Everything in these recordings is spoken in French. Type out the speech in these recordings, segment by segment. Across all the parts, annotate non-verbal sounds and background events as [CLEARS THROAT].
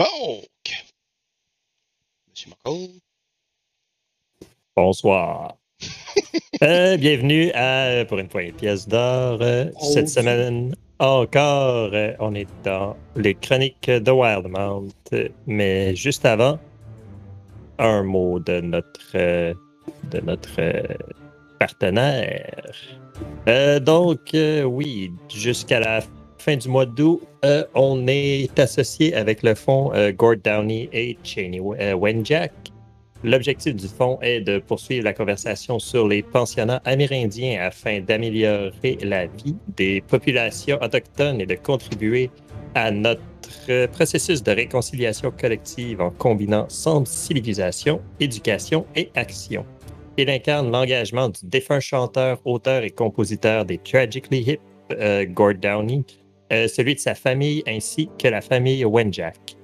Donc, Monsieur Marco. Bonsoir. [LAUGHS] Euh, bienvenue à Pour une poignée de pièces d'or. Euh, Oh, Cette semaine encore, euh, on est dans les chroniques de Wildmount. Mais juste avant, un mot de notre, de notre partenaire. Donc, oui, jusqu'à la fin du mois d'août, euh, on est associé avec le fonds euh, Gord Downey et Cheney euh, Wenjack. L'objectif du fonds est de poursuivre la conversation sur les pensionnats amérindiens afin d'améliorer la vie des populations autochtones et de contribuer à notre processus de réconciliation collective en combinant sensibilisation, éducation et action. Il incarne l'engagement du défunt chanteur, auteur et compositeur des Tragically Hip, euh, Gord Downey, euh, celui de sa famille ainsi que la famille Wenjack.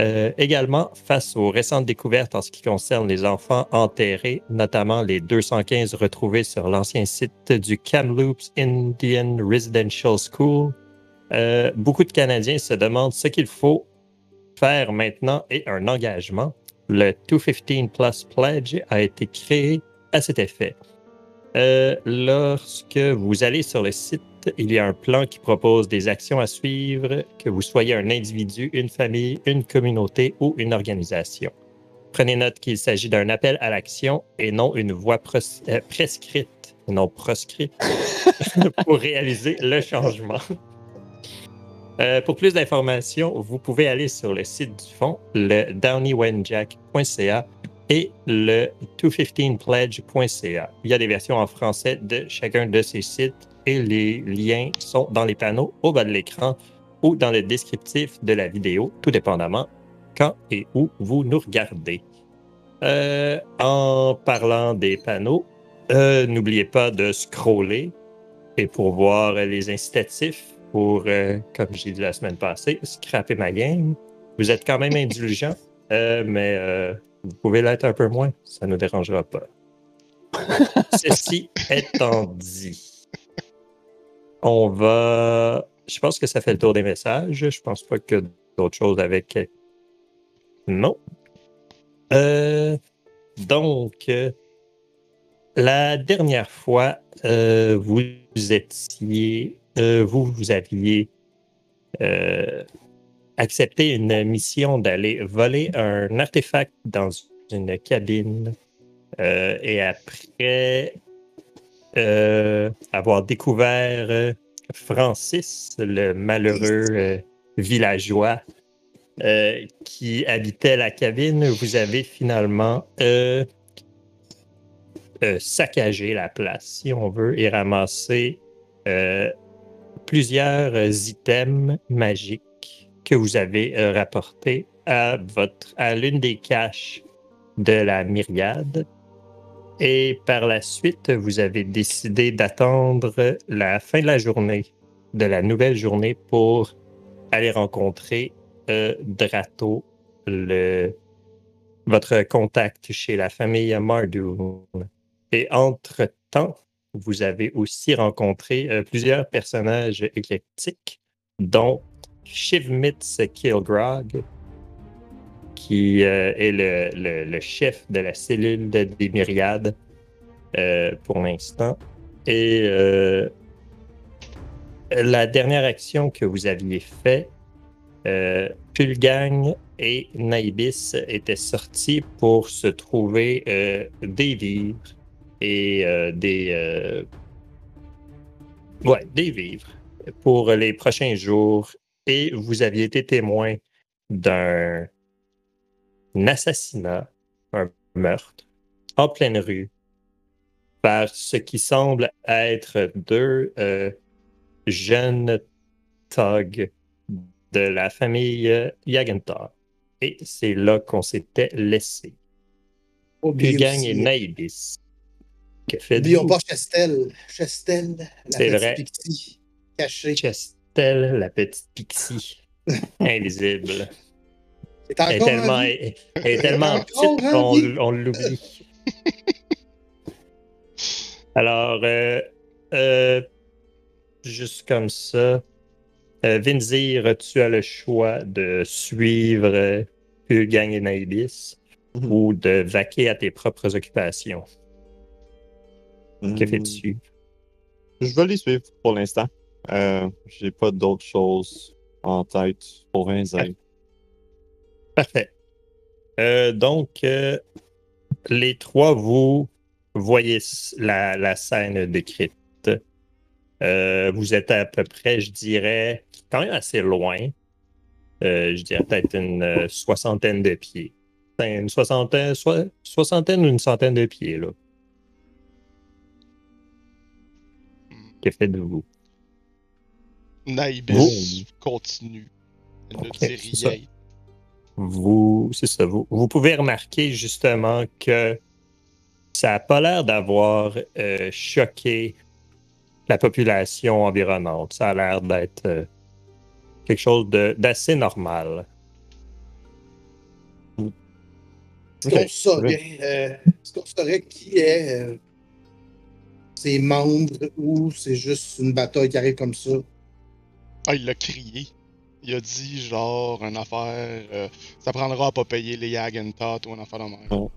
Euh, également, face aux récentes découvertes en ce qui concerne les enfants enterrés, notamment les 215 retrouvés sur l'ancien site du Kamloops Indian Residential School, euh, beaucoup de Canadiens se demandent ce qu'il faut faire maintenant et un engagement. Le 215 Plus Pledge a été créé à cet effet. Euh, lorsque vous allez sur le site, il y a un plan qui propose des actions à suivre, que vous soyez un individu, une famille, une communauté ou une organisation. Prenez note qu'il s'agit d'un appel à l'action et non une voie euh, prescrite, non proscrite, [LAUGHS] pour réaliser le changement. Euh, pour plus d'informations, vous pouvez aller sur le site du fonds, le downeywenjack.ca et le 215pledge.ca. Il y a des versions en français de chacun de ces sites et les liens sont dans les panneaux au bas de l'écran ou dans le descriptif de la vidéo, tout dépendamment quand et où vous nous regardez. Euh, en parlant des panneaux, euh, n'oubliez pas de scroller et pour voir les incitatifs pour, euh, comme j'ai dit la semaine passée, scraper ma game. Vous êtes quand même [LAUGHS] indulgent, mais vous pouvez l'être un peu moins, ça ne nous dérangera pas. [LAUGHS] Ceci étant dit, on va. Je pense que ça fait le tour des messages. Je pense pas que d'autres choses avec. Non. Euh, donc, euh, la dernière fois, euh, vous étiez. vous, vous aviez accepté une mission d'aller voler un artefact dans une cabine. Euh, et après euh, avoir découvert euh, Francis, le malheureux villageois qui habitait la cabine, vous avez finalement saccagé la place, si on veut, et ramassé plusieurs items magiques que vous avez euh, rapportés à, votre, à l'une des caches de la myriade. Et par la suite, vous avez décidé d'attendre la fin de la journée, de la nouvelle journée, pour aller rencontrer euh, Drato, le, votre contact chez la famille Mardoon. Et entre-temps, vous avez aussi rencontré euh, plusieurs personnages éclectiques, dont Shivmitz Kilgrog, qui euh, est le, le- chef de la cellule de- des myriades euh, pour l'instant. Et euh, la dernière action que vous aviez faite, Pulgang et Naibis étaient sortis pour se trouver des vivres et des. ouais, des vivres pour les prochains jours. Et vous aviez été témoin d'un assassinat, un meurtre, en pleine rue, par ce qui semble être deux euh, jeunes thugs de la famille Yagentar. Et c'est là qu'on s'était laissé. Aussi- et Naibis. N'oublions pas Chastel. Chastel, la C'est petite vrai. cachée. Chastel, la petite pixie, [LAUGHS] invisible. C'est Elle est tellement, elle, elle est tellement petite qu'on on l'oublie. [LAUGHS] Alors, euh, euh, juste comme ça, Euh, Vinzir, tu as le choix de suivre euh, Ulgang et Naibis ou de vaquer à tes propres occupations? Que Hmm. fais-tu? Je vais les suivre pour l'instant. Euh, J'ai pas d'autres choses en tête pour Vinzir. Parfait. Euh, donc, euh, les trois, vous voyez la, scène décrite. Euh, vous êtes à peu près, je dirais, quand même assez loin. Je dirais peut-être une soixantaine de pieds. Une soixantaine, soi- soixantaine ou une centaine de pieds, là. Que faites-vous? Naibis continue. Ne dit ça. rien. vous, c'est ça, vous, vous pouvez remarquer justement que ça n'a pas l'air d'avoir euh, choqué la population environnante. Ça a l'air d'être euh, quelque chose de- d'assez normal. Est-ce qu'on saurait, euh, est-ce qu'on saurait qui est euh, ses membres ou c'est juste une bataille qui arrive comme ça? Ah, il l'a crié. Il a dit genre une affaire. euh, ça prendra à pas payer les Yagentot ou une affaire de même.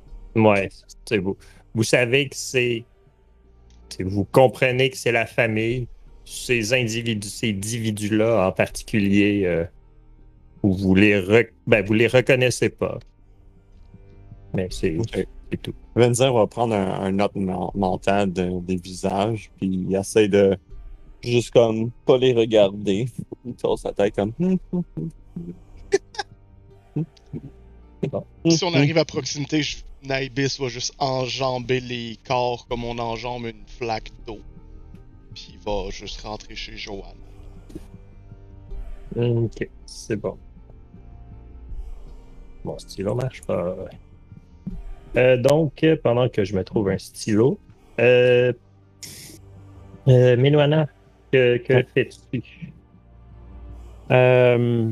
Ouais, c'est vous. Vous savez que c'est. Vous comprenez que c'est la famille, ces individus, ces individus-là en particulier, euh, où vous les, re- ben, vous les reconnaissez pas. Mais c'est Ok. c'est tout. Vinzir va prendre un, un note men- mental de- des visages, puis il essaie de juste comme pas les regarder. Il tourne sa tête comme. Hmm. Bon. [LAUGHS] Si on arrive à proximité, je- Naibis va juste enjamber les corps comme on enjambe une flaque d'eau. Puis il va juste rentrer chez Joanne. Ok, c'est bon. Mon stylo marche pas. Euh, donc, pendant que je me trouve un stylo, euh, euh, Milwana, que, fais-tu? Euh,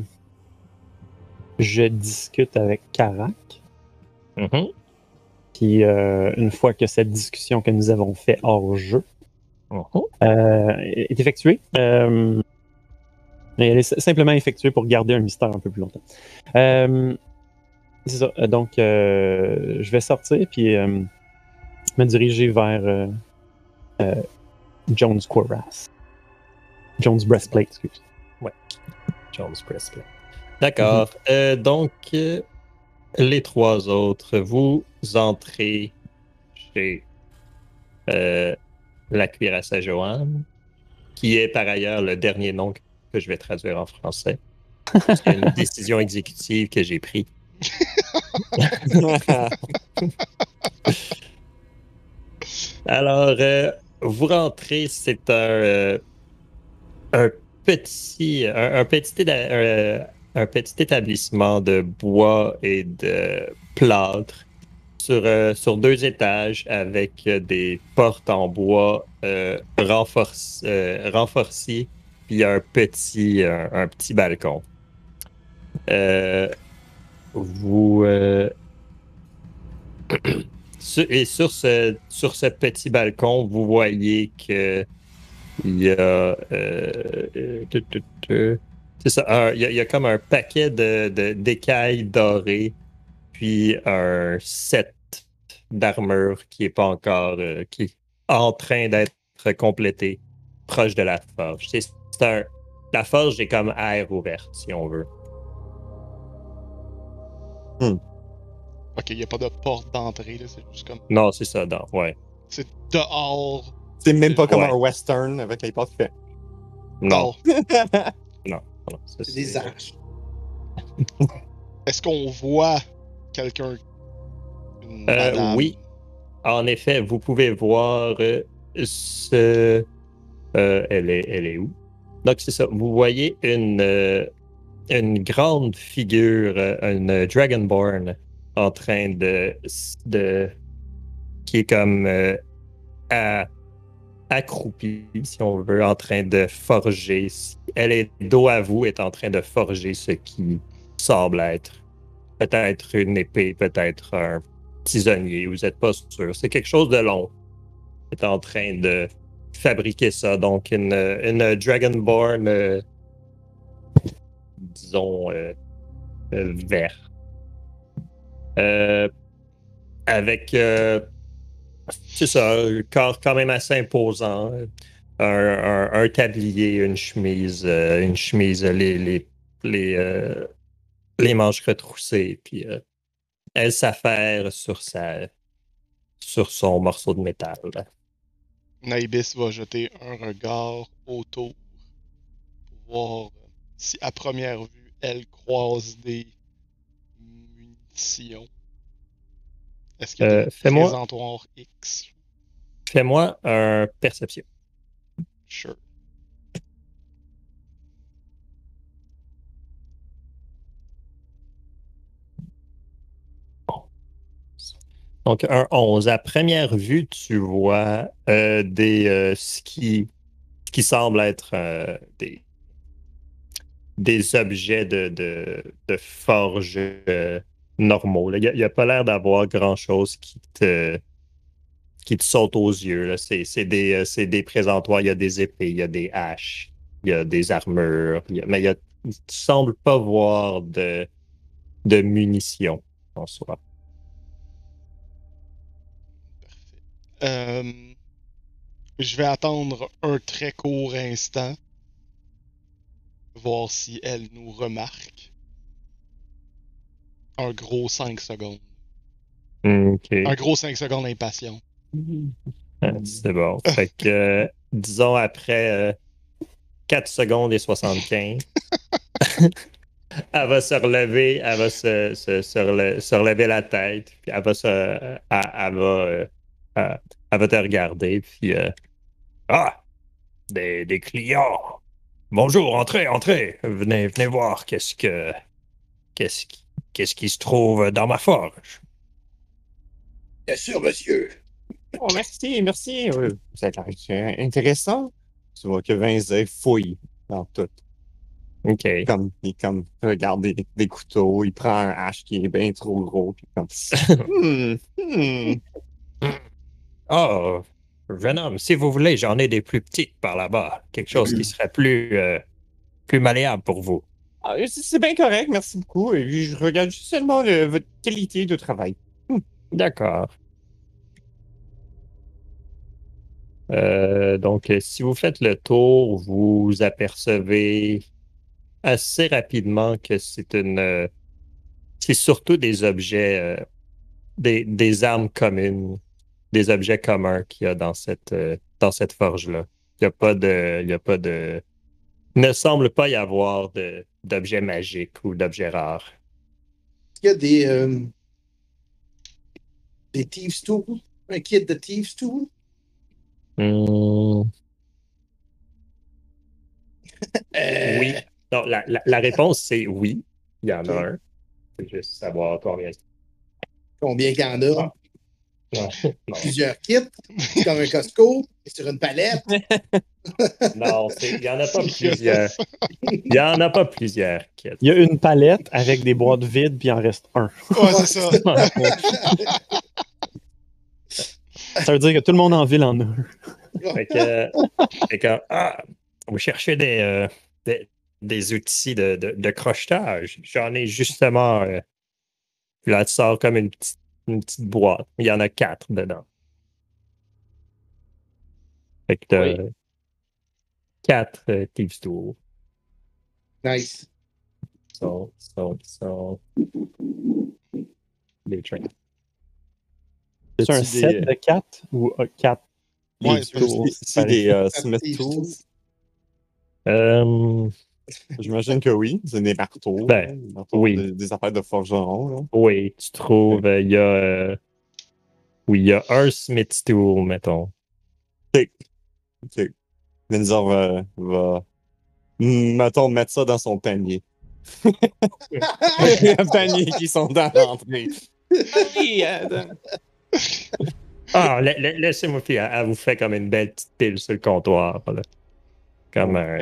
je discute avec Karak. Mhm. Puis euh, une fois que cette discussion que nous avons fait hors jeu Mhm. euh, est effectuée, elle est simplement effectuée pour garder un mystère un peu plus longtemps. C'est ça. Donc, je vais sortir puis me diriger vers Jones Cuirass. Jones Breastplate, excuse. Jones Presley. D'accord. Euh, donc, euh, les trois autres, vous entrez chez euh, la cuirasse à Joanne, qui est par ailleurs le dernier nom que je vais traduire en français. C'est une [LAUGHS] décision exécutive que j'ai prise. [LAUGHS] Alors, vous rentrez, c'est un, un petit, un, petit, établissement de bois et de plâtre sur, euh, sur deux étages avec euh, des portes en bois euh, euh, renforcées, puis un petit, un, petit balcon. Vous. [CLEARS THROAT] et sur ce, sur ce petit balcon, vous voyez que il y a. euh, euh, tu- tu- tu- c'est ça, un- il y, a, il y a comme un paquet de, de- d'écailles dorées, puis un set d'armure qui est pas encore. euh, qui est en train d'être complété, proche de la forge. C'est, un, la forge est comme air ouverte, si on veut. Ok, il n'y a pas de porte d'entrée, là, c'est juste comme. Non, c'est ça, non, ouais. C'est dehors. C'est même pas comme Ouais. un western avec les portes qui fait. Non, Oh. [LAUGHS] non, non, C'est des arches. [LAUGHS] Est-ce qu'on voit quelqu'un? Euh, oui. En effet, vous pouvez voir euh, ce. euh, elle, est, elle est où? Donc, c'est ça. Vous voyez une, euh, une grande figure, une Dragonborn, en train de. de qui est comme euh, à- accroupie, si on veut, en train de forger. Elle est dos à vous, est en train de forger ce qui semble être peut-être une épée, peut-être un tisonnier, vous n'êtes pas sûr. C'est quelque chose de long. Elle est en train de fabriquer ça. Donc, une, une Dragonborn euh, disons, euh, euh, vert. Avec, c'est ça, un corps quand même assez imposant. Un, tablier, une chemise, euh, une chemise, les, les, les, euh, les manches retroussées, puis euh, elle s'affaire sur sa, sur son morceau de métal. Naibis va jeter un regard autour pour voir si à première vue elle croise des munitions. Est-ce qu'il y a Euh, des fais-moi- présentoirs X? Fais-moi un perception. Sure. Donc, un 11. À première vue, tu vois euh, des, euh, ce, qui, ce qui semble être euh, des, des objets de, de, de forge euh, normaux. Il n'y a, pas l'air d'avoir grand-chose qui te, qui te saute aux yeux. C'est des, euh, des présentoirs. Il y a des épées, il y a des haches, il y a des armures. mais il y a- tu sembles pas voir de, munitions en soi. Euh, je vais attendre un très court instant. Voir si elle nous remarque. Un gros 5 secondes. OK. Un gros 5 secondes impatient. Ah, C'est bon. [LAUGHS] Fait que, euh, disons, après euh, 4 secondes et 75, [LAUGHS] elle va se relever, elle va se, se, se rele- se relever la tête, puis elle va se. Elle, elle va, euh, elle, elle va te regarder, puis. euh, ah! Des, des clients! Bonjour, entrez, entrez! Venez, venez voir qu'est-ce que. Qu'est-ce qui, qu'est-ce qui se trouve dans ma forge? Bien sûr, monsieur. Oh, merci, merci. A l'air intéressant. Tu vois que Vinzé fouille dans tout. OK. Comme, il comme, regarde des, des couteaux, il prend un hache qui est bien trop gros, puis comme, [LAUGHS] hmm, hmm. Oh, jeune homme, si vous voulez, j'en ai des plus petites par là-bas. Quelque chose qui serait plus, euh, plus malléable pour vous. Ah, c'est bien correct, merci beaucoup. Et je regarde seulement le- votre qualité de travail. D'accord. Euh, donc, euh, si vous faites le tour, vous apercevez assez rapidement que c'est une. euh, c'est surtout des objets, des, des armes communes, des objets communs qu'il y a dans cette, cette forge-là. Il n'y a pas de. Il y a pas de. Il ne semble pas y avoir de- d'objets magiques ou d'objets rares. Il y a des, euh, des Thieves Tool. Un kit de Thieves Tool. Hmm. Euh, Oui. Non, la, la- la réponse, c'est oui. Il y en a un. C'est juste savoir combien. Combien qu'il y en a? Non. Plusieurs kits, comme un Costco, sur une palette. [LAUGHS] non il n'y en a pas plusieurs. Il n'y en a pas plusieurs, Kit. Il y a une palette avec des boîtes vides, puis il en reste un. Ouais, c'est ça. [LAUGHS] Ça veut dire que tout le monde en ville en a un. Fait que, fait que, ah, vous cherchez des, euh, des, des outils de, de, de crochetage. J'en ai justement. euh, puis là, tu sors comme une petite, une petite boîte. Il y en a quatre dedans. Fait que t'as quatre euh, Thieves Tools. Nice. sont, sont, sont des trains. C'est un set des- de 4 ou 4 Ouais, des- c'est- tools? C'est des euh, Quatre Smith. Tools. Euh, J'imagine que oui. C'est des marteaux. Ben, des marteaux, oui. Des, des affaires de forgeron. Là. oui, tu trouves, euh, il y a. euh, oui, il y a un Smith Tool, mettons. Ok. Windsor va, va, mettons, mettre ça dans son panier. [LAUGHS] Un panier qui sont dans l'entrée. Ah, la- la- laissez-moi faire. Elle vous fait comme une belle petite pile sur le comptoir. là. Comme un.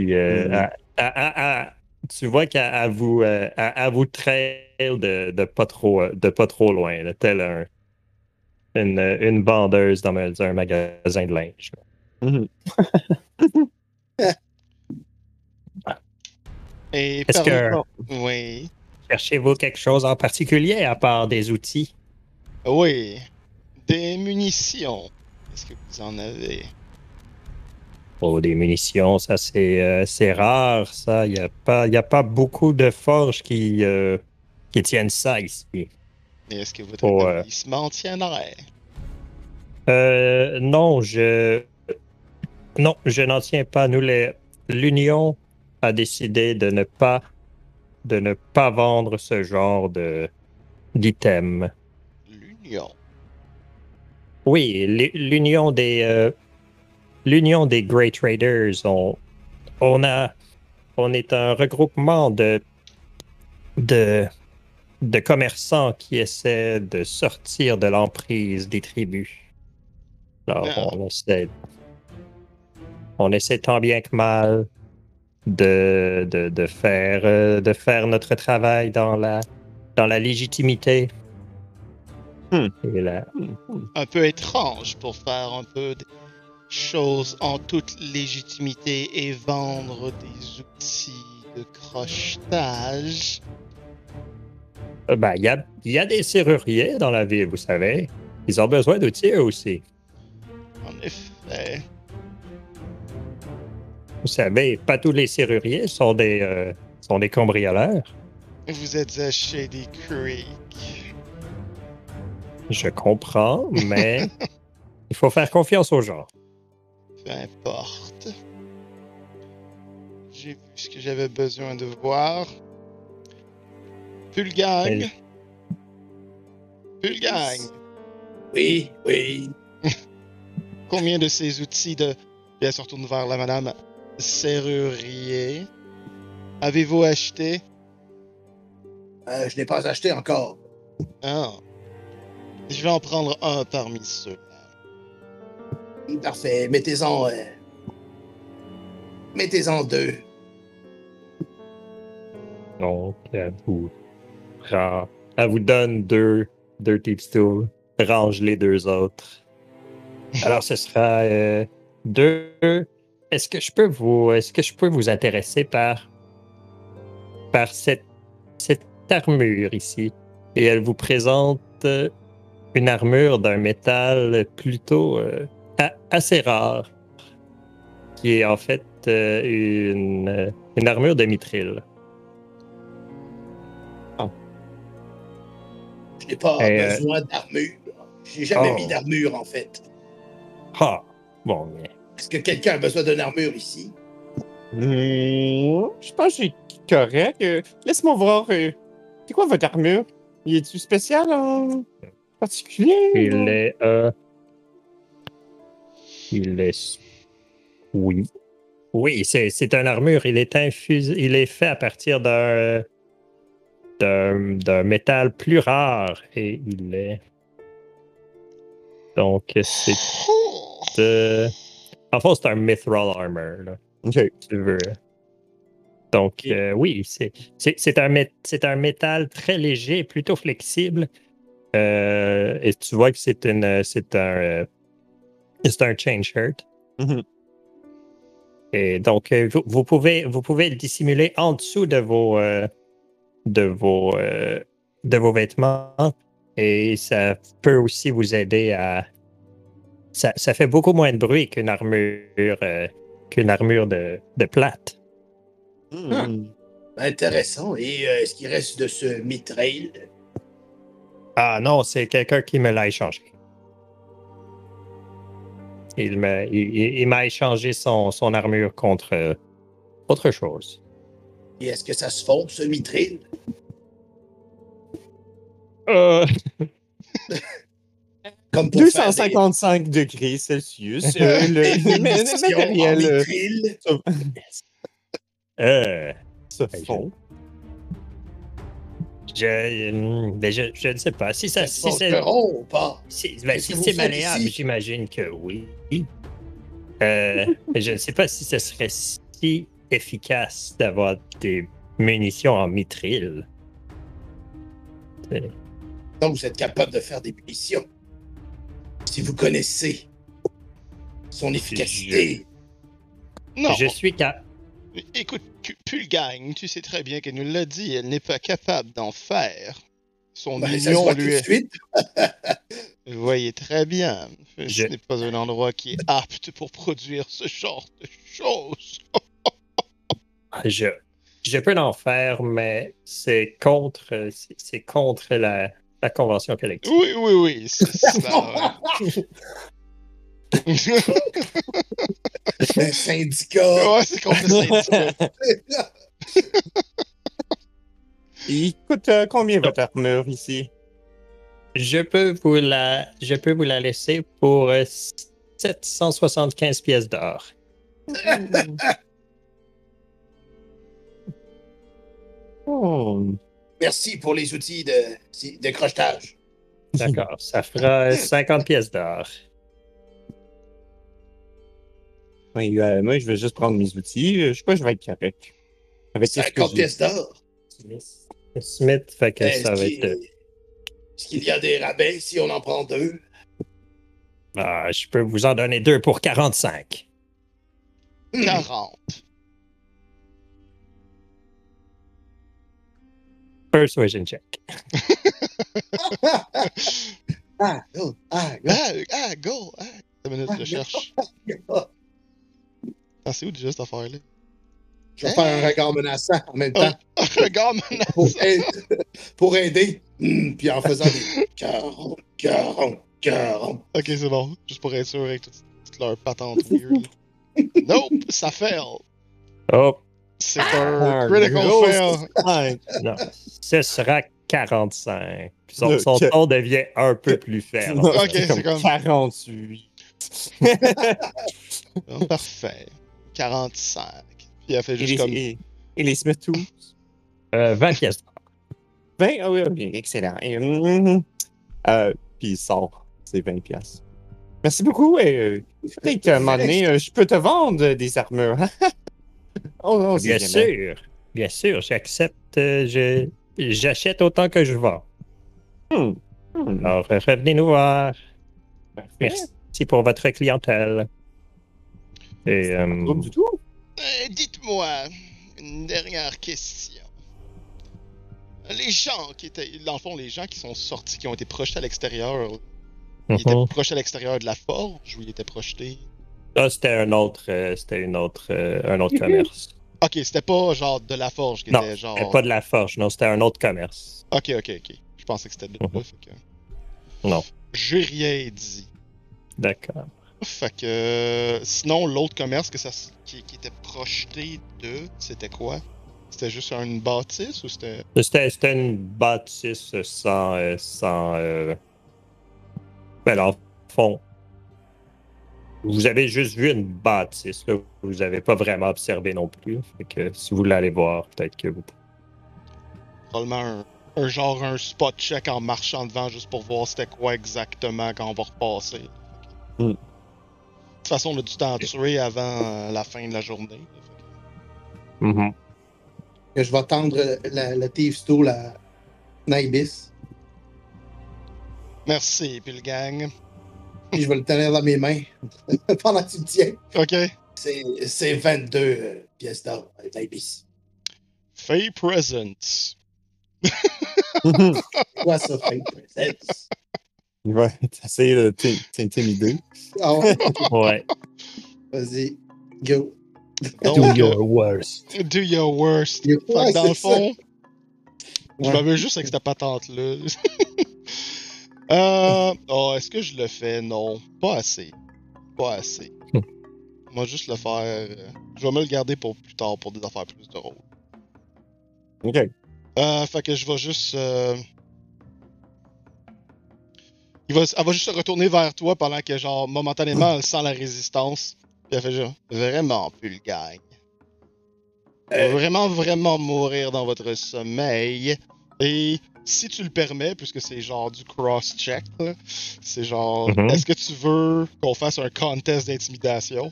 Puis, euh, Mhm. elle- tu vois qu'elle elle vous, euh, vous traîne de, de, pas trop, euh, de pas trop loin, là, tel un, une, une vendeuse dans un, un magasin de linge. Mhm. [LAUGHS] Et Est-ce que Oui. cherchez-vous quelque chose en particulier à part des outils? Oui. Des munitions. Est-ce que vous en avez? Des munitions, ça c'est euh, rare, ça. Il n'y a, pas- y a pas beaucoup de forges qui, euh, qui tiennent ça ici. Est-ce que votre Oh, établissement tiendrait? Euh, non, je. Non, je n'en tiens pas. Nous, les... l'Union a décidé de ne pas de ne pas vendre ce genre de d'items. L'Union. Oui, l'U- l'Union des euh, l'Union des Great Traders, on, on a on est un regroupement de de de commerçants qui essaient de sortir de l'emprise des tribus. Alors, Ah. on essaie on essaie tant bien que mal de, de, de faire euh, de faire notre travail dans la dans la légitimité. Hmm. Et la, Un peu étrange pour faire un peu de choses en toute légitimité et vendre des outils de crochetage. Euh, Ben, il y a, y a des serruriers dans la ville, vous savez. Ils ont besoin d'outils eux aussi. En effet. Vous savez, pas tous les serruriers sont des, euh, sont des cambrioleurs. Vous êtes à Shady Creek. Je comprends, mais [LAUGHS] il faut faire confiance aux gens. Peu importe. J'ai vu ce que j'avais besoin de voir. Pulgang. Elle- Pulgang. Oui, oui. [LAUGHS] Combien de ces outils de. Bien sûr, tourne vers la madame serrurier. Avez-vous acheté? Euh, je n'ai pas acheté encore. Ah. Je vais en prendre un parmi ceux. Parfait. Mettez-en. euh, Mettez-en deux. Donc, elle vous, elle vous donne deux, deux tipstools. Range les deux autres. [LAUGHS] Alors, ce sera euh, deux. Est-ce que je peux vous, est-ce que je peux vous intéresser par, par cette, cette armure ici? Et elle vous présente euh, une armure d'un métal plutôt euh, assez rare, qui est en fait euh, une, euh, une armure de mithril. Je n'ai pas Et, euh, besoin d'armure. J'ai jamais Oh. mis d'armure, en fait. Ah, bon, mais Est-ce que quelqu'un a besoin d'une armure ici? Hmm, je pense que c'est correct. Euh, Laisse-moi voir. euh, c'est quoi votre armure? Y est-tu spécial en particulier? il est. il est. Oui. Oui, c'est c'est une armure. Il est infusé. Il est fait à partir d'un. d'un d'un métal plus rare. Et il est. Donc, c'est. euh, En fait, c'est un Mithril Armor, là. Ok. si tu veux. Donc, euh, oui, c'est c'est- c'est un, mét- c'est un métal très léger, plutôt flexible. Euh, et tu vois que c'est une c'est un euh, c'est un chain shirt. Et donc, euh, vous, vous pouvez vous pouvez le dissimuler en dessous de vos euh, de vos euh, de vos vêtements et ça peut aussi vous aider à ça, ça fait beaucoup moins de bruit qu'une armure euh, qu'une armure de, de plate. Hmm. Intéressant. Et euh, est-ce qu'il reste de ce mitrail? Ah non, c'est quelqu'un qui me l'a échangé. Il m'a il, m'a échangé son, son armure contre euh, autre chose. Et est-ce que ça se fond, ce mitrail? Euh, [LAUGHS] Comme pour faire 255 degrés Celsius. euh, le, matériel euh, euh, se fond. Je, euh, ben, je, je ne sais pas. Si, ça, si c'est pas? si, ben, si c'est malléable, j'imagine que oui. Euh, je ne sais pas si ce serait si efficace d'avoir des munitions en mitril. Donc, vous êtes capable de faire des munitions. Si vous connaissez son efficacité. Non. Je suis, cap- Écoute, Pu- Pulgang, tu sais très bien qu'elle nous l'a dit, elle n'est pas capable d'en faire. Son Ben, ça se union lui est... suite. [LAUGHS] Vous voyez très bien. Ce Je- n'est pas un endroit qui est apte pour produire ce genre de choses. Je, je peux l'en faire, mais c'est contre, c'est- c'est contre la, la convention collective. Oui, oui, oui, c'est ça. ouais. [LAUGHS] Un syndicat. ouais, c'est contre le syndicat. [LAUGHS] Il coûte euh, combien votre armure ici? Je peux vous la, je peux vous la laisser pour euh, 775 pièces d'or. [LAUGHS] Oh. Merci pour les outils de, de crochetage. D'accord, ça fera 50 pièces d'or. Oui, euh, moi, je vais juste prendre mes outils. Euh, Je sais pas, je vais être correct. Avec ce que 50 j'ai. pièces d'or. Smith, fait que Est-ce ça va qu'il être. est-ce qu'il y a des rabais si on en prend deux? Ah, je peux vous en donner deux pour 45. Hmm. 40. Persuasion check. [LAUGHS] Ah, go, ah, go. Ah, ah, go! Ah, une minute, je cherche. Ah, Ah, c'est où déjà cette affaire-là? Je vais faire un regard menaçant en même temps Regarde, man! pour, aider. pour aider. Hmm, puis en faisant des 40, 40, 40. Ok, c'est bon. Juste pour être sûr avec toute, toute leur patente [LAUGHS] weird. nope, ça fail. Oh, C'est un Ah, critical gros, fail. Non. Ce sera 45. Puis son, son ton devient un peu plus ferme. Non, Ok, c'est c'est comme- 48. Oh, parfait. 45. Puis elle fait Et juste les, comme. et, et les Smith Tools? Euh, 20 pièces d'or. 20? Ah oui, ok, excellent. Et, hum, euh, puis il sort ses 20 pièces. Merci beaucoup. Et, euh, peut-être qu'à un moment donné, euh, je peux te vendre des armures. [LAUGHS] oh, non, Bien sûr. Bien sûr, j'accepte. euh, je- J'achète autant que je vends. Hmm. Hmm. Alors, euh, revenez nous voir. Parfait. Merci pour votre clientèle. Et, Pas euh, du tout. Euh, Dites-moi, une dernière question. Les gens qui étaient. Dans le fond, les gens qui sont sortis, qui ont été projetés à l'extérieur, ils étaient mhm. projetés à l'extérieur de la forge ou ils étaient projetés? Ça, c'était un autre, euh, c'était une autre, euh, un autre commerce. Ok, c'était pas genre de la forge qui Non, était genre. C'était pas de la forge, non, c'était un autre commerce. Ok, ok, ok. Je pensais que c'était de là. Mhm. fait que... Non. J'ai rien dit. D'accord. Fait que. euh, Sinon, l'autre commerce que ça, qui, qui était projeté de, c'était quoi? C'était juste une bâtisse ou c'était? C'était, c'était une bâtisse sans, euh, sans, euh, ben, dans le fond, vous avez juste vu une bâtisse, là. Vous n'avez pas vraiment observé non plus. Fait que si vous voulez aller voir, peut-être que vous Probablement un, un genre un spot check en marchant devant juste pour voir c'était quoi exactement quand on va repasser. Hmm. De toute façon, on a du temps à tuer avant euh, la fin de la journée. Mhm. Que je vais tendre la, la Thieves Tool à Naibis. Merci, puis le gang. Puis je vais le tenir dans mes mains [LAUGHS] pendant que tu le tiens. Ok. C'est c'est 22 euh, pièces d'or, Naibis. Fay Presents. Quoi ça [LAUGHS] fait? Presents? Il va essayer de t'in- t'intimider. Ah ouais? [LAUGHS] Ouais. Vas-y, go. Do euh, your worst. do your worst. Dans le ça. fond, je m'avais juste avec cette patente-là. [LAUGHS] euh, oh, est-ce que je le fais? Non. Pas assez. Pas assez. Hmm. Moi, juste le faire. euh, je vais me le garder pour plus tard pour des affaires plus drôles. OK. Euh, fait que je vais juste. euh, Il va, elle va juste se retourner vers toi pendant que, genre, momentanément, elle sent la résistance. Puis elle fait genre, vraiment plus le va Euh. vraiment, vraiment mourir dans votre sommeil. Et si tu le permets, puisque c'est genre du cross-check, là, c'est genre, Mhm. est-ce que tu veux qu'on fasse un contest d'intimidation?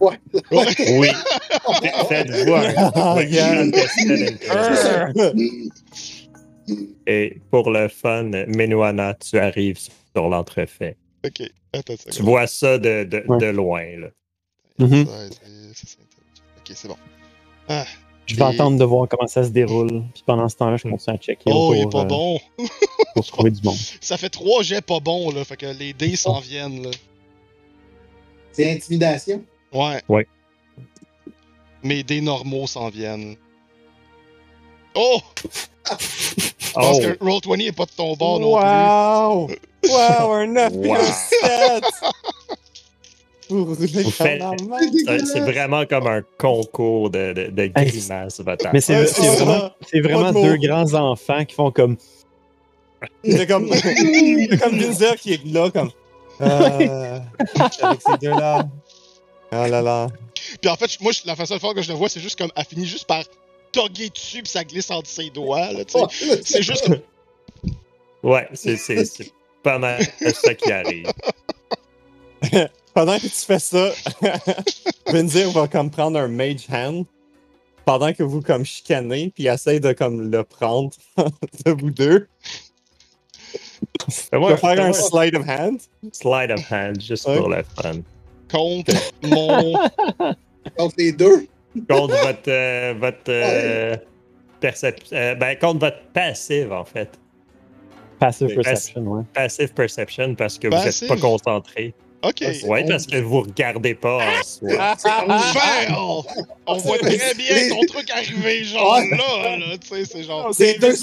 Ouais. Ouais. [LAUGHS] Oui. [LAUGHS] [LAUGHS] Faites-vous un Et pour le fun, Menuana, tu arrives sur l'entrefait. Ok, attends. Tu vois ça de, de, Ouais. de loin. Là. C'est intelligent. Ok, c'est bon. Ah, Je vais attendre de voir comment ça se déroule. Puis pendant ce temps-là, je continue à checker oh, il est pas euh, bon. pour trouver du monde. [LAUGHS] Ça fait trois jets pas bons, là. Fait que les dés s'en viennent, là. C'est intimidation? Ouais. Ouais. Mes dés normaux s'en viennent. Oh! [LAUGHS] Je Oh, pense que Roll20 est pas de ton bord non Wow! Wow, un 9 [LAUGHS] Wow. 7! Vous roulez Vous comme faites- la merde. c'est- vraiment comme un concours de, de, de grimaces, votre Mais c'est vraiment, ça. c'est vraiment deux grands enfants qui font comme. C'est comme, [LAUGHS] c'est comme Windsor qui est là, comme. Euh, [LAUGHS] avec ces deux-là. Oh là là. Puis en fait, moi, je- la façon de faire que je le vois, c'est juste comme. Elle finit juste par togger dessus, puis ça glisse entre ses doigts, là. C'est juste. [LAUGHS] Ouais, c'est c'est- c'est pas mal ça qui arrive. [LAUGHS] Pendant que tu fais ça, [LAUGHS] Windsor va comme prendre un mage hand. Pendant que vous comme chicanez, puis essaye de comme le prendre de vous deux. Fais-moi Tu vas faire un slide of hand. slide of hand juste Ouais. pour le fun. Contre mon. Contre les deux. Contre votre, euh, votre euh, percep- euh, ben, contre votre passive, en fait. Passive perception, ouais. Passive perception parce que vous Passive? n'êtes pas concentré. Ok. Ah, Ouais, parce que vous regardez pas en soi. Fail! On voit très bien ton truc arriver, genre Ouais. là, là, tu sais, c'est genre. C'est deux.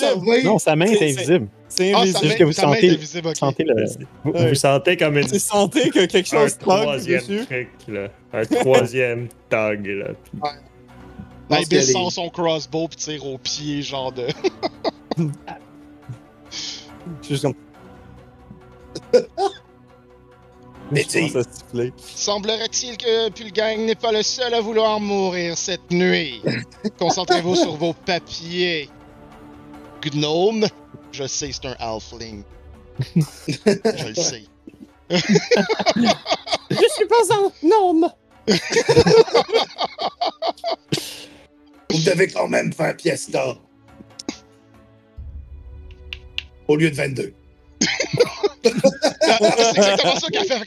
Non, sa main est C'est- invisible. C'est Ah, invisible. main, que vous sentez-. Vous sentez le. Vous, Ouais. vous sentez comme une, Tu sentais que quelque un chose toque troisième dessus. truc, là. Un troisième tog, là. pense qu'il y a Ibis des- sort son crossbow pis tire au pied, genre de. [LAUGHS] Juste comme. [LAUGHS] Mais siffler. Semblerait-il que Pulgang n'est pas le seul à vouloir mourir cette nuit? [LAUGHS] Concentrez-vous sur vos papiers. Gnome, je sais, c'est un halfling. je le sais. [LAUGHS] Je suis pas un gnome! [LAUGHS] Vous devez quand même faire pièce d'or. Au lieu de 22. C'est exactement ça qu'elle fait.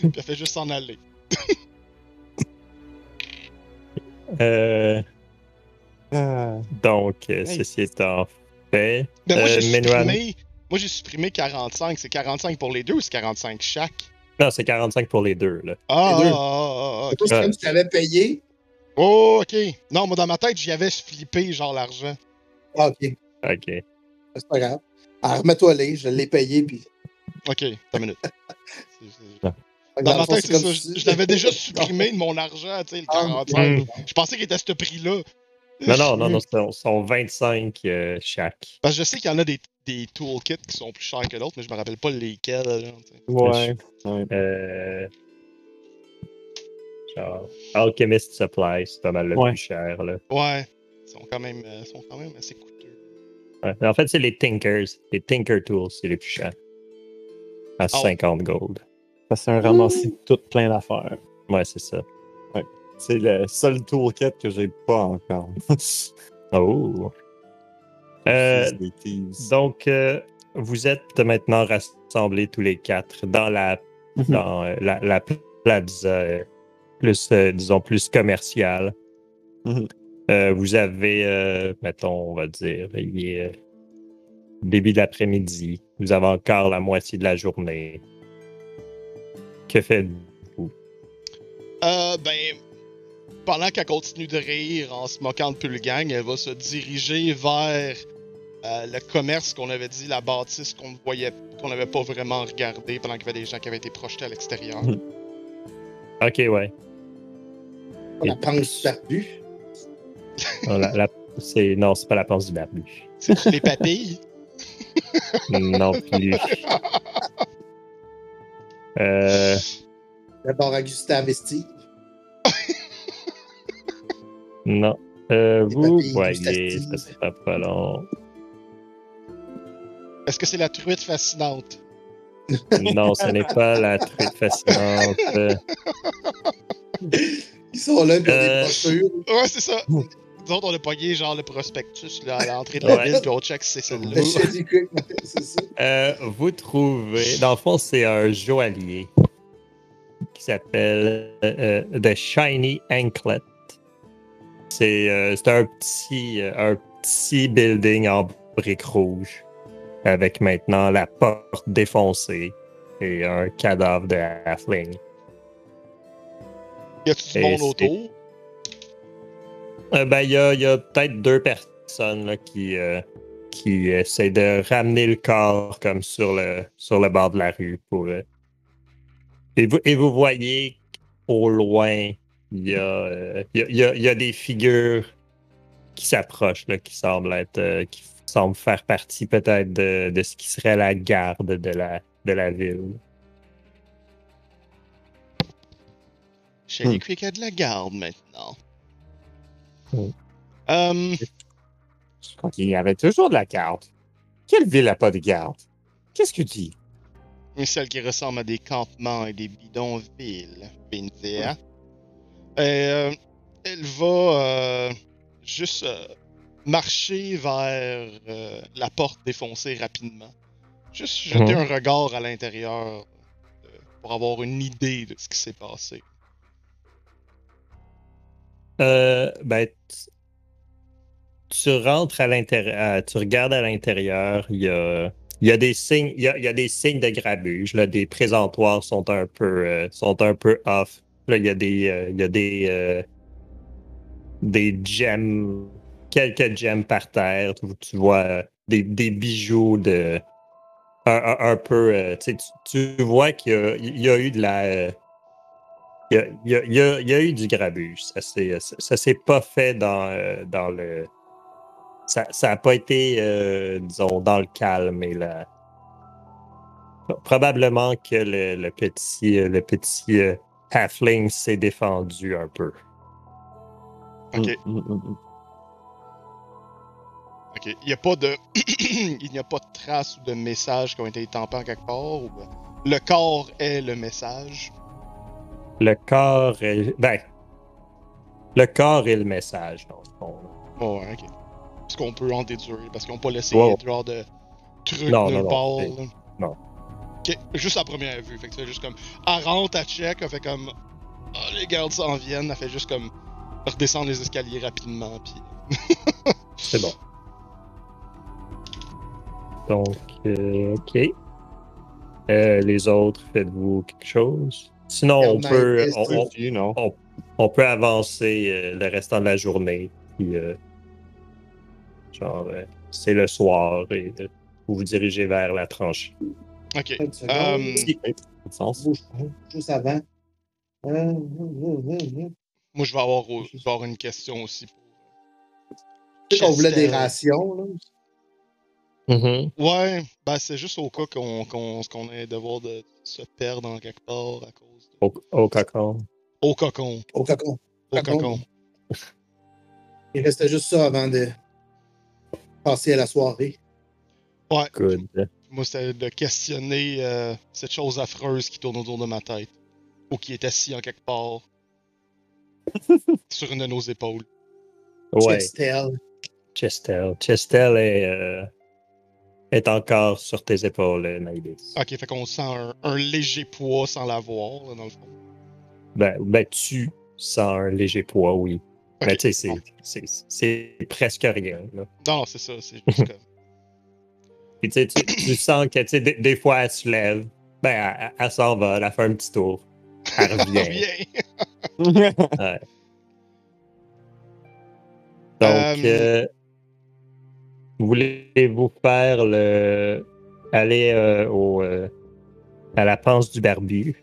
Puis elle fait juste s'en aller. Euh, donc, euh, Hey. ceci étant fait. Moi, Euh, j'ai Menuan. supprimé, moi, j'ai supprimé 45. C'est 45 pour les deux ou c'est 45 chaque? Non, c'est 45 pour les deux, là. Ah, Les deux. ah, ah, ah, Ouais. comme si tu avais payé? Oh, ok. Non, moi, dans ma tête, j'y avais flippé, genre, l'argent. Ah, ok. Ok. C'est pas grave. Alors, remets-toi les, je l'ai payé, puis. Ok, t'as une minute. Dans [LAUGHS] Dans le ma fond, tête, c'est ça. si- Je, je l'avais déjà supprimé de mon argent, tu sais, le Ah, 45. Hmm. Je pensais qu'il était à ce prix-là. Non, non, non, non, sont, sont 25 euh, chaque. Parce que je sais qu'il y en a des, des toolkits qui sont plus chers que d'autres, mais je me rappelle pas lesquels. là, ouais. ouais. Euh, genre, Alchemist Supply, c'est pas mal le Ouais. plus cher, là. Ouais. Ils sont quand même, euh, sont quand même assez coûteux. Ouais. En fait, c'est les Tinkers. Les Tinker Tools, c'est les plus chers. À Oh. 50 gold. C'est un ramassis de tout plein d'affaires. Ouais, c'est ça. C'est le seul toolkit que j'ai pas encore. [LAUGHS] Oh! Euh, C'est des teas. donc, euh, vous êtes maintenant rassemblés tous les quatre dans la, Mhm. dans, euh, la, la plaza euh, plus, euh, disons, plus commerciale. Mhm. Euh, vous avez, euh, mettons, on va dire, il est euh, début d'après-midi. Vous avez encore la moitié de la journée. Que faites-vous? Euh, ben, pendant qu'elle continue de rire en se moquant de Pulgang, elle va se diriger vers euh, le commerce qu'on avait dit, la bâtisse qu'on ne voyait, qu'on n'avait pas vraiment regardé pendant qu'il y avait des gens qui avaient été projetés à l'extérieur. Ok, ouais. La panse perdue. Non, la- la- c'est, non, c'est pas la pense du barbu. C'est les papilles? [LAUGHS] Non plus. Euh, D'abord à Gustave et Steve. non. Euh, vous papilles voyez, ça sera pas long. Est-ce que c'est la truite fascinante? Non, ce n'est pas la truite fascinante. Ils sont là, ont Euh, des brochures. Ouais, c'est ça. Nous autres, on a pogné genre le prospectus là, à l'entrée de la Ouais. ville, puis on check si c'est celle-là. Le Shady Creek, c'est ça. euh, vous trouvez, dans le fond, c'est un joaillier qui s'appelle euh, The Shiny Anklet. c'est euh, c'est un petit euh, un petit building en briques rouges avec maintenant la porte défoncée et un cadavre de halfling. Y a-tu du monde autour? Euh, ben, il y a, y a peut-être deux personnes là, qui, euh, qui essaient de ramener le corps comme sur le, sur le bord de la rue. Pour, euh, et, vous, et vous voyez au loin, il y, a, euh, il y, a, il y a- il y a des figures qui s'approchent, là, qui semblent être, euh, qui semblent faire partie peut-être de, de ce qui serait la garde de la, de la ville. J'ai Hmm. qu'il y a de la garde maintenant. Euh, Je crois qu'il y avait toujours de la garde. Quelle ville n'a pas de garde? Qu'est-ce que tu dis? une celle qui ressemble à des campements et des bidonvilles, Binzia. Et euh, elle va euh, juste euh, marcher vers la porte défoncée rapidement. Juste jeter Mhm. un regard à l'intérieur pour avoir une idée de ce qui s'est passé. Euh, ben, tu, rentres à l'intérieur, tu regardes à l'intérieur, il y a, y a des signes, y a, des signes de grabuge. Là, des présentoirs sont un peu, euh, sont un peu off. Là, il y a des, euh, y a des, euh, des gems, quelques gems par terre. Tu, tu vois des, des bijoux de, un, peu, tu, vois qu'il y a, eu de la, il y a, il y a- il y a- il y a eu du grabuge. Ça s'est, ça, ça s'est pas fait dans, euh, dans le. Ça n'a pas été, euh, disons, dans le calme et la. Probablement que le, le petit, euh, le petit euh, halfling s'est défendu un peu. Ok. Mm, mm, mm. Ok. Il n'y a pas de. [CLEARS THROAT] Il n'y a pas de traces ou de messages qui ont été étampés en quelque part. Ou... Le corps est le message? Le corps est. Ben. Le corps est le message, dans le fond. Oh, ouais, ok. Ce qu'on peut en déduire, parce qu'ils n'ont pas laissé de genre de trucs Non, nulle non, non, non. Ok, juste à première vue. Fait que c'est juste comme. Elle rentre, elle check, elle fait comme. Ah, les gardes s'en viennent, elle fait juste comme. Redescendre les escaliers rapidement, puis. [LAUGHS] C'est bon. Donc, euh, ok. Euh, les autres, faites-vous quelque chose? Sinon, on peut, on, on- You know. on peut avancer euh, le restant de la journée. Puis, euh, genre, euh, c'est le soir et euh, vous vous dirigez vers la tranchée. Ok. Pas, juste avant. Moi, je vais avoir, je vais avoir une question aussi. Tu sais qu'on voulait des rations, là. Mm-hmm. Ouais, ben c'est juste au cas qu'on qu'on qu'on ait devoir de se perdre en quelque part à cause. Au, au cocon. Au cocon. Au cocon. Au Cocon. cocon. Il restait juste ça avant de passer à la soirée. Ouais. Good. Moi, c'était de questionner euh, cette chose affreuse qui tourne autour de ma tête. Ou qui est assis en quelque part. [LAUGHS] sur une de nos épaules. Ouais, Chestel. Chestel. Chestel est, euh, est encore sur tes épaules, Naïdis. Ok, fait qu'on sent un, un léger poids sans l'avoir, dans le fond. Ben, ben, tu sens un léger poids, oui. Ok. Mais tu sais, c'est- c'est- c'est presque rien. Là. Non, c'est ça, c'est juste comme. [LAUGHS] Puis tu sais, tu, tu sens que tu sais, des, des fois, elle se lève, ben, elle, elle- elle s'en va, elle fait un petit tour, elle [LAUGHS] revient. Bien. [LAUGHS] Donc, Euh, euh, voulez-vous faire le. aller euh, au, euh, à la panse du barbu?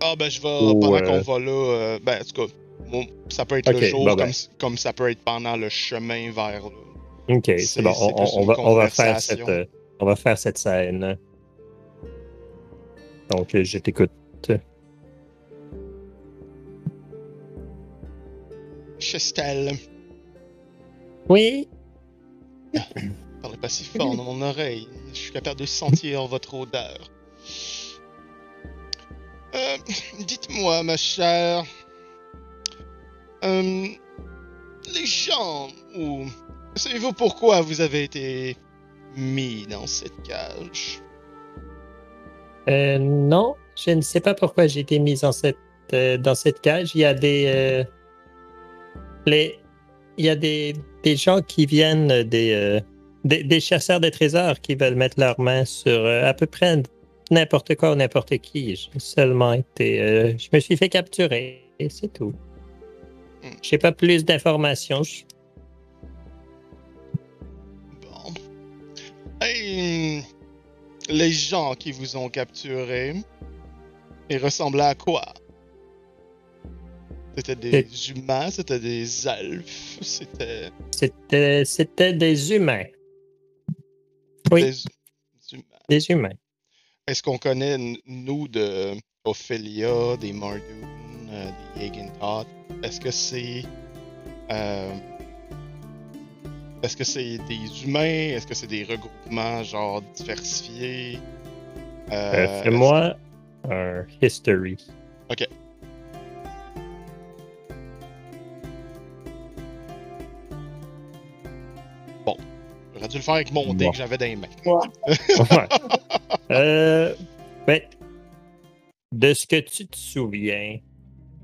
Ah, ben, je vais, Ou, pendant euh, qu'on va là, euh, ben, en tout cas, ça peut être Ok, le jour, ben. comme, comme ça peut être pendant le chemin vers là. Ok, C'est- bon, on, va, on, va faire cette, euh, on va faire cette scène. Donc, je t'écoute. Chestel, Oui? [COUGHS] parlez pas si fort dans mon oreille. Je suis capable de sentir votre odeur. Euh, dites-moi, ma chère. Euh, les gens, ou. Savez-vous pourquoi vous avez été mis dans cette cage? Euh, non, je ne sais pas pourquoi j'ai été mise dans cette, dans cette cage. Il y a des. les, il y a des, des gens qui viennent des, euh, des, des chasseurs de trésors qui veulent mettre leurs mains sur euh, à peu près n'importe quoi ou n'importe qui. J'ai seulement été, euh, je me suis fait capturer et c'est tout. Hmm. J'ai pas plus d'informations. Je- Bon. Et les gens qui vous ont capturé, ils ressemblaient à quoi? C'était des humains, c'était des elfes, c'était C'était, c'était des humains. Oui, des humains. des humains. Est-ce qu'on connaît, nous, de Ophelia, des Mardoon, euh, des Yagentot? Est-ce que c'est. euh, Est-ce que c'est des humains? Est-ce que c'est des regroupements, genre, diversifiés? Euh, Euh, Fais-moi un history. Ok. Dû le faire avec mon dé Bon. que j'avais dans les mains. Ouais. Euh, ben, de ce que tu te souviens,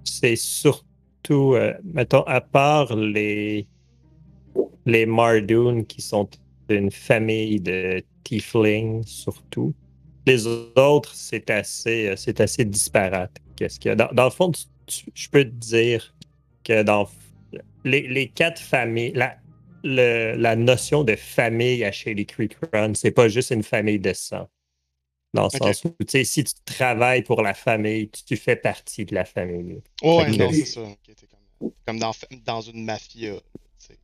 c'est surtout, euh, mettons, à part les, les Mardoon qui sont une famille de Tiefling, surtout, les autres, c'est assez, euh, c'est assez disparate. Qu'est-ce qu'il y a? Dans, dans le fond, tu- tu- je peux te dire que dans les, les quatre familles, la, le- la notion de famille à Shady Creek Run, c'est pas juste une famille de sang. Dans le sens où, tu sais, si tu travailles pour la famille, tu, tu fais partie de la famille. Ouais, Fait que- non, c'est ça. Comme, comme dans, dans une mafia. tu sais, là,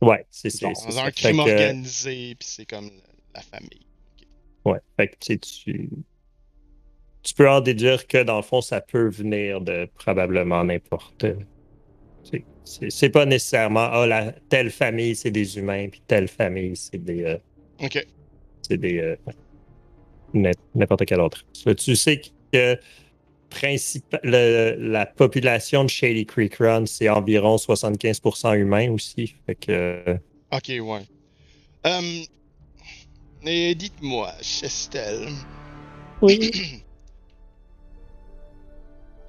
t'es- Ouais, c'est c'est dans ça. un Fait crime que- organisé, puis c'est comme la famille. Ouais, fait que tu sais, tu. Tu peux en déduire que dans le fond, ça peut venir de probablement n'importe. C'est pas nécessairement ah, la, telle famille, c'est des humains, puis telle famille, c'est des. euh, Ok. c'est des. euh, n'im- n'importe quel autre. Tu sais que le- la population de Shady Creek Run, c'est environ 75% humain aussi. Fait que. euh, Ok, ouais. Et dites-moi, Chestel, Oui. [CLEARS THROAT]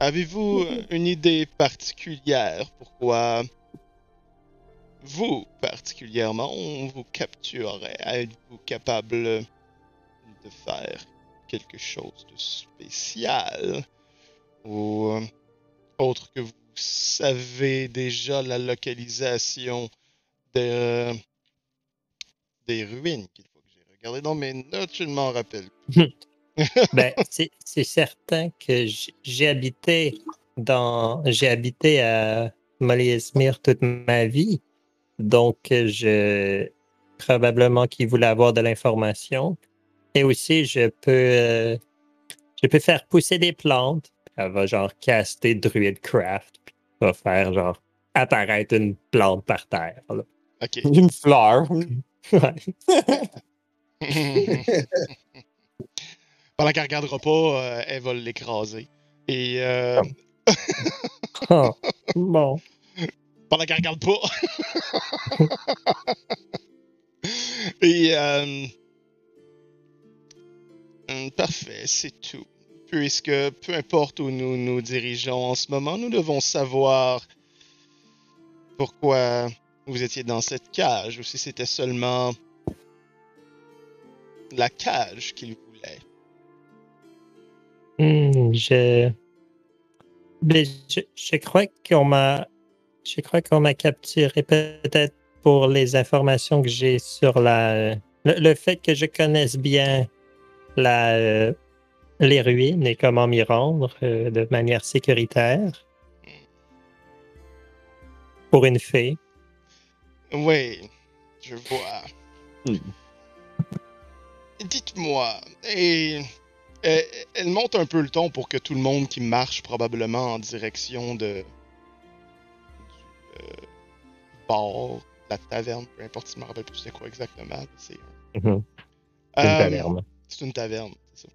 avez-vous une idée particulière pourquoi vous, particulièrement, on vous capturerait? Êtes-vous capable de faire quelque chose de spécial? Ou euh, autre que vous savez déjà la localisation de, des ruines qu'il faut que j'ai regardé dans mes notes, je ne m'en rappelle. [LAUGHS] Ben, c'est certain que j'ai habité dans. J'ai habité à toute ma vie. Donc, je. Probablement qu'il voulait avoir de l'information. Et aussi, je peux. euh, je peux faire pousser des plantes. Elle va genre caster Druid Craft. Puis va faire genre apparaître une plante par terre. là. Une fleur. [LAUGHS] Ouais. [LAUGHS] [LAUGHS] Pendant qu'elle regardera pas, euh, elle va l'écraser. Et euh, Ah, [LAUGHS] bon. pendant qu'elle regarde pas. [LAUGHS] Et euh, hum, parfait, c'est tout. Puisque peu importe où nous nous dirigeons en ce moment, nous devons savoir pourquoi vous étiez dans cette cage ou si c'était seulement la cage qu'il Hmm, je... Mais je, je crois qu'on m'a je crois qu'on m'a capturé peut-être pour les informations que j'ai sur la le, le fait que je connaisse bien la euh, les ruines et comment m'y rendre euh, de manière sécuritaire pour une fée. Oui, je vois. Hmm. Dites-moi, et elle, elle monte un peu le ton pour que tout le monde qui marche probablement en direction de du euh, bar, la taverne, peu importe si je me rappelle plus c'est quoi exactement. C'est Mhm. Euh, Une taverne. c'est une taverne, c'est ça.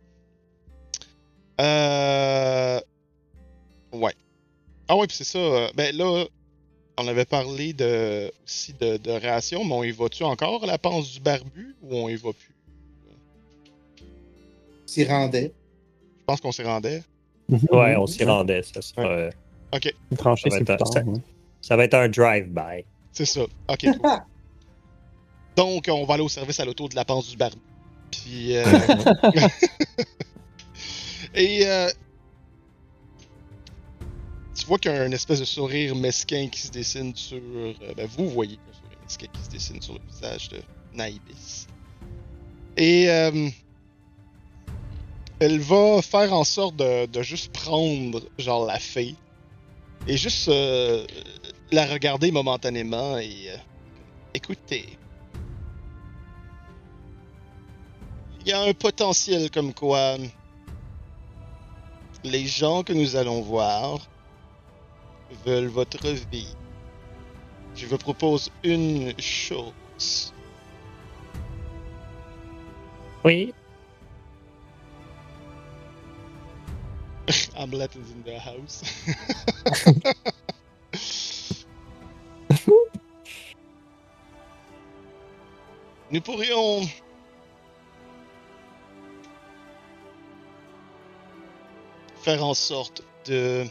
Euh... Ouais. Ah ouais, puis c'est ça. euh, Ben là, on avait parlé de aussi de, de ration, mais on y va-tu encore à la panse du barbu ou on y va plus? S'y rendait. Je pense qu'on s'y rendait. Ouais, on s'y rendait, ça sera, euh, Trancher, Ça va tard. ça-. Ça va être un drive-by. C'est ça. Ok, cool. [LAUGHS] Donc, on va aller au service à l'auto de la panse du barbu. Puis. euh, [LAUGHS] [LAUGHS] Et. euh, Tu vois qu'il y a un espèce de sourire mesquin qui se dessine sur. euh, Ben, vous voyez un sourire mesquin qui se dessine sur le visage de Naibis. Et. euh, Elle va faire en sorte de, de juste prendre, genre, la fée. Et juste euh, la regarder momentanément et. euh, écoutez. Il y a un potentiel comme quoi les gens que nous allons voir veulent votre vie. Je vous propose une chose. Oui. [LAUGHS] Is in the house. [LAUGHS] Nous pourrions faire en sorte de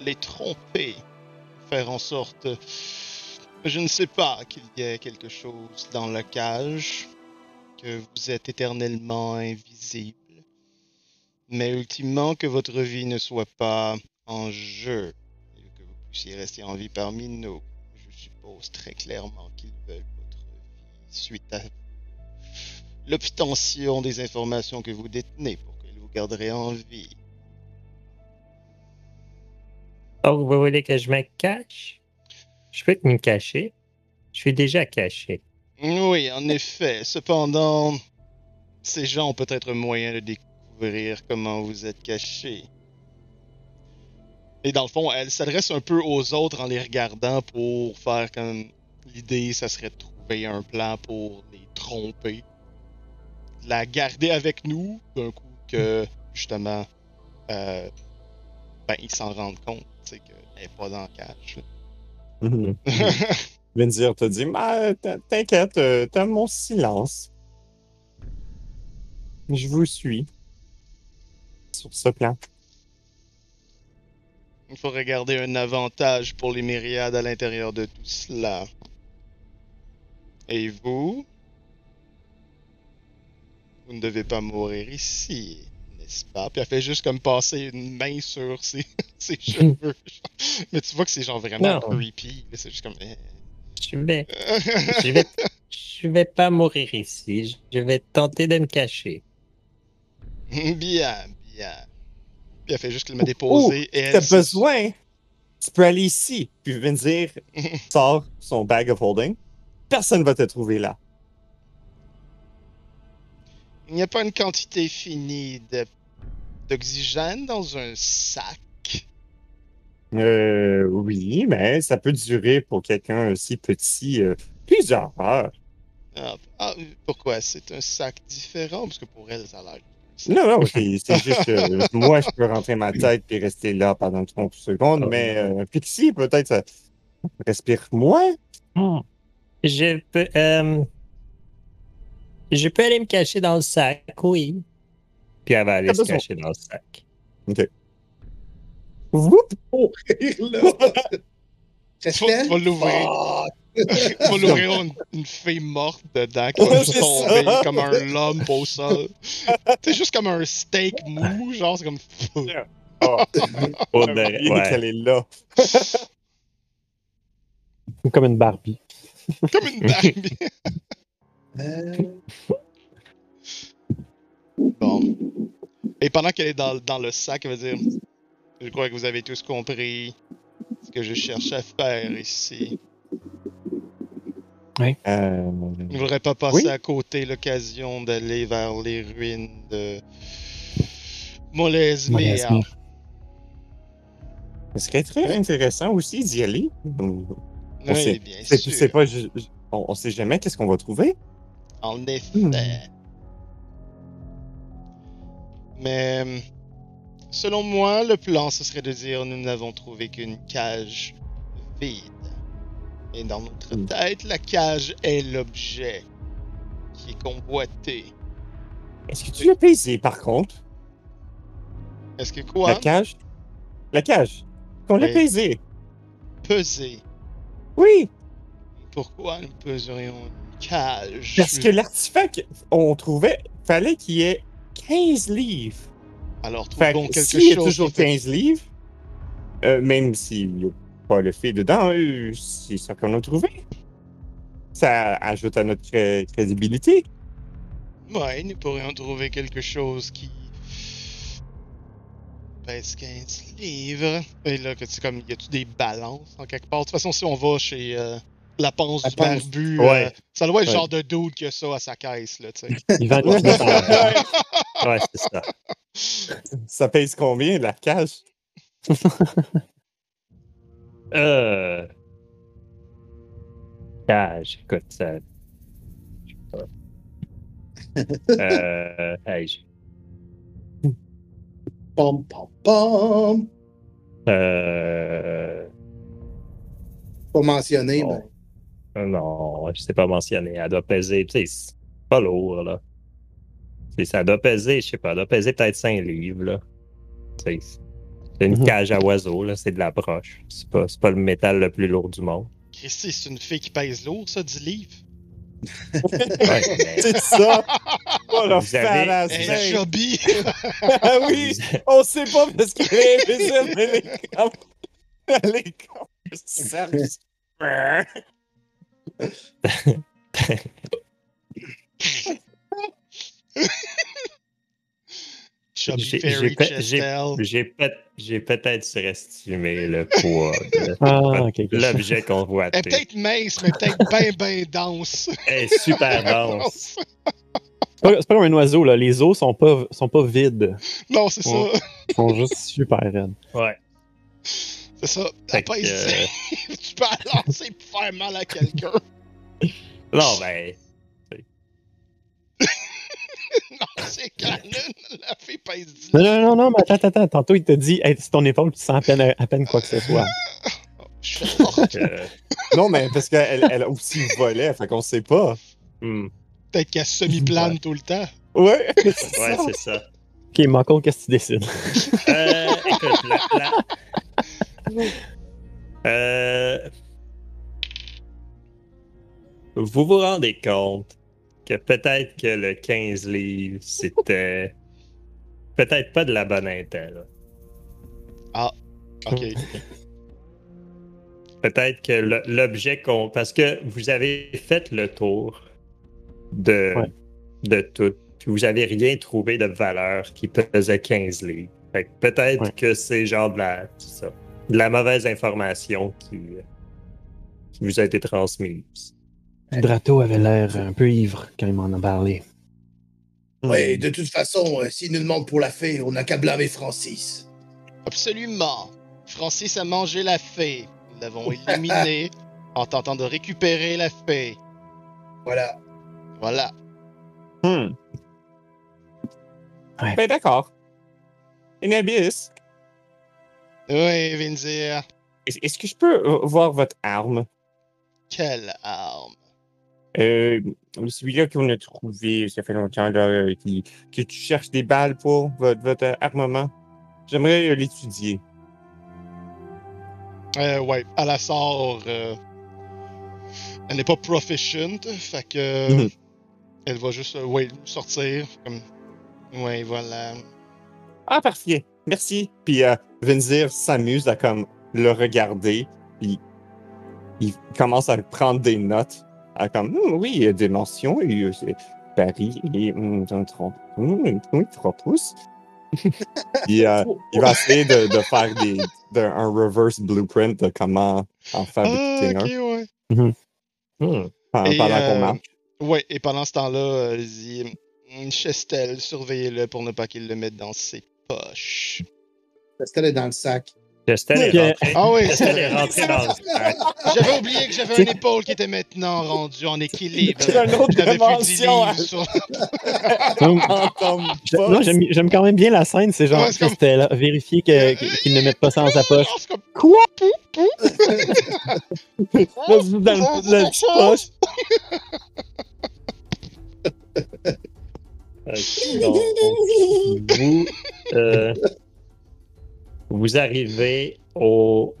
les tromper, faire en sorte, je ne sais pas, qu'il y ait quelque chose dans la cage, que vous êtes éternellement invisible, mais ultimement que votre vie ne soit pas en jeu et que vous puissiez rester en vie parmi nous. Je suppose très clairement qu'ils veulent votre vie suite à l'obtention des informations que vous détenez pour qu'ils vous garderaient en vie. Oh, vous voulez que je me cache? Je peux me cacher. Je suis déjà caché. Oui, en effet. Cependant, ces gens ont peut-être moyen de découvrir comment vous êtes caché. Et dans le fond, elle s'adresse un peu aux autres en les regardant pour faire comme l'idée, ça serait de trouver un plan pour les tromper, la garder avec nous d'un coup que justement, euh, ben ils s'en rendent compte, tu qu'elle est pas dans le cache. Mhm. [LAUGHS] Venzir te dit T'inquiète, euh, t'as mon silence. Je vous suis. Sur ce plan. Il faut regarder un avantage pour les myriades à l'intérieur de tout cela. Et vous? Vous ne devez pas mourir ici, n'est-ce pas? Puis elle fait juste comme passer une main sur ses, [LAUGHS] ses [LAUGHS] cheveux. Mais tu vois que c'est genre vraiment Non. creepy. Mais C'est juste comme. eh. Je vais, [LAUGHS] je vais, je vais pas mourir ici. Je vais tenter de me cacher. bien, bien. Puis elle fait juste qu'elle m'a déposé. et elle T'as besoin. Tu peux aller ici. Puis Venzir [LAUGHS] sort son bag of holding. Personne va te trouver là. Il n'y a pas une quantité finie de- d'oxygène dans un sac? Euh, oui, mais ça peut durer pour quelqu'un aussi petit euh, plusieurs heures. Ah, ah, pourquoi? C'est un sac différent? Parce que pour elle, ça a l'air. Non, non, [LAUGHS] c'est c'est juste que moi, je peux rentrer ma tête et rester là pendant 30 secondes, Ah. mais euh, un Pixie, peut-être, ça respire moins. Je peux, euh, je peux aller me cacher dans le sac, oui. Puis elle va aller se besoin. cacher dans le sac. Whoop! Oh, là! [LAUGHS] Ça se tu vas l'ouvrir. L'ouvrir une, une fille morte dedans qui va juste tomber ça. comme un lump au sol. C'est juste comme un steak mou, genre, c'est comme. Oh, Au j'avais de- oublié ouais. qu'elle est là. Comme une Barbie. comme une Barbie. [LAUGHS] Bon. Et pendant qu'elle est dans, dans le sac, elle va dire Je crois que vous avez tous compris ce que je cherche à faire ici. Euh, Je ne voudrais pas passer Oui. à côté l'occasion d'aller vers les ruines de. Molesmere. ce serait très intéressant aussi d'y aller. On Oui, sait- bien sûr. c'est pas, on, on sait jamais qu'est-ce qu'on va trouver. En effet. Hmm. Mais selon moi, le plan, ce serait de dire nous n'avons trouvé qu'une cage vide. Et dans notre tête, la cage est l'objet qui est convoité. Est-ce que tu l'as pesé, par contre? Est-ce que quoi? La cage? La cage. On l'a pesé. peser. Oui, Pourquoi nous peserions une cage? parce que l'artefact, on trouvait, fallait qu'il y ait 15 livres. Alors, trouvons que quelque y a chose. toujours qui fait- 15 livres, euh, même s'il a pas le fait dedans, c'est ça qu'on a trouvé. Ça ajoute à notre cré- crédibilité. Ouais, nous pourrions trouver quelque chose qui pèse 15 livres. Et là, que c'est comme, y a-tu des balances en quelque part? De toute façon, si on va chez euh, la La du barbu, Ouais. euh, ça doit être le Ouais. genre de dude qui a ça à sa caisse, là, tu sais. [LAUGHS] Il vend en- Ouais, c'est ça. Ça pèse combien, la cage? [LAUGHS] Euh. Cage, écoute, ça. je. [LAUGHS] Euh. Hey, j'ai- Pom, pom, pom. euh. Pas mentionné, mais Non, je sais pas mentionner. Elle doit peser, tu sais, c'est pas lourd, là. Ça doit peser, je sais pas, elle doit peser peut-être 5 livres, là. Tu sais, c'est une Mhm. cage à oiseaux, là, c'est de la broche. C'est pas, c'est pas le métal le plus lourd du monde. Christy, c'est une fille qui pèse lourd, ça, 10 livres. [LAUGHS] Ouais, mais- [LAUGHS] C'est ça! Oh, le avez- est chubby! [LAUGHS] Ah oui! On sait pas parce qu'elle est invisible, mais elle est comme... Elle est comme... Serge. Chubby J'ai- Fairy j'ai pe- j'ai- Chestel. J'ai peut- j'ai peut-être surestimé le poids de [LAUGHS] Ah, l'objet qu'on voit. Elle est peut-être mince, mais peut-être [LAUGHS] bien, bien dense. Elle est super [LAUGHS] dense. C'est pas, pas comme un oiseau, là. Les os sont pas, sont pas vides. non, c'est Ouais. ça. Ils sont juste super raides. Ouais. C'est ça. Fait Elle que, euh, tu peux la lancer pour faire mal à quelqu'un. non, ben, [LAUGHS] c'est canon. La fille pèse 10 Non, non, non, non, mais attends, attends, attends. Tantôt, il t'a dit, hey, c'est ton épaule, tu sens à peine, à peine quoi que ce soit. [LAUGHS] Je suis forte. euh, Non, mais parce qu'elle elle a aussi volé, fait qu'on sait pas. hmm, Peut-être qu'elle semi-plane tout le temps. Ouais! [LAUGHS] ouais, c'est ça. Ok, Mako, qu'est-ce que tu décides? Euh, écoute, la, la- Euh, Vous vous rendez compte que peut-être que le 15 livres, c'était peut-être pas de la bonne intel. Ok. [LAUGHS] Peut-être que l'objet qu'on. Parce que vous avez fait le tour de, Ouais. de tout. Puis vous avez rien trouvé de valeur qui pesait 15 livres. Fait que peut-être Ouais. que c'est genre de la, ça, de la mauvaise information qui, qui vous a été transmise. Drato avait l'air un peu ivre quand il m'en a parlé. Ouais, de toute façon, euh, s'il nous demande pour la fée, on n'a qu'à blâmer Francis. Absolument. Francis a mangé la fée. Nous l'avons [LAUGHS] éliminée en tentant de récupérer la fée. Voilà. Voilà. Hmm. Ouais. Ben d'accord. Inabis, Oui, Vinzir. est- est-ce que je peux voir votre arme? Quelle arme? Euh, celui-là qu'on a trouvé, ça fait longtemps, là, euh, qui, que tu cherches des balles pour votre, votre armement. J'aimerais euh, l'étudier. Euh, ouais, elle la sort. euh, Elle n'est pas proficient, fait que. Mhm. Elle va juste, ouais, sortir. Comme... Ouais, voilà. Ah, parfait. Merci. Puis euh, Vinzir s'amuse à comme le regarder. Puis il commence à prendre des notes. À comme, oui, il y a des mentions. Et, Paris et hum, un tronc- hum, oui, trois pouces. [LAUGHS] Euh, il va essayer de, de faire des, de- un reverse blueprint de comment en Ah, fabriquer ok, un ouais. Hmm. pendant, Et, pendant euh, qu'on marche. Ouais, et pendant ce temps-là, euh, elle dit Chestel, surveillez-le pour ne pas qu'il le mette dans ses poches. C'était dans le sac. Est rentré. Ah oui, Chestel est rentré dans le. [LAUGHS] J'avais oublié que j'avais une épaule qui était maintenant rendue en équilibre. C'est une autre J'avais plus dix dimension, sur- non, [LAUGHS] j'aime j'aime quand même bien la scène. C'est genre, Ouais, comme- c'était là, vérifier que- qu'il ne mette pas ça dans sa poche. C'est comme- Quoi? [LAUGHS] Dans le- la petite poche. Donc, vous, euh, vous arrivez au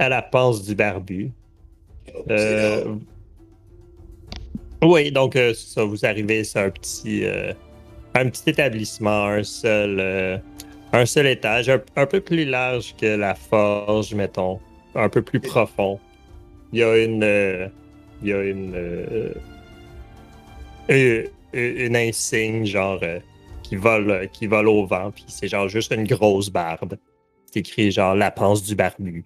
à la panse du barbu. C'est Euh, oui, donc euh, ça, vous arrivez, c'est un petit, euh, un petit établissement, un seul, un seul étage, un, un peu plus large que la forge, mettons, un peu plus profond. Il y a une, il y a une, une, une insigne genre qui vole, qui vole au vent, puis c'est genre juste une grosse barbe. C'est écrit genre la panse du barbu.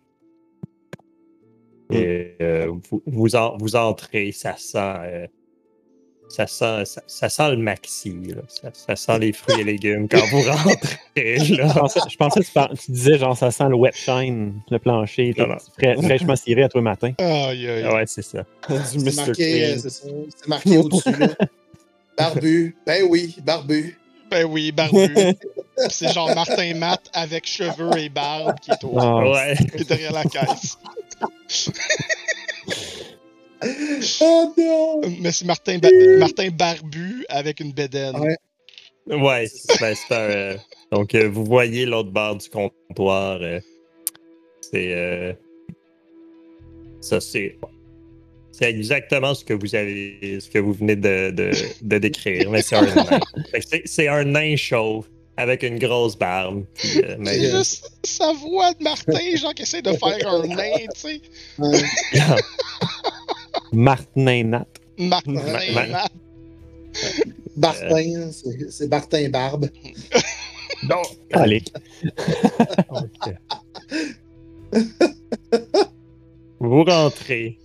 Et euh, vous, vous, en- vous entrez, ça sent, euh, ça sent, ça, ça sent le maxi, là. Ça, ça sent les fruits et légumes quand vous rentrez. [LAUGHS] Je pensais, je pensais que tu, disais genre ça sent le wet shine, le plancher, Non, non. fra- fraîchement ciré à toi matin. Aïe, aïe. Ah ouais, c'est ça. C'est marqué, euh, marqué au-dessus. Barbu. Ben oui, barbu. Ben oui, barbu. C'est genre Martin Matt avec cheveux et barbe qui est, au, Ah, Ouais. qui est derrière la caisse. [LAUGHS] Oh non! Mais c'est Martin, Ba- Martin Barbu avec une bédaine. Ouais. Ben, c'est un. euh, donc, euh, vous voyez l'autre barre du comptoir. euh, c'est. euh, ça, c'est. C'est exactement ce que vous avez, ce que vous venez de, de, de décrire, mais c'est un nain. [LAUGHS] C'est- un nain chauve avec une grosse barbe. puis, euh, mais, C'est juste sa voix de Martin, genre qui essaie de faire un nain, tu sais. [LAUGHS] Martin Nat. Martin Ma- ma- Matt. Bartin, c'est Bartin Barbe. [LAUGHS] donc, Allez. Vous rentrez.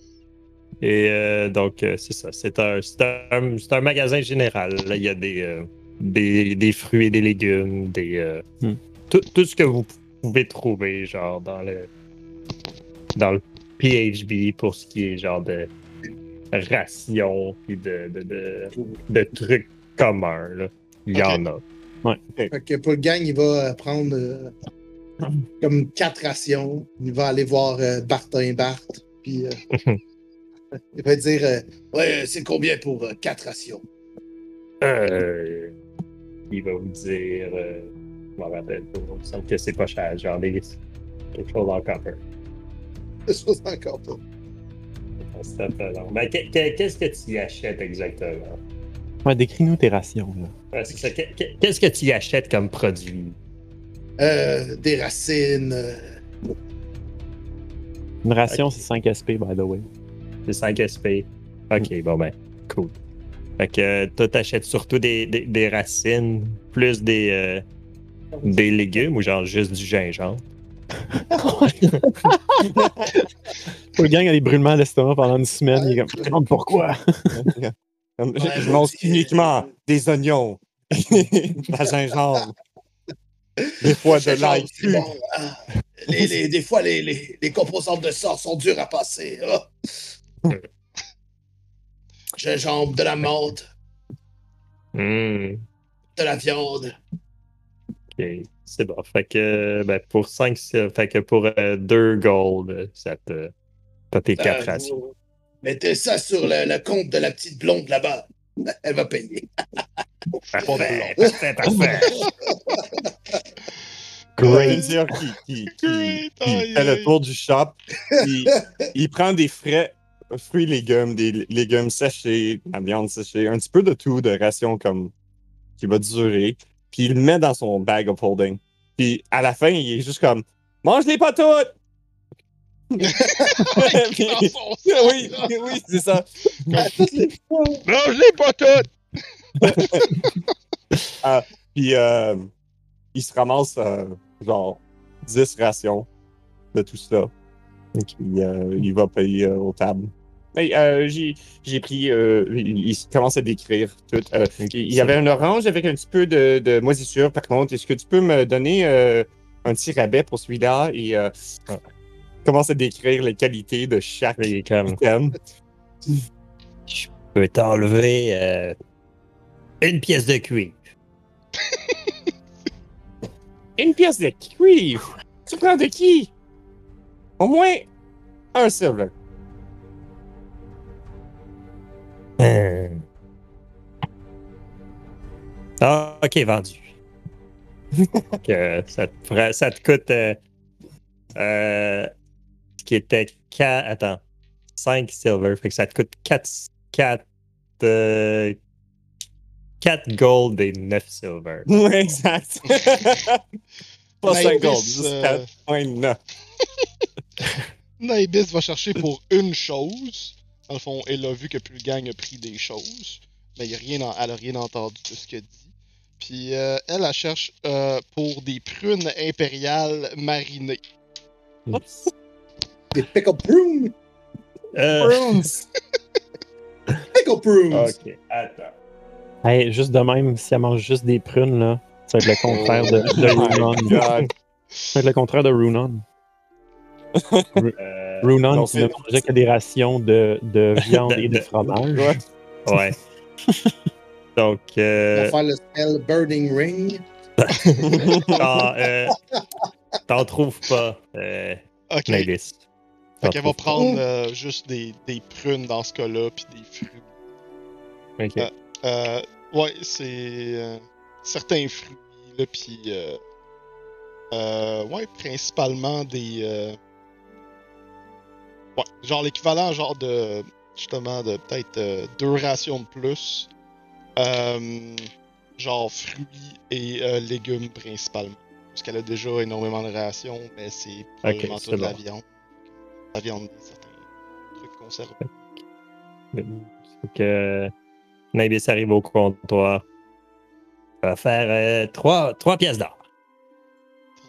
Et euh, donc, euh, c'est ça. C'est un, c'est un, c'est un magasin général. Là, il y a des, euh, des, des fruits et des légumes, des, euh, Hmm. tout, tout ce que vous pouvez trouver, genre, dans le, dans le PHB pour ce qui est, genre, de rations puis de, de, de, de trucs communs. Là. Il y en a. Fait que pour le gang, il va prendre euh, comme quatre rations. Il va aller voir euh, Bartin Bart. Puis euh, [LAUGHS] il va dire euh, Ouais, c'est combien pour euh, quatre rations? Euh, il va vous dire. Euh, je m'en rappelle pas. Il me semble que c'est pas cher. Genre des, quelque chose en copper. Je sais encore fait long. Ben, que- que- qu'est-ce que tu y achètes exactement? Ouais, décris-nous tes rations. Là. Ouais, Qu'est-ce que tu y achètes comme produit? Euh, des racines. euh, Une ration, c'est 5 SP, by the way. C'est 5 SP. Ok, bon ben, cool. Fait que euh, toi, t'achètes surtout des, des, des racines, plus des, euh, des légumes ou genre juste du gingembre? [LAUGHS] Le gang a des brûlements d'estomac pendant une semaine. Il est comme, pourquoi? Je- Ouais, je moi mange uniquement des oignons, [LAUGHS] de la gingembre, des fois de l'ail c'est cru. bon, hein. Les- les- des fois, les, les, les composantes de sort sont dures à passer. ah. Gingembre, de la menthe, Hmm. de la viande. Ok, c'est bon. Fait que ben, pour 5, fait que pour 2 gold, euh, ça te. T'as tes 4 Euh, rations. Mettez ça sur le, le compte de la petite blonde là-bas. Elle va payer. Parfait, parfait, parfait. Great. dire qui, qui, qui, Great, qui aïe, fait le tour du shop. Il, [LAUGHS] il prend des frais, fruits, légumes, des légumes séchés, de la viande séchée, un petit peu de tout, de ration comme qui va durer. Puis il le met dans son bag of holding. Puis à la fin, il est juste comme Mange-les pas toutes! [LAUGHS] [LAUGHS] Son [LAUGHS] oui, oui, c'est ça. L'ai pas tout! Puis euh, il se ramasse euh, genre 10 rations de tout ça. Et puis, euh, il va payer euh, aux tables. Euh, j'ai, pris. euh, il, commence à décrire tout. Euh, il y avait un orange avec un petit peu de, de moisissure. Par contre, est-ce que tu peux me donner un petit rabais pour celui-là? Et Ah. commence à décrire les qualités de chaque item? Je peux t'enlever une pièce de cuivre. [LAUGHS] Une pièce de cuivre? Tu prends de qui? Au moins un silver. Ah, ok, vendu. que ça, te, fera- ça te coûte euh, euh, qui était 4. Attends. 5 silver. Fait que ça te coûte 4. 4. 4 gold et 9 silver. [LAUGHS] Ouais, exact. [LAUGHS] Pas Naibis, 5 gold, juste euh, 4.9. [LAUGHS] Naibis va chercher pour une chose. Dans le fond, elle a vu que Pulgang a pris des choses. Mais il y a rien en- elle a rien entendu de ce qu'elle dit. Puis euh, elle, elle cherche euh, pour des prunes impériales marinées. [LAUGHS] Des pickle prunes? Euh, Prunes. [LAUGHS] Pickle prunes. ok, attends. Hey, juste de même, si elle mange juste des prunes, là, ça va être le contraire de, de Oh Runon. Ça va être le contraire de Runon. Euh, [LAUGHS] Runon non, qui c'est- ne mangeait que des rations de, de [LAUGHS] viande et de De- fromage. Ouais. ouais. [LAUGHS] Donc, On euh, va faire le spell Burning Ring. [LAUGHS] t'en, euh, t'en trouves pas, euh, Ok. Naibis. Fait qu'elle va prendre euh, juste des, des prunes dans ce cas-là, puis des fruits. Ok. Ah. Euh, ouais, c'est euh, certains fruits, là, puis euh, euh, ouais, principalement des, euh, ouais, genre l'équivalent, genre de, justement, de peut-être euh, deux rations de plus, euh, genre fruits et euh, légumes principalement, parce qu'elle a déjà énormément de rations, mais c'est probablement c'est toute la bon. viande, la viande, certains trucs conservés. Donc, euh, Naibis arrive au comptoir. Il va faire trois, trois pièces d'or.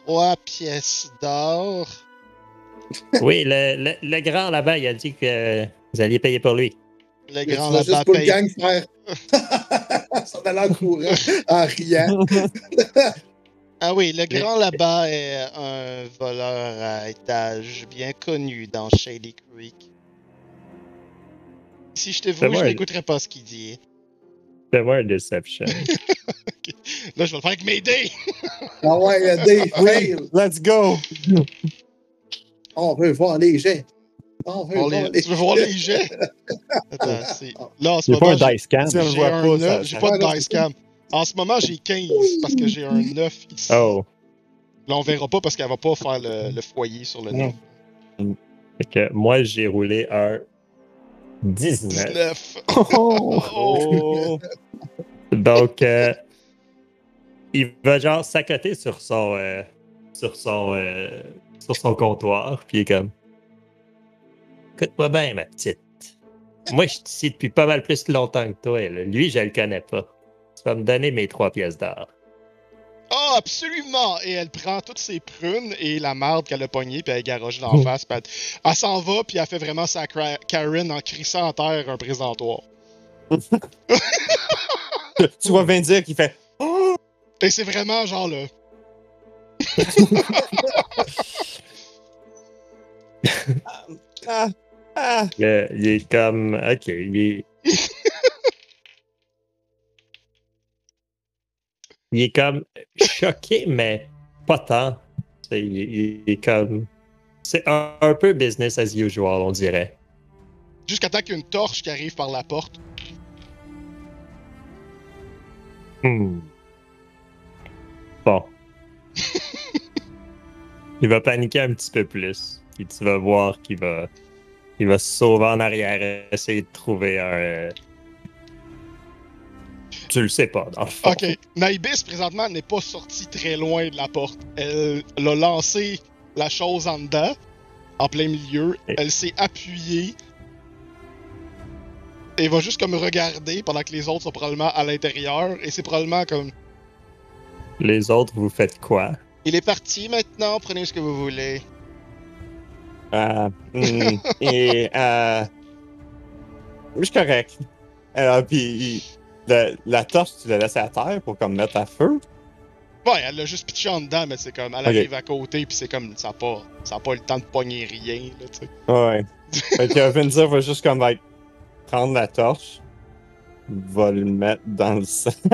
Trois pièces d'or. [LAUGHS] Oui, le, le, le grand là-bas, il a dit que vous alliez payer pour lui. Le grand là-bas juste pour le gang faire. [LAUGHS] Ça en allant en courant, en riant. [LAUGHS] Ah oui, le grand là-bas est un voleur à étage bien connu dans Shady Creek. Si j'étais vous, je n'écouterais pas ce qu'il dit. Fais-moi un deception. Là, je vais le faire avec mes dés! Ah ouais, euh, des fails. Let's go! On veut voir les jets. On veut Voir les- les Tu veux voir les jets? [LAUGHS] Attends, c'est... Là, en ce Il n'y a pas un dice cam. J'ai un pas, 9, ça- j'ai ça- pas Ouais, de non, dice cam. En ce moment, j'ai 15 parce que j'ai un 9 ici. Oh. Là, on verra pas parce qu'elle va pas faire le, le foyer sur le 9. Fait que moi, j'ai roulé un 19. 19. Oh! Oh! Donc, euh, il va genre s'accoter sur son, euh, sur son, euh, sur son comptoir, puis il est comme, écoute-moi bien, ma petite. Moi, je suis ici depuis pas mal plus longtemps que toi. là. Lui, je le connais pas. Tu vas me donner mes trois pièces d'or. Ah, absolument! Et elle prend toutes ses prunes et la marde qu'elle a pognée, puis elle garoche d'en face. Puis elle, elle s'en va, puis elle fait vraiment sa Karen en crissant en terre un présentoir. [LAUGHS] tu vois Vin dire qu'il fait Oh! Et c'est vraiment genre là. [LAUGHS] Ah! Ah! Là, il est comme, ok, il est. [LAUGHS] il est comme choqué, mais pas tant. C'est- Il, il est comme. C'est un, un peu business as usual, on dirait. Jusqu'à temps qu'il y ait une torche qui arrive par la porte. Hmm. Bon. [LAUGHS] il va paniquer un petit peu plus. Puis tu vas voir qu'il va. Il va se sauver en arrière, essayer de trouver un. euh, Tu le sais pas, dans le fond. Ok, Naibis présentement n'est pas sortie très loin de la porte. Elle, elle a lancé la chose en dedans, en plein milieu. Elle s'est appuyée. Et va juste comme regarder pendant que les autres sont probablement à l'intérieur. Et c'est probablement comme. Les autres, vous faites quoi? Il est parti maintenant, prenez ce que vous voulez. Euh, hmm, et euh, je suis correct. Euh, puis le- la torche, tu la laisses à terre pour comme mettre à feu? Ouais, elle l'a juste pitché en dedans, mais c'est comme. Elle arrive à côté, puis c'est comme. Ça n'a pas, ça a pas le temps de pogner rien, là, tu sais. Ouais. fait que Vinza va juste comme like, prendre la torche, va le mettre dans le sac. [LAUGHS]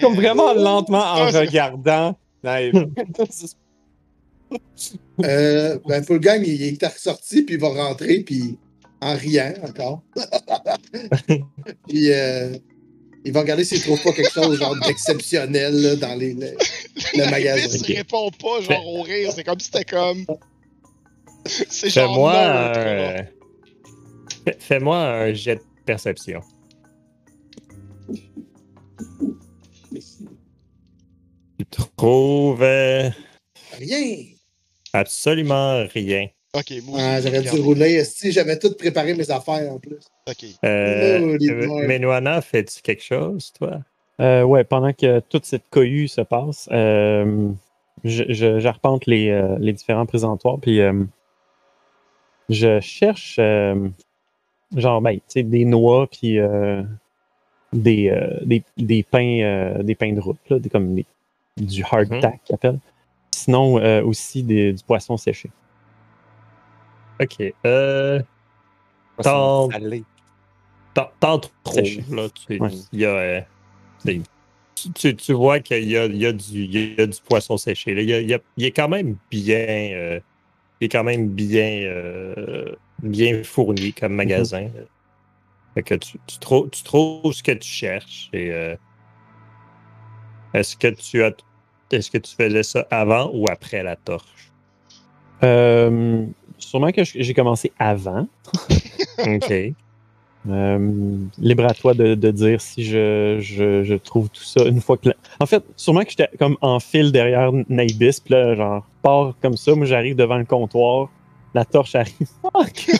comme vraiment lentement en regardant. [LAUGHS] [LAUGHS] Euh, ben, pour le gang, il est ressorti, puis il va rentrer, puis en riant encore. [LAUGHS] puis euh, il il va regarder s'il trouve pas quelque chose genre d'exceptionnel là, dans les, le, le [LAUGHS] magasin. Ok. répond pas, genre au rire. C'est comme si c'était comme. C'est genre. Fais-moi un... Fais-moi un jet de perception. Tu trouves Rien. Absolument rien. Ok, moi Ah, je J'aurais dû rouler. Si j'avais tout préparé mes affaires en plus. Ok. Euh, Oh. Menuana, fais-tu quelque chose, toi? Euh, ouais, pendant que toute cette cohue se passe, euh, je, je- j'arpente les, euh, les différents présentoirs, puis euh, je cherche, euh, genre, ben, tu sais, des noix, puis euh, des, euh, des, des pains, euh, des pains de route, là, des, comme des- du hardtack, qu'ils appellent. Sinon, euh, aussi des- du poisson séché. Ok. Euh, Tant- Salé. T'en t'en trouves, Séché. là. Tu, Ouais. il y a, euh, c'est- tu, tu- tu vois qu'il y a, il y, a du, il y a du poisson séché. Il, y a- il y a- il est quand même bien, euh, il est quand même bien, euh, bien fourni comme magasin. là. Fait que tu, tu, trou- tu trouves ce que tu cherches. Et, euh, est-ce que tu as, est-ce que tu faisais ça avant ou après la torche? Euh, sûrement que j'ai commencé avant. [LAUGHS] Ok. Euh, libre à toi de, de dire si je, je, je trouve tout ça une fois que. la- En fait, sûrement que j'étais comme en file derrière Naibis, puis là, genre, pars comme ça. Moi, j'arrive devant le comptoir, la torche arrive. [LAUGHS] Fuck!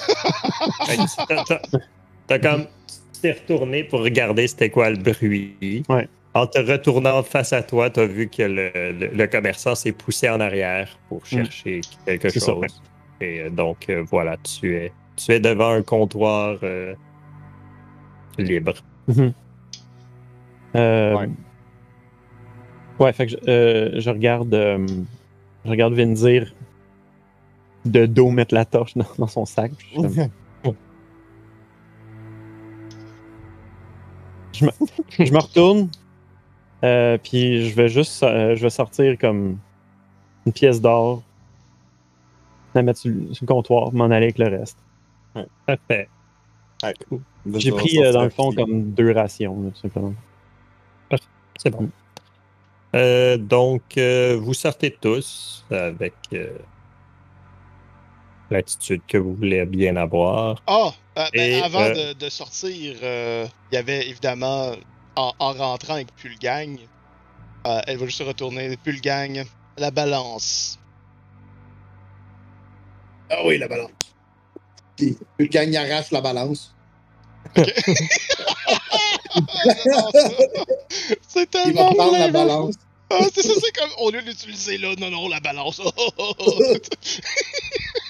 T'as comme. Tu t'es retourné pour regarder c'était quoi le bruit. Ouais. En te retournant face à toi, t'as vu que le, le- le commerçant s'est poussé en arrière pour chercher quelque Mm. Chose. ça, ouais. Et euh, donc, euh, voilà, tu es, tu es devant un comptoir euh, libre. Euh, Ouais. ouais, fait que je, je regarde. je regarde Vinzir de dos mettre la torche dans, dans son sac. [LAUGHS] me, je me retourne, euh, puis je vais juste euh, je vais sortir comme une pièce d'or, la mettre sur, le- sur le comptoir, m'en aller avec le reste. Parfait. Ah, cool. J'ai pris euh, dans le fond comme deux rations, là, tout simplement. C'est bon. Euh, donc, euh, vous sortez tous avec euh, l'attitude que vous voulez bien avoir. Ah, euh, ben, Et, avant euh, de, de sortir, euh, il y avait évidemment, en, en rentrant avec Pulgang, euh, elle va juste se retourner. Pulgang, la balance. Ah oui, la balance. Puis, le gang il arrache la balance. [LAUGHS] c'est Il va tellement prendre la vrai, là. balance. Ah, c'est ça, c'est comme, au lieu de l'utiliser là, non, non, la balance. [LAUGHS]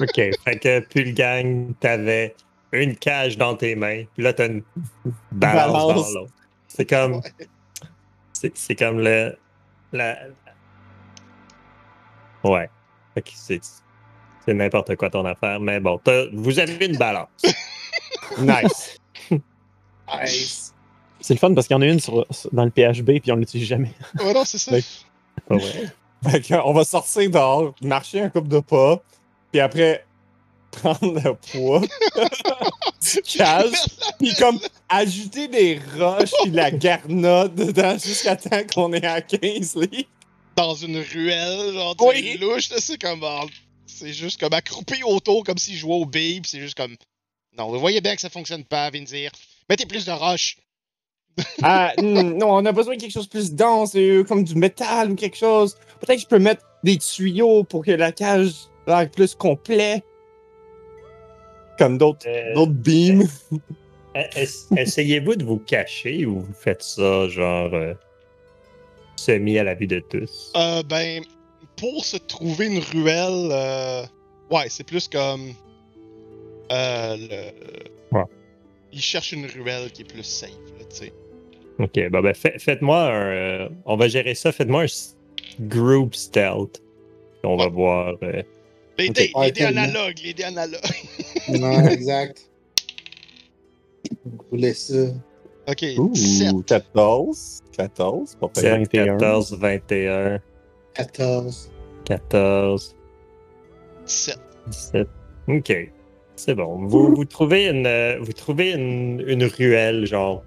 OK. fait que Pulgang, t'avais une cage dans tes mains, puis là, t'as une balance, Balance. dans l'autre. C'est comme. C'est c'est comme le. La. Ouais. Fait que c'est. C'est n'importe quoi ton affaire, mais bon, vous avez une balance. [LAUGHS] Nice. Nice. C'est le fun parce qu'il y en a une sur- sur- dans le PHB puis on l'utilise jamais. ouais, non, c'est ça. Ouais. Pas vrai. Fait que, on va sortir dehors, marcher un couple de pas, puis après prendre le poids [LAUGHS] du cage, puis comme ajouter des roches puis la garnotte dedans jusqu'à temps qu'on est à 15 livres. Dans une ruelle, genre, Oui. louche, là, c'est comme, ah, c'est juste comme accroupi autour, comme s'il jouait au billes, c'est juste comme, non, vous voyez bien que ça fonctionne pas, Vinzir. Mettez plus de roches. [LAUGHS] Ah, hmm, non, on a besoin de quelque chose de plus dense, euh, comme du métal ou quelque chose. Peut-être que je peux mettre des tuyaux pour que la cage l'air plus complet. Comme d'autres Euh, d'autres beams. es- [LAUGHS] Essayez-vous de vous cacher ou vous faites ça, genre, euh, semi à la vue de tous? Euh, ben, pour se trouver une ruelle, euh, ouais, c'est plus comme. Euh, le. Ouais. Il cherche une ruelle qui est plus safe, là, tu sais. Ok, bon, ben, fait- faites-moi un. euh, on va gérer ça. Faites-moi un group stealth. On va voir. Euh, Les Ok. dés, les dés analogues, les dés analogues. [LAUGHS] Ouais, exact. Vous voulez ça. Ok, 17. Ouh, 14. 14, pas pire. 7, 21. 14, 21, 14. 14, 17. 17. Ok. C'est bon. Vous, vous trouvez une, euh, vous trouvez une, une ruelle, genre,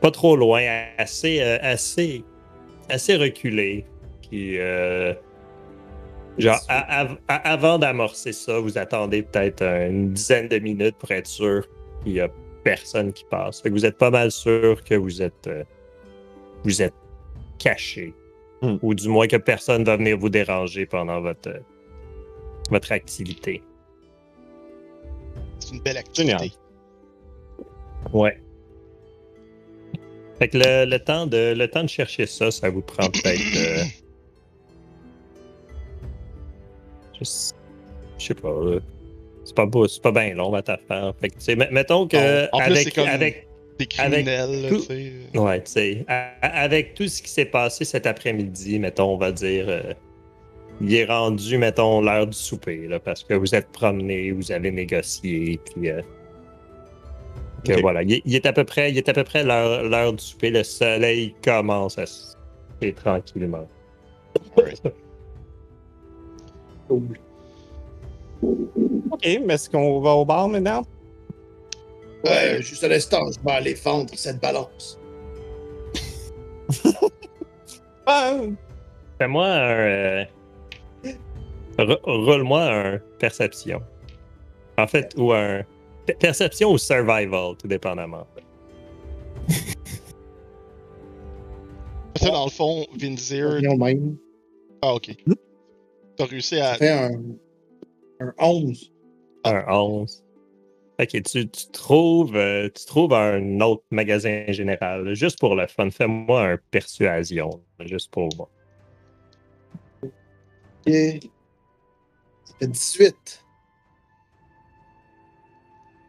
pas trop loin, assez, euh, assez, assez reculé. Puis, euh, genre, à- à- à- avant d'amorcer ça, vous attendez peut-être une dizaine de minutes pour être sûr qu'il y a personne qui passe. Fait que vous êtes pas mal sûr que vous êtes, euh, vous êtes caché. Hmm. Ou du moins que personne va venir vous déranger pendant votre, euh, votre activité. C'est une belle activité. Génial. Ouais. Fait que le, le temps de, le temps de chercher ça, ça vous prend peut-être. euh, [CLEARS THROAT] je, sais- je sais pas. euh, c'est pas, beau- c'est pas bien long votre affaire. Fait que, mettons que. En avec, comme- avec, Des criminels, tu sais. ouais, tu sais, avec tout ce qui s'est passé cet après-midi, mettons, on va dire. euh, il est rendu, mettons, l'heure du souper, là, parce que vous êtes promené, vous avez négocié, puis. euh, que voilà, il est, il est à peu près, il est à peu près l'heure l'heure du souper. Le soleil commence à se coucher Ok, mais est-ce qu'on va au bar maintenant? Ouais, juste un instant, je vais aller fendre cette balance. [LAUGHS] Fais-moi un. euh, Roule-moi un perception. En fait, ou un. pe- Perception ou survival, tout dépendamment. Ça, dans le fond, Vinzir. Ah, ok. T'as réussi à. Fait un, un 11. Un 11. Ok, tu, tu trouves, euh, tu trouves un autre magasin général, juste pour le fun. Fais-moi un persuasion, juste pour moi. Ok. Ça fait 18.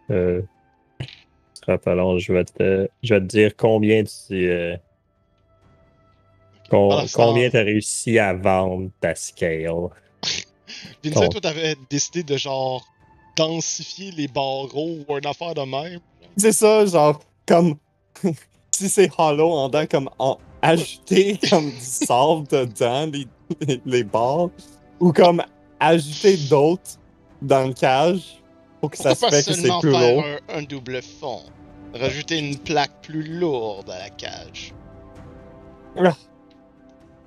Euh, long, je vais te, je vais te dire combien tu. euh, Ah, combien tu as réussi à vendre ta scale? Vinzir, Ton- toi, t'avais décidé de genre densifier les barreaux ou une affaire de même? c'est ça, genre, comme. [LAUGHS] si c'est hollow, on doit comme en ajouter [LAUGHS] comme du sable dedans, les, les, les barres. Ou comme ajouter d'autres dans le cage pour que ça se fait que c'est plus faire lourd. un, un double fond? Rajouter une plaque plus lourde à la cage.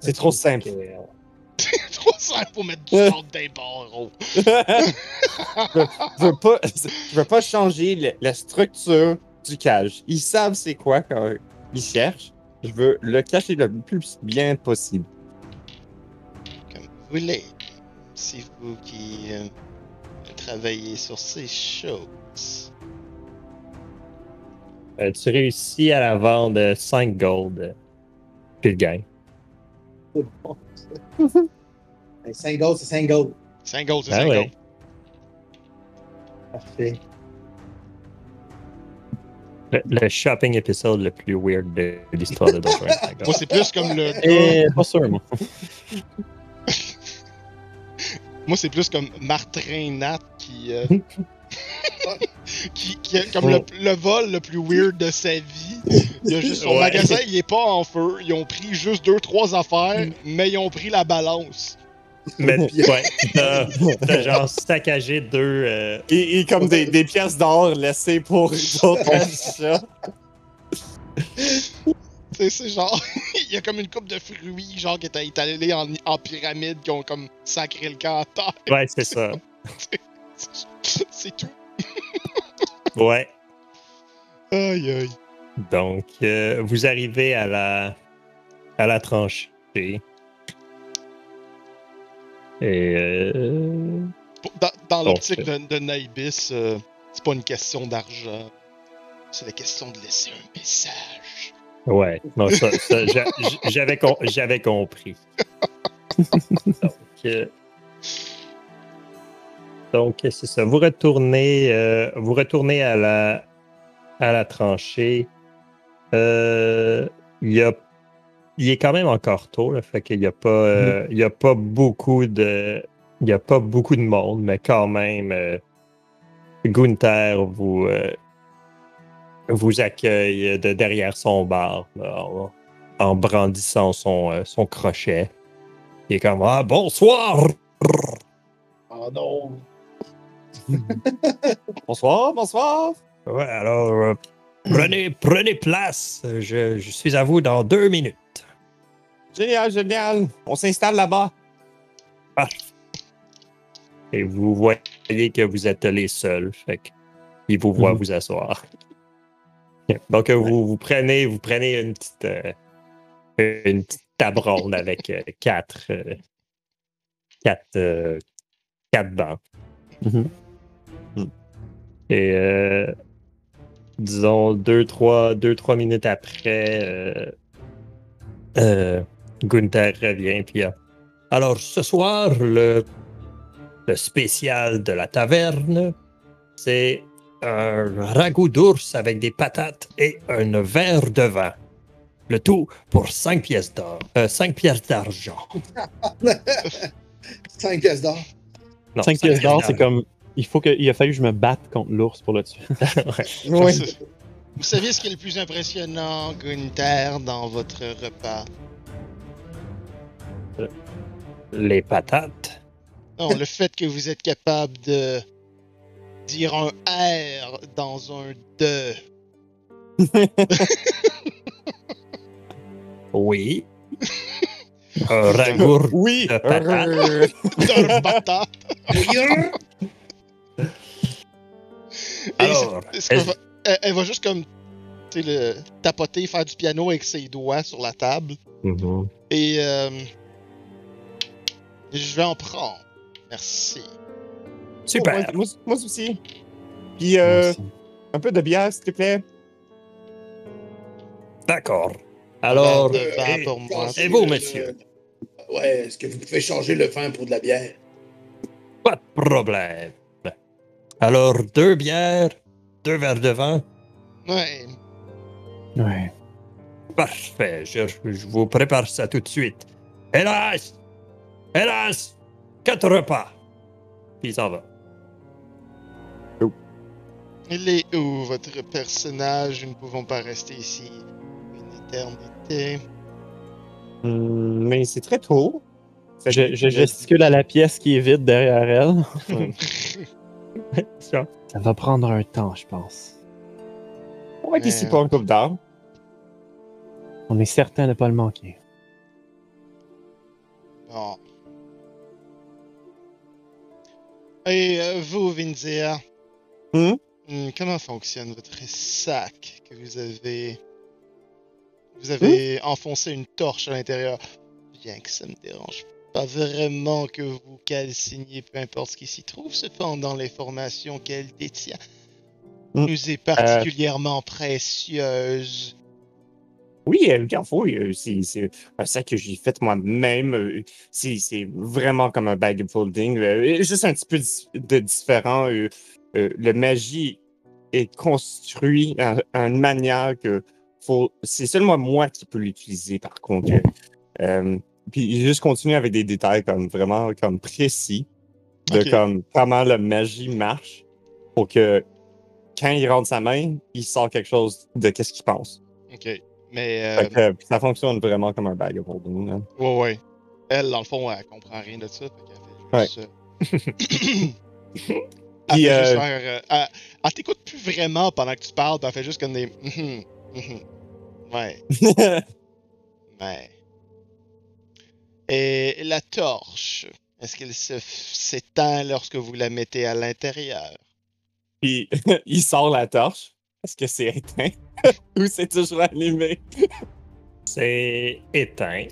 C'est trop simple. C'est [LAUGHS] trop simple pour mettre du dans les barreaux. je, veux pas, je veux pas changer le- la structure du cage. Ils savent c'est quoi quand ils cherchent. Je veux le cacher le plus bien possible. Comme vous voulez. C'est vous qui euh, travaillez sur ces choses. Euh, tu réussis à la vendre 5 gold. euh, Puis le gain. [LAUGHS] C'est bon, ça. Hey, 5 goals, c'est 5 goals. 5 gold, c'est 5 ouais. gold. Parfait. Le, le shopping épisode le plus weird de l'histoire de Dragons. [LAUGHS] Moi, c'est plus comme le. Et pas sûr, moi. [LAUGHS] Moi, c'est plus comme Martin Nat qui. euh, qui, qui a comme le, le vol le plus weird de sa vie. Il a juste, son Ouais. magasin, il est pas en feu. Ils ont pris juste deux, trois affaires, mais ils ont pris la balance. Mais [LAUGHS] ouais, t'as t'as genre saccagé deux. euh, Et, et comme des, des pièces d'or laissées pour [LAUGHS] d'autres achats. Tu sais, c'est genre. [LAUGHS] il y a comme une coupe de fruits, genre, qui étaient étalés en, en pyramide, qui ont comme sacré le camp à terre. Ouais, c'est ça. C'est tout. [LAUGHS] Ouais. Aïe, aïe. Donc, euh, vous arrivez à la, à la tranchée. Et. euh, Dans, l'optique c'est- de, de Naibis, euh, c'est pas une question d'argent. C'est la question de laisser un message. ouais, non, ça, ça, j'a- j'avais, com- j'avais compris. [LAUGHS] Donc, euh, donc, c'est ça. Vous retournez, euh, vous retournez à la, à la tranchée. Euh, il y a il est quand même encore tôt, là, fait qu'il n'y a pas, euh, il y a pas beaucoup de, il y a pas beaucoup de monde, mais quand même, euh, Gunther vous, euh, vous accueille de derrière son bar, là, en, en brandissant son, euh, son crochet. Il est comme ah bonsoir. Oh non. [LAUGHS] Bonsoir, bonsoir. Ouais, alors, euh, Prenez, prenez place. Je, je suis à vous dans deux minutes. Génial, génial. On s'installe là-bas. Et vous voyez que vous êtes les seuls. Fait que il vous voit Mhm. vous asseoir. Donc, euh, vous, vous, prenez, vous prenez une petite, euh, une petite table avec euh, quatre, euh, quatre, quatre bancs. Mhm. Et euh, disons deux trois, deux, trois minutes après, euh, euh, Gunther revient. Puis, euh, alors, ce soir, le, le spécial de la taverne, c'est un ragoût d'ours avec des patates et un verre de vin. Le tout pour 5 pièces d'or. 5 pièces d'argent. [LAUGHS] 5 pièces d'or? Non, 5 cinq pièces d'or, c'est comme. Il, faut que, il a fallu que je me batte contre l'ours pour le tuer. [LAUGHS] [LAUGHS] Ouais. Oui. Vous savez ce qui est le plus impressionnant, Gunther, dans votre repas? Les patates. Non, le fait que vous êtes capable de dire un R dans un de. [LAUGHS] Oui. Un ragoût Oui. de patates. Euh, D'un Alors, va- elle, elle va juste comme tu sais, le, tapoter, faire du piano avec ses doigts sur la table. Mhm. Et euh, je vais en prendre. Merci. Super. moi, moi, moi aussi. Puis euh, un peu de bière, s'il te plaît. D'accord. Alors, vin et- pour moi. et vous, monsieur? Ouais, est-ce que vous pouvez changer le vin pour de la bière? pas de problème. Alors, deux bières, deux verres de vin. Ouais. Ouais. Parfait. Je, je vous prépare ça tout de suite. Hélas! Hélas! Quatre repas. Puis il s'en va. Il est où, votre personnage? Nous ne pouvons pas rester ici une éternité. Hum, mais c'est très tôt. Je, je gesticule à la pièce qui est vide derrière elle. [LAUGHS] [LAUGHS] [LAUGHS] Ça. Ça va prendre un temps, je pense. On va être ici pour un couple d'heures. On est certain de ne pas le manquer. Bon. Et euh, vous, Vinzia? Hmm? Hmm, comment fonctionne votre sac que vous avez... Vous avez enfoncé une torche à l'intérieur. Bien que ça me dérange pas vraiment que vous calciniez peu importe ce qui s'y trouve, cependant l'information qu'elle détient Hmm. nous est particulièrement précieuse. Oui, euh, le Carrefour, euh, c'est un sac que j'ai fait moi-même. euh, C'est vraiment comme un bag of folding. euh, Juste un petit peu de différent. euh, euh, Le magie est construit en- en une manière que faut. C'est seulement moi qui peux l'utiliser, par contre. Euh, puis juste continuer avec des détails comme vraiment comme précis de comme comment la magie marche pour que quand il rentre sa main, il sort quelque chose de qu'est-ce qu'il pense. Ok. Mais, euh, Fait que, ça fonctionne vraiment comme un bag of holding. là. ouais, ouais. Elle, dans le fond, elle comprend rien de ça. Fait qu'elle fait juste, euh, [LAUGHS] elle euh, juste faire. euh, elle elle t'écoute plus vraiment pendant que tu parles, puis elle fait juste comme des. [LAUGHS] Ouais, [LAUGHS] ouais. Et la torche, est-ce qu'elle s'éteint lorsque vous la mettez à l'intérieur? Puis [LAUGHS] il sort la torche. Est-ce que c'est éteint? [LAUGHS] Ou c'est toujours allumé? C'est éteint.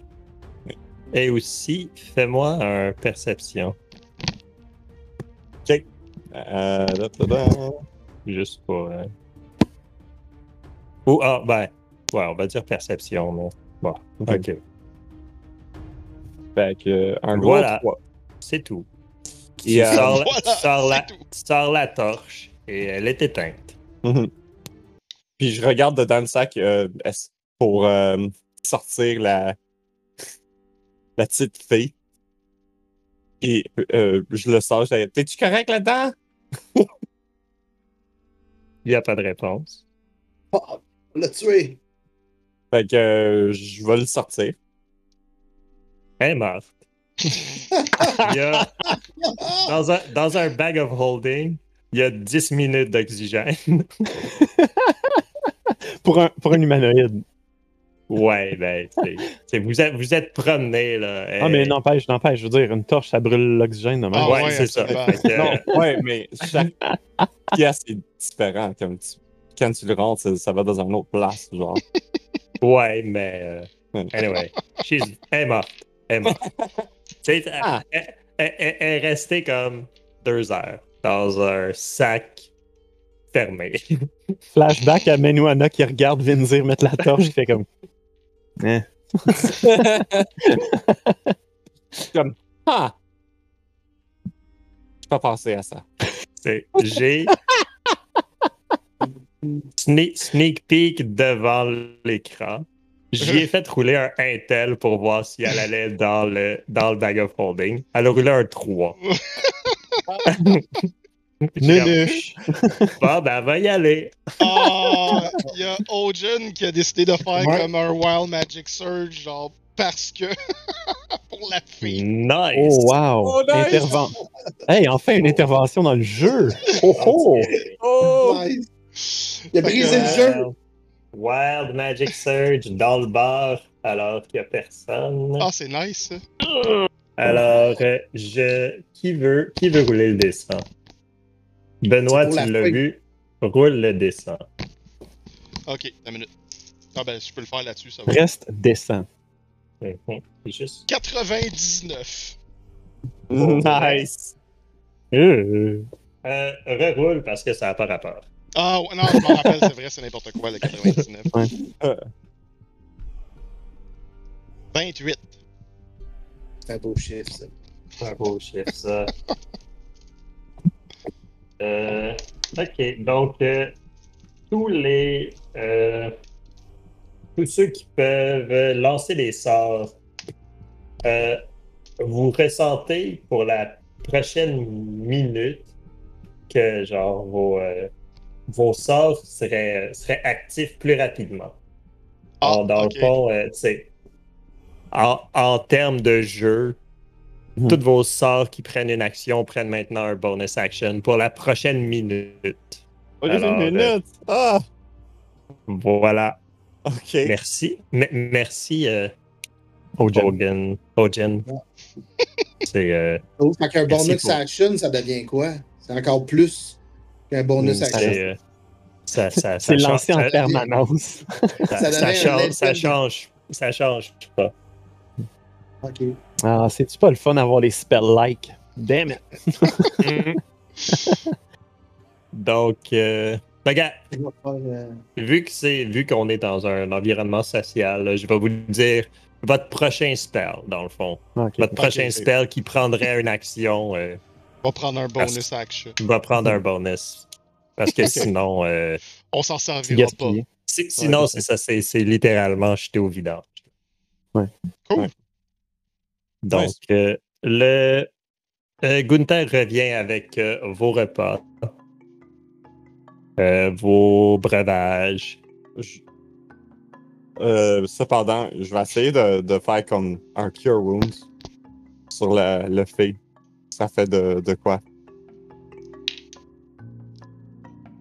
Et aussi, fais-moi un perception. Euh, da, da, da. Juste pour. euh, Ou, ah, ben, ouais, on va dire perception, mais. Bon, Ok. ok. Fait que, euh, un gros Voilà. 3. C'est tout. Et, tu, euh, sors, la- Voilà, tu sors la, c'est tout. tu sors la torche et elle est éteinte. Mhm. Puis je regarde dedans le sac euh, pour euh, sortir la, la petite fille. Et euh, je le sors. je dis, T'es-tu correct là-dedans? [LAUGHS] Il n'y a pas de réponse. Ah, on l'a tué. Fait que euh, je vais le sortir. Elle est morte. Il y a, dans, un, dans un bag of holding, il y a 10 minutes d'oxygène. [LAUGHS] pour, un, pour un humanoïde. Ouais, ben, c'est- c'est- vous êtes, vous êtes promené, là. Ah, mais euh, n'empêche, n'empêche, je veux dire, une torche, ça brûle l'oxygène. de même. Ah Ouais, ouais, c'est ça. que, euh, Non, ouais, mais chaque pièce est différent. Comme tu- quand tu le rentres, ça, ça va dans une autre place, genre. Ouais, mais. euh, anyway, she's, elle est morte. [LAUGHS] Elle Ah. elle, elle- elle- elle est restée comme deux heures dans un sac fermé. [LAUGHS] Flashback à Menuana qui regarde Vinzir mettre la torche, qui fait comme. [LAUGHS] Eh. Comme, ah! J'ai pas pensé à ça. C'est- J'ai. Sneak, sneak peek devant l'écran. J'y ai fait rouler un Intel pour voir si elle allait dans le, dans le bag of holding. Elle a roulé un 3. [LAUGHS] Nunuche. Bon, ben, elle va y aller. Ah, il y a Ojin qui a décidé de faire Ouais. comme un Wild Magic Surge, genre parce que. [LAUGHS] pour la fille. Nice. Oh, wow. Oh, nice. Interven- Hey, enfin une intervention dans le jeu. Oh, oh. Oh! Nice. Il a brisé le jeu. Wild, Magic Surge dans le bar alors qu'il n'y a personne. Ah, c'est nice. Alors, euh, je. Qui veut, qui veut rouler le dessin? Benoît, tu la l'as vu. Roule le dessin. Ok, une minute. Ah ben, je peux le faire là-dessus, ça va. Reste décent. Mhm. C'est juste. 99. Nice! Euh, reroule parce que ça n'a pas rapport. Ah, ouais, non, je m'en rappelle, c'est vrai, c'est n'importe quoi, le 99. Ouais. Euh. 28. C'est un beau chiffre, ça. Un beau chiffre, ça. [LAUGHS] Euh, ok, donc euh, tous les euh, tous ceux qui peuvent lancer des sorts, euh, vous ressentez pour la prochaine minute que genre vos, euh, vos sorts seraient, seraient actifs plus rapidement. Ah, Alors, dans ok. le fond, euh, tu sais, en, en termes de jeu, Mhm. tous vos sorts qui prennent une action prennent maintenant un bonus action pour la prochaine minute. Oh, fait Alors, une minute! Ah! Voilà. Ok. Merci. M- merci, euh, Oh, Jen. Hogan. Hogan. C'est. euh, Oh, fait qu'un Merci bonus pour- action, ça devient quoi? C'est encore plus qu'un bonus Mm, action. c'est, euh, ça, ça, ça, C'est change- lancé en ça- permanence. [LAUGHS] ça- Ça ça donnait un change, ça change. Ça change pas. Ok. Ah, c'est-tu pas le fun d'avoir les spell-like? Damn it. [LAUGHS] Donc, euh, regarde, faire, euh, vu que c'est vu qu'on est dans un environnement social, là, je vais vous dire votre prochain spell, dans le fond. Votre prochain spell qui prendrait une action euh, va prendre un bonus action. va prendre un bonus. Parce que [LAUGHS] sinon, euh, On s'en servira pas. sinon c'est ça, c'est c'est littéralement jeter au vidange. Ouais. Cool. Ouais. Donc, Nice. euh, le euh, Gunther revient avec euh, vos repas, euh, vos breuvages. Je- Euh, cependant, je vais essayer de, de faire comme un Cure Wounds sur le, le fait. Ça fait de, de quoi?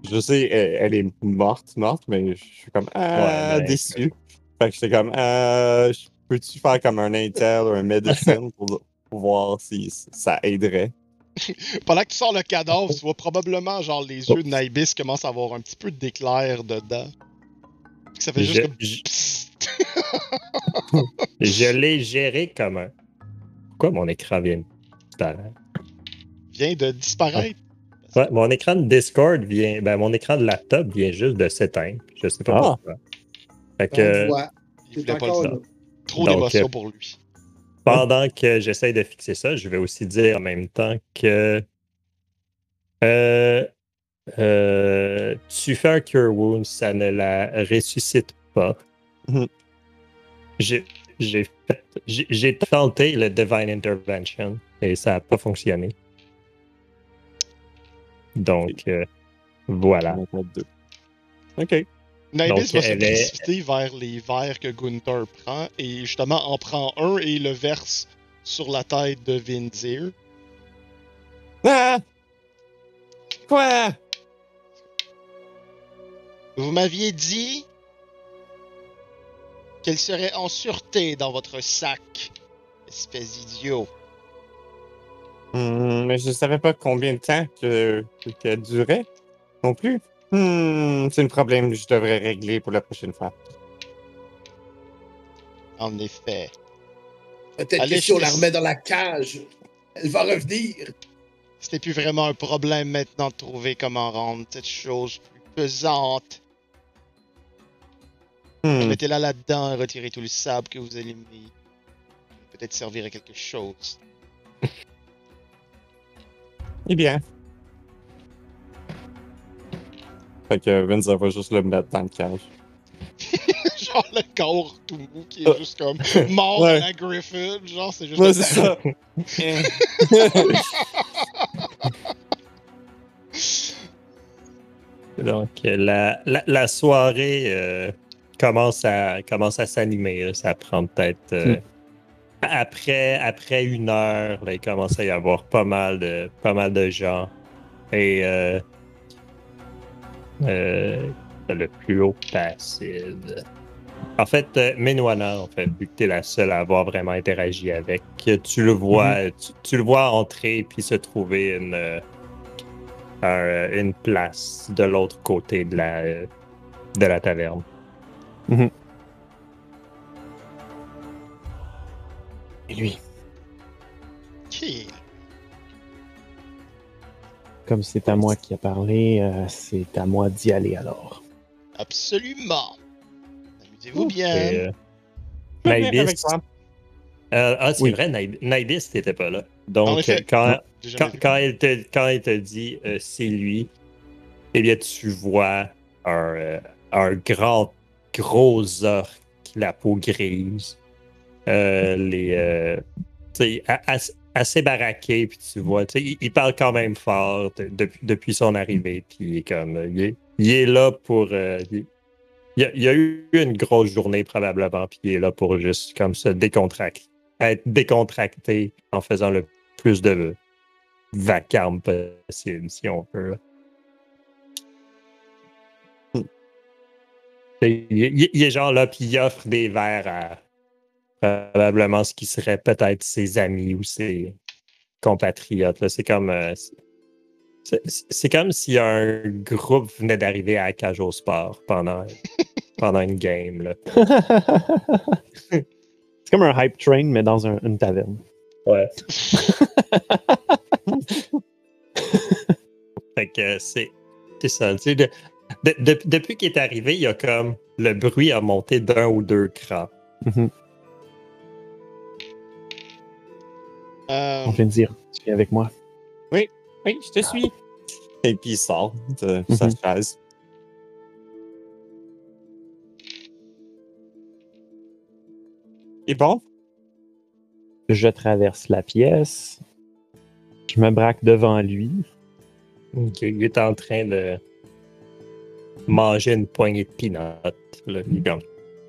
Je sais, elle, elle est morte, morte, mais je suis comme ah, Ouais, déçu. Fait que j'étais comme euh, je- peux-tu faire comme un Intel ou un Medicine [LAUGHS] pour, pour voir si ça aiderait? Pendant que tu sors le cadavre, tu vois probablement genre les yeux de Naibis commencent à avoir un petit peu d'éclair dedans. Ça fait juste Je, comme. [LAUGHS] [LAUGHS] je- l'ai géré comme un. Pourquoi mon écran vient de? Vient de disparaître. Ouais, mon écran de Discord vient. Ben, mon écran de laptop vient juste de s'éteindre. Je sais pas Ah. pourquoi. Fait que. Il voulait pas le. Trop Donc, d'émotion euh, pour lui. Pendant que j'essaye de fixer ça, je vais aussi dire en même temps que euh, euh, tu fais un Cure Wound, ça ne la ressuscite pas. Mhm. J'ai tenté le Divine Intervention et ça n'a pas fonctionné. Donc euh, voilà. On va mettre deux. Ok. Naibis va se est- précipiter vers les verres que Gunther prend et justement en prend un et le verse sur la tête de Vinzir. Ah! Quoi? Vous m'aviez dit qu'elle serait en sûreté dans votre sac. Espèce d'idiot. Hmm, mais je savais pas combien de temps que, qu'elle durait non plus. Hmm, c'est un problème que je devrais régler pour la prochaine fois. En effet. Peut-être Allez, que si on la remet dans la cage, elle va revenir. C'était plus vraiment un problème maintenant de trouver comment rendre cette chose plus pesante. Hmm, Mettez-la là-dedans et retirez tout le sable que vous avez mis. Peut-être servir à quelque chose. [LAUGHS] Eh bien. Fait que Vince va juste le mettre dans le cage. [LAUGHS] genre le corps tout mou qui est Euh, juste comme mort ouais. à la Griffin. Genre, c'est juste. Ouais, c'est ça. [LAUGHS] Donc, euh, la, la, la soirée euh, commence à, commence à s'animer. là. Ça prend peut-être. euh, Hmm. Après, après une heure, là, il commence à y avoir pas mal de, pas mal de gens. Et euh, euh, le plus haut passive. En fait, euh, Menwana, en fait, vu que tu es la seule à avoir vraiment interagi avec, tu le vois, tu, tu le vois entrer puis se trouver une, euh, un- une place de l'autre côté de la, euh, de la taverne. Et lui, Qui? comme c'est à moi qui a parlé, euh, c'est à moi d'y aller alors. Absolument. Amusez-vous bien. Euh, Naibis- euh, ah, c'est Oui. vrai, Naib- Naibis n'était pas là. Donc, effet. quand, quand, elle te, quand elle te dit euh, c'est lui, eh bien, tu vois un, euh, un grand, gros orc, la peau grise, les, euh, tu sais, a- as- assez baraqué, puis tu vois, il, il parle quand même fort de- depuis, depuis son arrivée, puis il est comme, euh, il est, il est là pour, euh, il, il a, eu une grosse journée probablement, puis il est là pour juste comme se décontracter, être décontracté en faisant le plus de vacarme possible, si on peut. Il, il- il est genre là, puis il offre des verres à probablement ce qui serait peut-être ses amis ou ses compatriotes. là. C'est comme. euh, c'est- comme si un groupe venait d'arriver à au sport pendant, [LAUGHS] pendant une game. Là. [LAUGHS] c'est comme un hype train, mais dans un- une taverne. Ouais. [LAUGHS] fait que c'est c'est ça. tu sais, de- de- de- depuis qu'il est arrivé, il y a comme le bruit a monté d'un ou deux crans. Mhm. Euh, On vient de dire, tu viens avec moi. Oui, je te suis. Et puis il sort de sa Mhm. chaise. Et bon? Je traverse la pièce. Je me braque devant lui. Ok, Il est en train de manger une poignée de peanuts. là. Il est comme,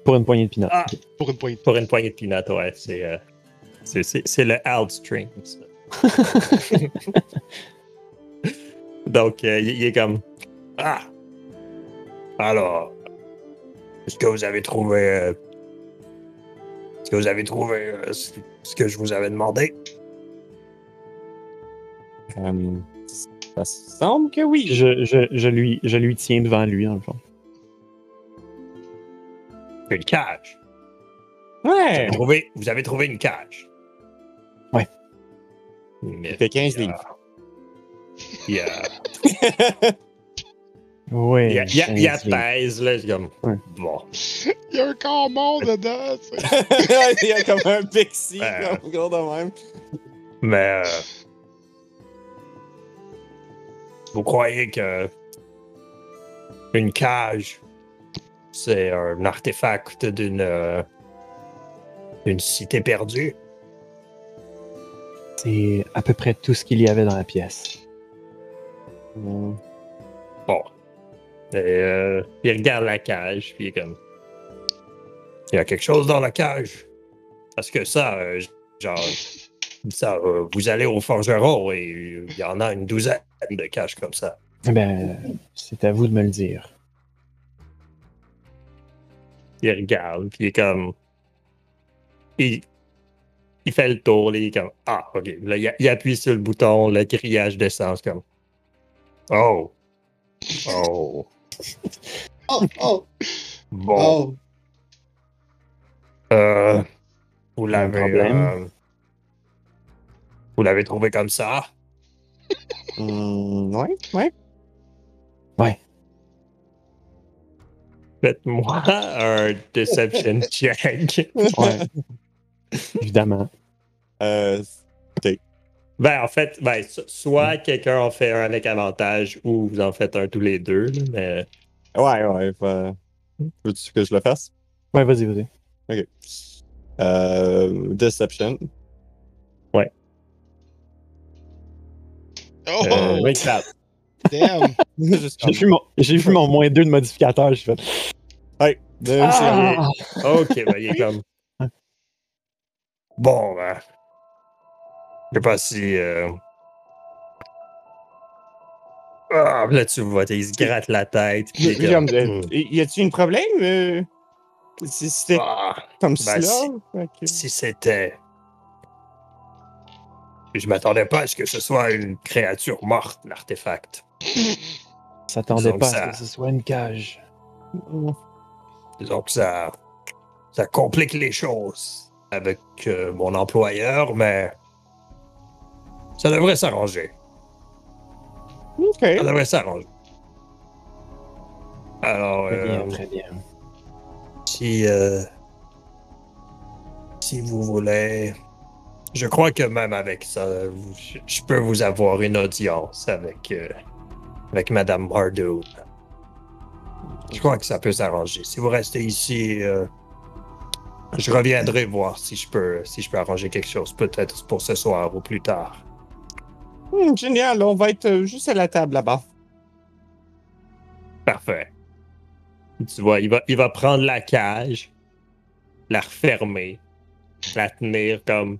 Pour une poignée de pinot. Ah! pour une poignée. Pour une poignée de peanuts, ouais, c'est euh, c'est- le outstream. [LAUGHS] Donc, euh, il, est comme Ah! Alors, est-ce que vous avez trouvé. euh, est-ce que vous avez trouvé euh, ce, que je vous avais demandé? Ça semble que oui. Je, je, je lui, je lui tiens devant lui, le fond. Une cage. Vous Ouais. avez trouvé, vous avez trouvé une cage. Mais- Il fait 15 livres. [LAUGHS] Il y a. Oui. Il y a, il y a- il y a 15 livres. pèse, là, c'est comme. Ouais. Bon. Il y a un mort dedans. [LAUGHS] il y a comme un pixie, Euh. comme gros de même. Mais. euh, vous croyez que. Une cage, c'est un artefact d'une. euh, d'une cité perdue? C'est à peu près tout ce qu'il y avait dans la pièce. Hmm. Bon. Et, euh, il regarde la cage, puis il est comme. Il y a quelque chose dans la cage. Parce que ça, euh, genre. Ça, euh, vous allez au forgeron et il y en a une douzaine de cages comme ça. Eh Ben, c'est à vous de me le dire. il regarde, puis il est comme. Il, il fait le tour, là, il est comme. Ah, ok. Là, il, il appuie sur le bouton, le grillage descend, c'est comme. Oh. Oh. Oh, oh, Bon. oh. Euh, vous l'avez. euh, vous l'avez trouvé comme ça? [LAUGHS] Hmm, ouais, ouais. Faites-moi un deception check. Ouais. [LAUGHS] Évidemment. Euh, Ben, en fait, ben, so- soit quelqu'un en fait un avec avantage ou vous en faites un tous les deux. là, Mais ouais, ouais. bah, Veux-tu que je le fasse? Ouais, vas-y, vas-y. Ok. Euh, Deception. Oh, euh, 24. [LAUGHS] damn! [LAUGHS] J'ai vu, mon, j'ai vu mon moins 2 de modificateur. J'ai fait. Ouais. de- Ah! Ok, ben, il est comme. Bon, ben. Je sais pas si. euh, Ah, là, tu vois, il se gratte la tête. puis il est William, comme, euh, Hmm. y a-tu un problème? euh, si C'était Ah, comme ben, ça? si- c'était. Je m'attendais pas à ce que ce soit une créature morte, l'artefact. [LAUGHS] s'attendait pas que à ça- ce que ce soit une cage. Disons que ça, ça complique les choses avec euh, mon employeur, mais ça devrait s'arranger. Ok. Ça devrait s'arranger. Alors, Très bien, euh, très bien. si, euh, si vous voulez, je crois que même avec ça, je- peux vous avoir une audience avec, euh, avec Madame Mardoon. Je crois que ça peut s'arranger. Si vous restez ici, euh, je reviendrai voir si je peux, si je peux arranger quelque chose, peut-être pour ce soir ou plus tard. Hmm, génial, on va être euh, juste à la table là-bas. Parfait. Tu vois, il va, il va prendre la cage, la refermer, la tenir comme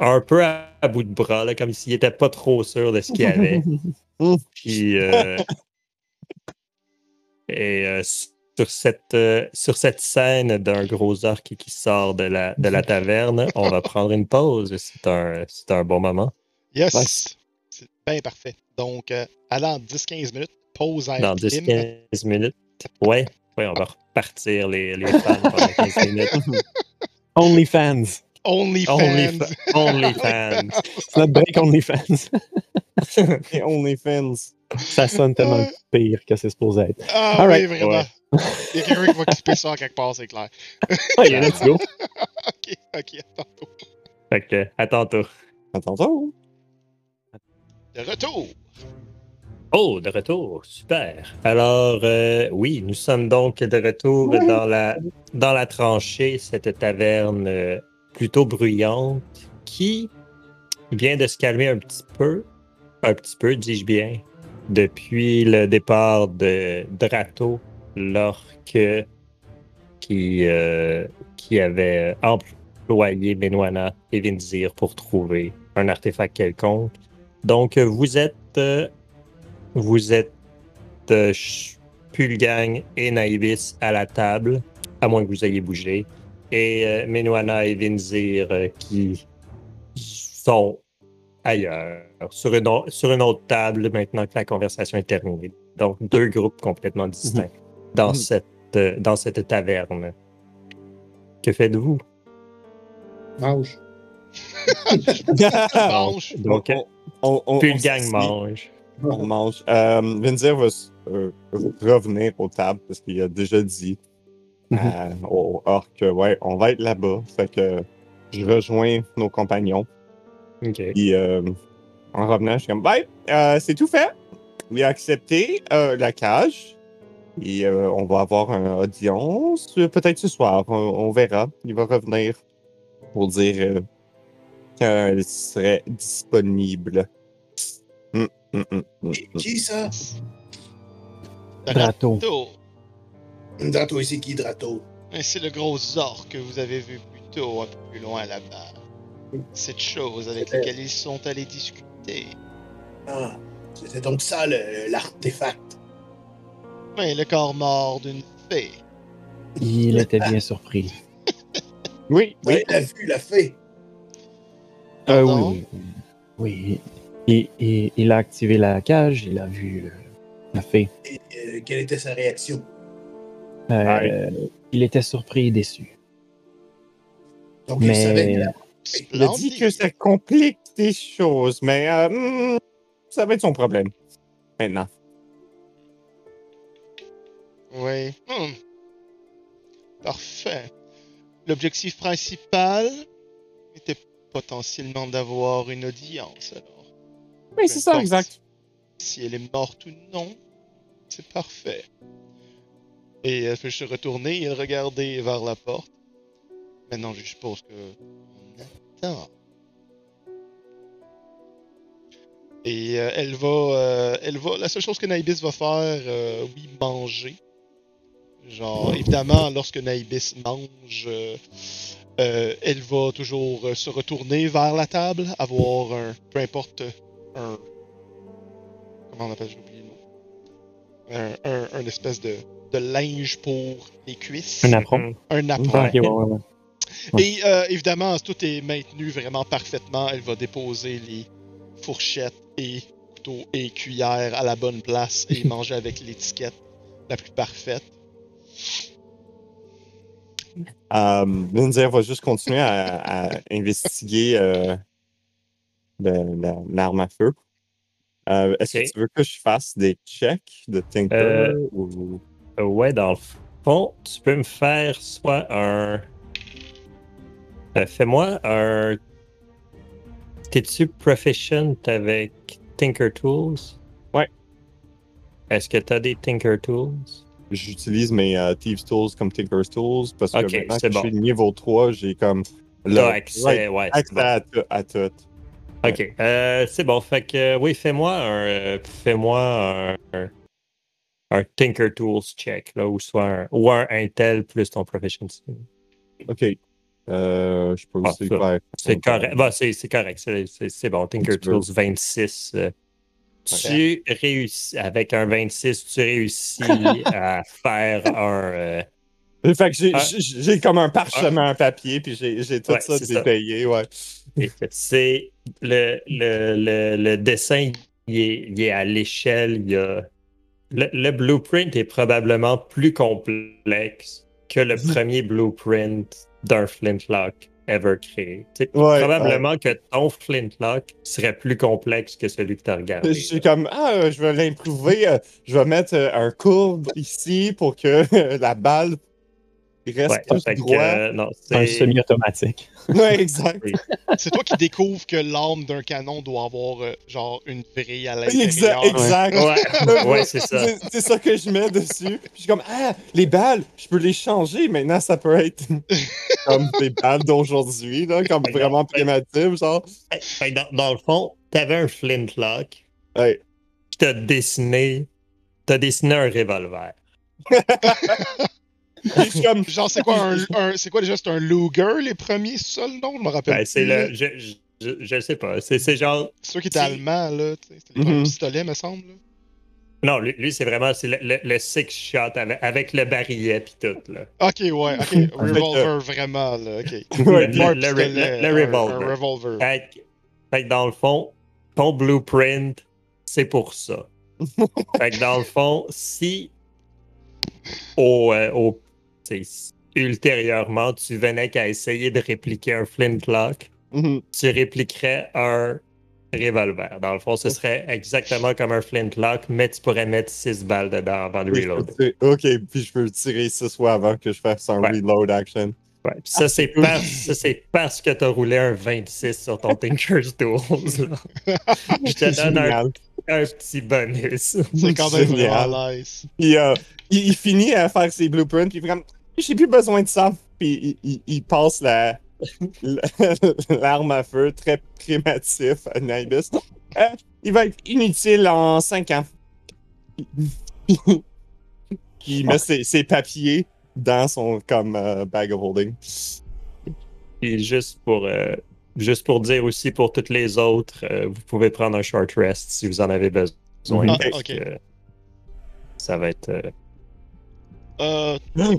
un peu à, à bout de bras, là, comme s'il était pas trop sûr de ce qu'il y avait. [LAUGHS] Puis, euh, [LAUGHS] et euh, sur, cette, euh, sur cette scène d'un gros orc qui sort de la, de la taverne, on va prendre une pause. C'est un, c'est un bon moment. Yes! Nice. C'est bien parfait. Donc, euh, allant 10-15 minutes, pause à Dans Kim. 10-15 minutes. Ouais, ouais, on va repartir les, les fans pendant 15 minutes. [LAUGHS] Only, fans. Fa- only [LAUGHS] fans. C'est notre break OnlyFans. Et [LAUGHS] OnlyFans. Ça sonne tellement pire que c'est supposé être. Ah All oui, vraiment. Ouais. Il y a quelqu'un qui va couper ça quelque part, c'est clair. [LAUGHS] Ouais, let's go. ok, ok, à tantôt. Fait que, à tantôt. Attends, De retour. Oh, de retour, super. Alors, euh, oui, nous sommes donc de retour dans, la, dans la tranchée, cette taverne euh, plutôt bruyante qui vient de se calmer un petit peu, un petit peu, dis-je bien, depuis le départ de Drato, l'orque qui, euh, qui avait employé Menwana et Vinzir pour trouver un artefact quelconque. Donc, vous êtes, vous êtes euh, Pulgang et Naïvis à la table, à moins que vous ayez bougé, et euh, Menwana et Vinzir euh, qui sont ailleurs, sur une, au- sur une autre table maintenant que la conversation est terminée. Donc, deux groupes complètement distincts dans, Mhm. cette, euh, dans cette taverne. Que faites-vous? Mange. [LAUGHS] Mange. Donc, on, on, on, Pulgang on- mange. On mange. Euh, Vinzir va euh, revenir aux tables parce qu'il a déjà dit Au orc que ouais, on va être là-bas. Fait que je rejoins nos compagnons. OK. Puis euh, en revenant, je suis comme euh, c'est tout fait. Il a accepté euh, la cage. Et euh, on va avoir une audience, peut-être ce soir. On, on verra. Il va revenir pour dire euh, qu'elle serait disponible. Hum, hum, hum, Qui- ça? De Drato. retour. Drato, c'est qui, Drato? Et C'est le gros orc que vous avez vu plus tôt, un peu plus loin là-bas. Cette chose avec laquelle ils sont allés discuter. Ah, c'était donc ça, le- l'artefact. Mais le corps mort d'une fée. Il était bien surpris. [LAUGHS] Oui, il l'a vu, l'a fait. Euh, oui, oui. Oui. Il, a activé la cage, il a vu euh, la fée. Et, euh, quelle était sa réaction? Euh, Il était surpris et déçu. Donc, il savait Mais que la- Il a dit que ça complique des choses, mais euh, hmm, ça va être son problème. Maintenant. Oui. Hmm. Parfait. L'objectif principal était potentiellement d'avoir une audience, alors. Oui, c'est ça, exact. Si elle est morte ou non, c'est parfait. Et elle fait se retourner et regarder vers la porte. Maintenant, je suppose que on attend. Et euh, elle va, euh, elle va. La seule chose que Naibis va faire, euh, oui, manger. Genre, évidemment, lorsque Naibis mange, euh, euh, elle va toujours euh, se retourner vers la table, avoir un, peu importe, un, comment on appelle, j'ai oublié le mot, un, un, un espèce de, de linge pour les cuisses, un apron. un apron. Ok, ouais, ouais, ouais. Ouais. Et euh, évidemment, tout est maintenu vraiment parfaitement. Elle va déposer les fourchettes et couteaux et cuillères à la bonne place et [LAUGHS] manger avec l'étiquette la plus parfaite. Euh, Lindsay va juste continuer à, à investiguer euh, l'arme à feu. Euh, Est-ce que tu veux que je fasse des checks de Tinker Euh, ou... Euh, Ouais, dans le fond, tu peux me faire soit un. Euh, Fais-moi un. T'es-tu proficient avec Tinker Tools? Ouais. Est-ce que t'as des Tinker Tools? J'utilise mes euh, Thieves Tools comme Tinker's Tools parce que maintenant que bon. je suis niveau 3, j'ai comme le accès, right ouais. c'est accès bon. à, tout- à tout. Ok, euh, c'est bon. Fait que, oui, fais-moi un, euh, fais-moi un, un, Tinker Tools check, là, ou soit un, ou un Intel plus ton proficiency. OK. Euh, je peux Ah, aussi faire... C'est correct. Bah, c'est, correct. C'est, c'est, c'est bon. Tinker. Tools 26. euh, tu réussis, avec un 26, tu réussis [LAUGHS] à faire un. euh, Fait que j'ai comme un parchemin en papier, puis j'ai tout Ouais, ça. détaillé, ouais. c'est le, le, le, le dessin, il est, il est à l'échelle. Il y a, le, le blueprint est probablement plus complexe que le [LAUGHS] premier blueprint d'un flintlock ever créé. Ouais, probablement que ton flintlock serait plus complexe que celui que tu as regardé. Je suis comme, ah, je vais l'improver, euh, je vais mettre euh, un courbe ici pour que [LAUGHS] la balle reste Ouais, plus fait que, droit. euh, non, Un c'est semi-automatique. [LAUGHS] Ouais, exact. C'est toi qui découvres que l'arme d'un canon doit avoir euh, genre une vrille à Exact, l'intérieur. exact. Ouais, [LAUGHS] ouais, c'est ça. C'est c'est ça que je mets dessus. Puis je suis comme, ah, les balles, je peux les changer. Maintenant, ça peut être [LAUGHS] comme des balles d'aujourd'hui, là, comme vraiment primitives, genre. Dans, dans le fond, t'avais un flintlock, Ouais. puis t'as dessiné, t'as dessiné un revolver. Comme, Genre, c'est quoi un, [LAUGHS] un- c'est quoi déjà? C'est un Luger, les premiers, c'est ça le nom? Je me rappelle. Ben, c'est le, je, je, je, je sais pas, c'est c'est genre, C'est sûr qu'il était c'est- allemand, là. C'était les pistolets, me semble. là. non, lui, lui, c'est vraiment, c'est le, le, le six shot avec, avec le barillet puis tout là. Ok, ouais, ok. Revolver, vraiment, là. Ok. [LAUGHS] Ouais, le, un le- le- pistolet, le un- revolver. Un revolver. Fait, que- fait que dans le fond, ton blueprint, c'est pour ça. [LAUGHS] fait que dans le fond, si au, euh, au- ultérieurement, tu venais qu'à essayer de répliquer un flintlock, mhm. tu répliquerais un revolver. Dans le fond, ce serait exactement comme un flintlock, mais tu pourrais mettre 6 balles dedans avant de Puis je peux reload. tirer- Ok, puis je peux tirer six fois avant que je fasse un Ouais. reload action. Ouais. Puis ça, c'est parce, que tu as roulé un 26 sur ton [LAUGHS] Tinker's Tools. là. Je te donne un, petit bonus. C'est quand même Génial. vraiment nice. Puis euh, il, il finit à faire ses blueprints, puis j'ai plus besoin de ça. Puis il, il- il passe la la- l'arme à feu très primitif à Nibis. Euh, il va être inutile en 5 ans. [LAUGHS] il met ses, ses papiers dans son comme euh, bag of holding. Et juste pour, euh, juste pour dire aussi pour toutes les autres, euh, vous pouvez prendre un short rest si vous en avez besoin. Ah, que ça va être. euh, Euh. Euh,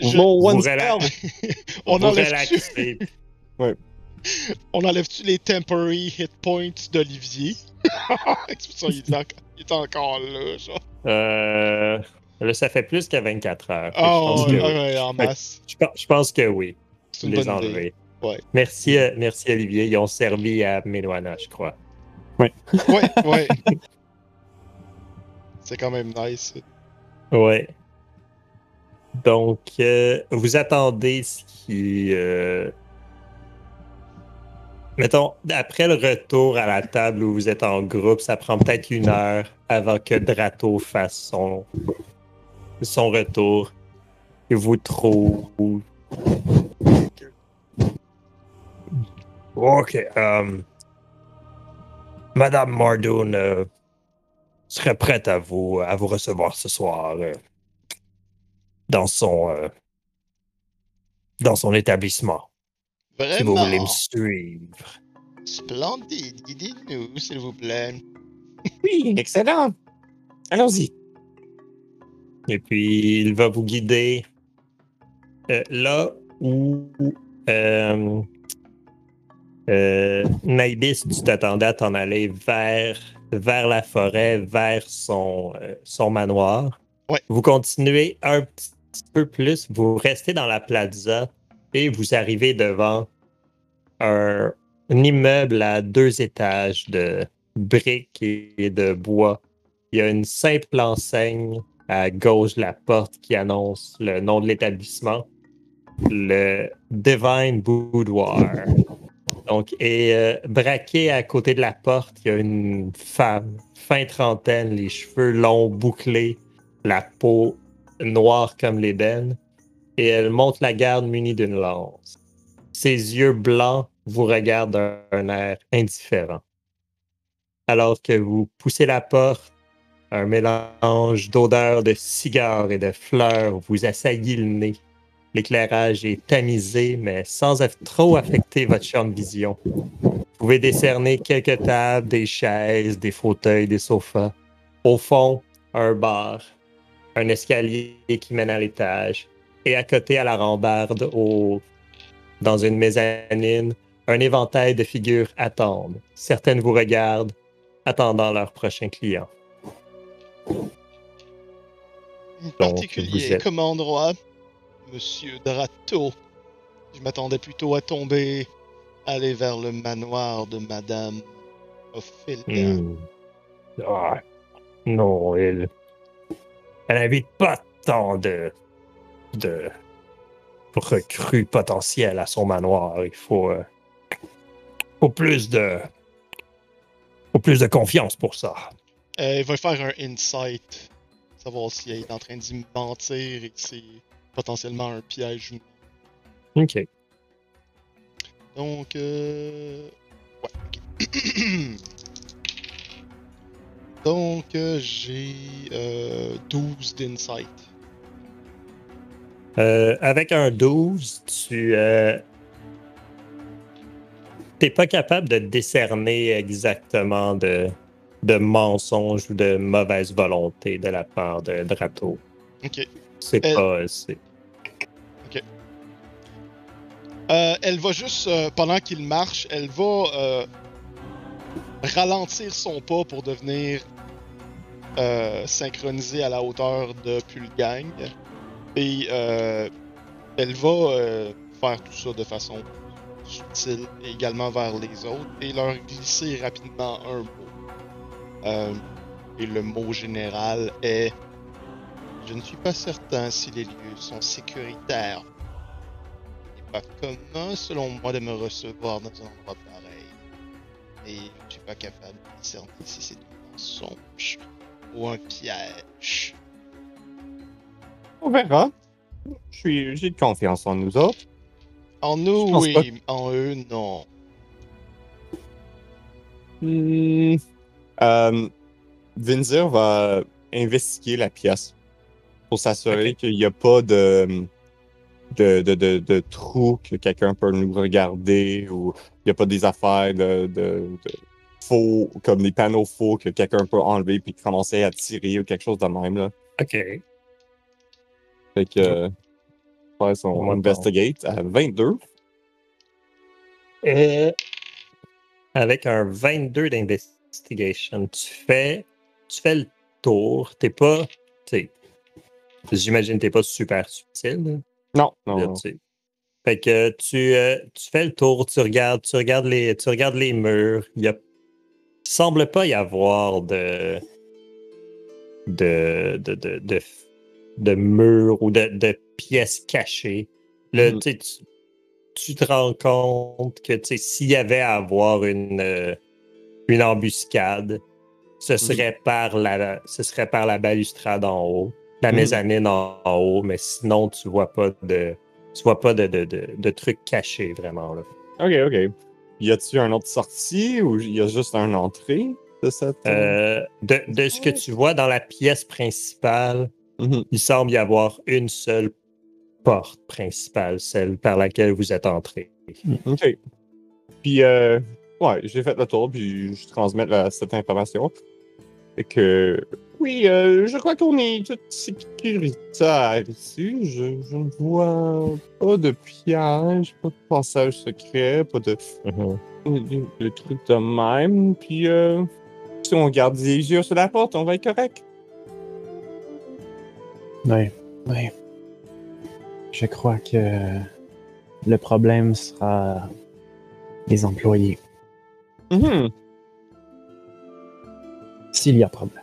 je- Mon one rela- [LAUGHS] on vous enlève. [LAUGHS] On enlève-tu les temporary hit points d'Olivier? [LAUGHS] C'est pour ça qu'il est, encore- il est encore là, genre. Euh, là, ça fait plus qu'à 24 heures. Oh, je, pense ouais, en masse. je pense- je pense que oui. Une les bonne idée. enlever. Ouais. Merci, euh, merci Olivier. Ils ont servi à Méloana, je crois. Ouais, [LAUGHS] ouais. [LAUGHS] C'est quand même nice. Ouais. Donc, euh, vous attendez ce qui. euh, Mettons, après le retour à la table où vous êtes en groupe, ça prend peut-être une heure avant que Drato fasse son, son retour. Et vous trouve. Ok. euh, Madame Mardoon euh, serait prête à vous, à vous recevoir ce soir euh, dans son euh, dans son établissement. Si vous Vraiment. voulez me suivre. Splendide. Guidez-nous, s'il vous plaît. Oui, [LAUGHS] excellent. Allons-y. Et puis il va vous guider euh, là où euh, euh, Naibis, tu t'attendais à t'en aller vers, vers la forêt, vers son, son manoir. Ouais. Vous continuez un petit peu plus, vous restez dans la plaza et vous arrivez devant un, un immeuble à deux étages de briques et de bois. Il y a une simple enseigne à gauche de la porte qui annonce le nom de l'établissement, le Divine Boudoir. Donc, et euh, braqué à côté de la porte, il y a une femme, fin trentaine, les cheveux longs, bouclés, la peau noire comme l'ébène, et elle monte la garde munie d'une lance. Ses yeux blancs vous regardent d'un air indifférent. Alors que vous poussez la porte, un mélange d'odeurs de cigares et de fleurs vous assaillit le nez. L'éclairage est tamisé, mais sans trop affecter votre champ de vision. Vous pouvez décerner quelques tables, des chaises, des fauteuils, des sofas. Au fond, un bar, un escalier qui mène à l'étage. Et à côté, à la rambarde, au... dans une mezzanine, un éventail de figures attendent. Certaines vous regardent, attendant leur prochain client. Vous Particulier êtes- comme endroit, Monsieur Drato. Je m'attendais plutôt à tomber, aller vers le manoir de Madame Ophélia. Hmm. Ah, non, elle. Elle invite pas tant de. de. recrues potentielles à son manoir. Il faut. euh, faut plus de. faut plus de confiance pour ça. Euh, il va faire un insight, savoir si elle est en train d'y mentir et que c'est potentiellement un piège. ou non. Ok. Donc, euh... ouais. ok. [CLEARS THROAT] Donc, euh, j'ai euh, 12 d'insight. Euh, avec un 12, tu. Euh, T'es pas capable de décerner exactement de, de mensonges ou de mauvaise volonté de la part de Drato. Ok. C'est Elle- pas. c'est- Euh, elle va juste, euh, pendant qu'il marche, elle va euh, ralentir son pas pour devenir synchronisée à la hauteur de Pulgang. Et elle va faire tout ça de façon subtile également vers les autres et leur glisser rapidement un mot. Euh, et le mot général est Je ne suis pas certain si les lieux sont sécuritaires n'est pas commun, selon moi, de me recevoir dans un endroit pareil. Et je ne suis pas capable de discerner si c'est un mensonge ou un piège. On verra. Je suis- J'ai confiance en nous autres. En nous, oui. pas. En eux, non. Hmm. Euh, Vinzir va investiguer la pièce pour s'assurer qu'il n'y a pas de, de, de, de, de trous que quelqu'un peut nous regarder ou il n'y a pas des affaires de, de, de faux, comme des panneaux faux que quelqu'un peut enlever puis commencer à tirer ou quelque chose de même. Là. Ok. Fait que. euh, faire son On investigate à 22. Euh, avec un 22 d'investigation, tu fais, tu fais le tour. T'es pas. J'imagine que t'es pas super subtil. là. Non, non. Fait que tu, euh, tu fais le tour, tu regardes, tu regardes les, tu regardes les murs. Il y a, semble pas y avoir de de de, de, de, de murs ou de, de pièces cachées. Là, Mhm. tu tu, te rends compte que s'il y avait à avoir une, euh, une embuscade, ce serait par la ce serait par la balustrade en haut, la Mhm. mezzanine en, en haut, mais sinon tu vois pas de tu vois pas de, de, de, de trucs cachés vraiment là. Ok, ok. Y a-tu une autre sortie ou y a juste une entrée de cette. Euh, de, de ce que tu vois dans la pièce principale, Mhm. il semble y avoir une seule porte principale, celle par laquelle vous êtes entré. Ok. Puis, euh, ouais, j'ai fait le tour, puis je transmets la- cette information. Et que, oui, euh, je crois qu'on est tout sécuritaire ici. Je, je ne vois pas de piège, pas de passage secret, pas de, de, de trucs de même. Puis, euh, si on garde les yeux sur la porte, on va être correct. Oui, oui. Je crois que le problème sera les employés. Mhm. S'il y a problème.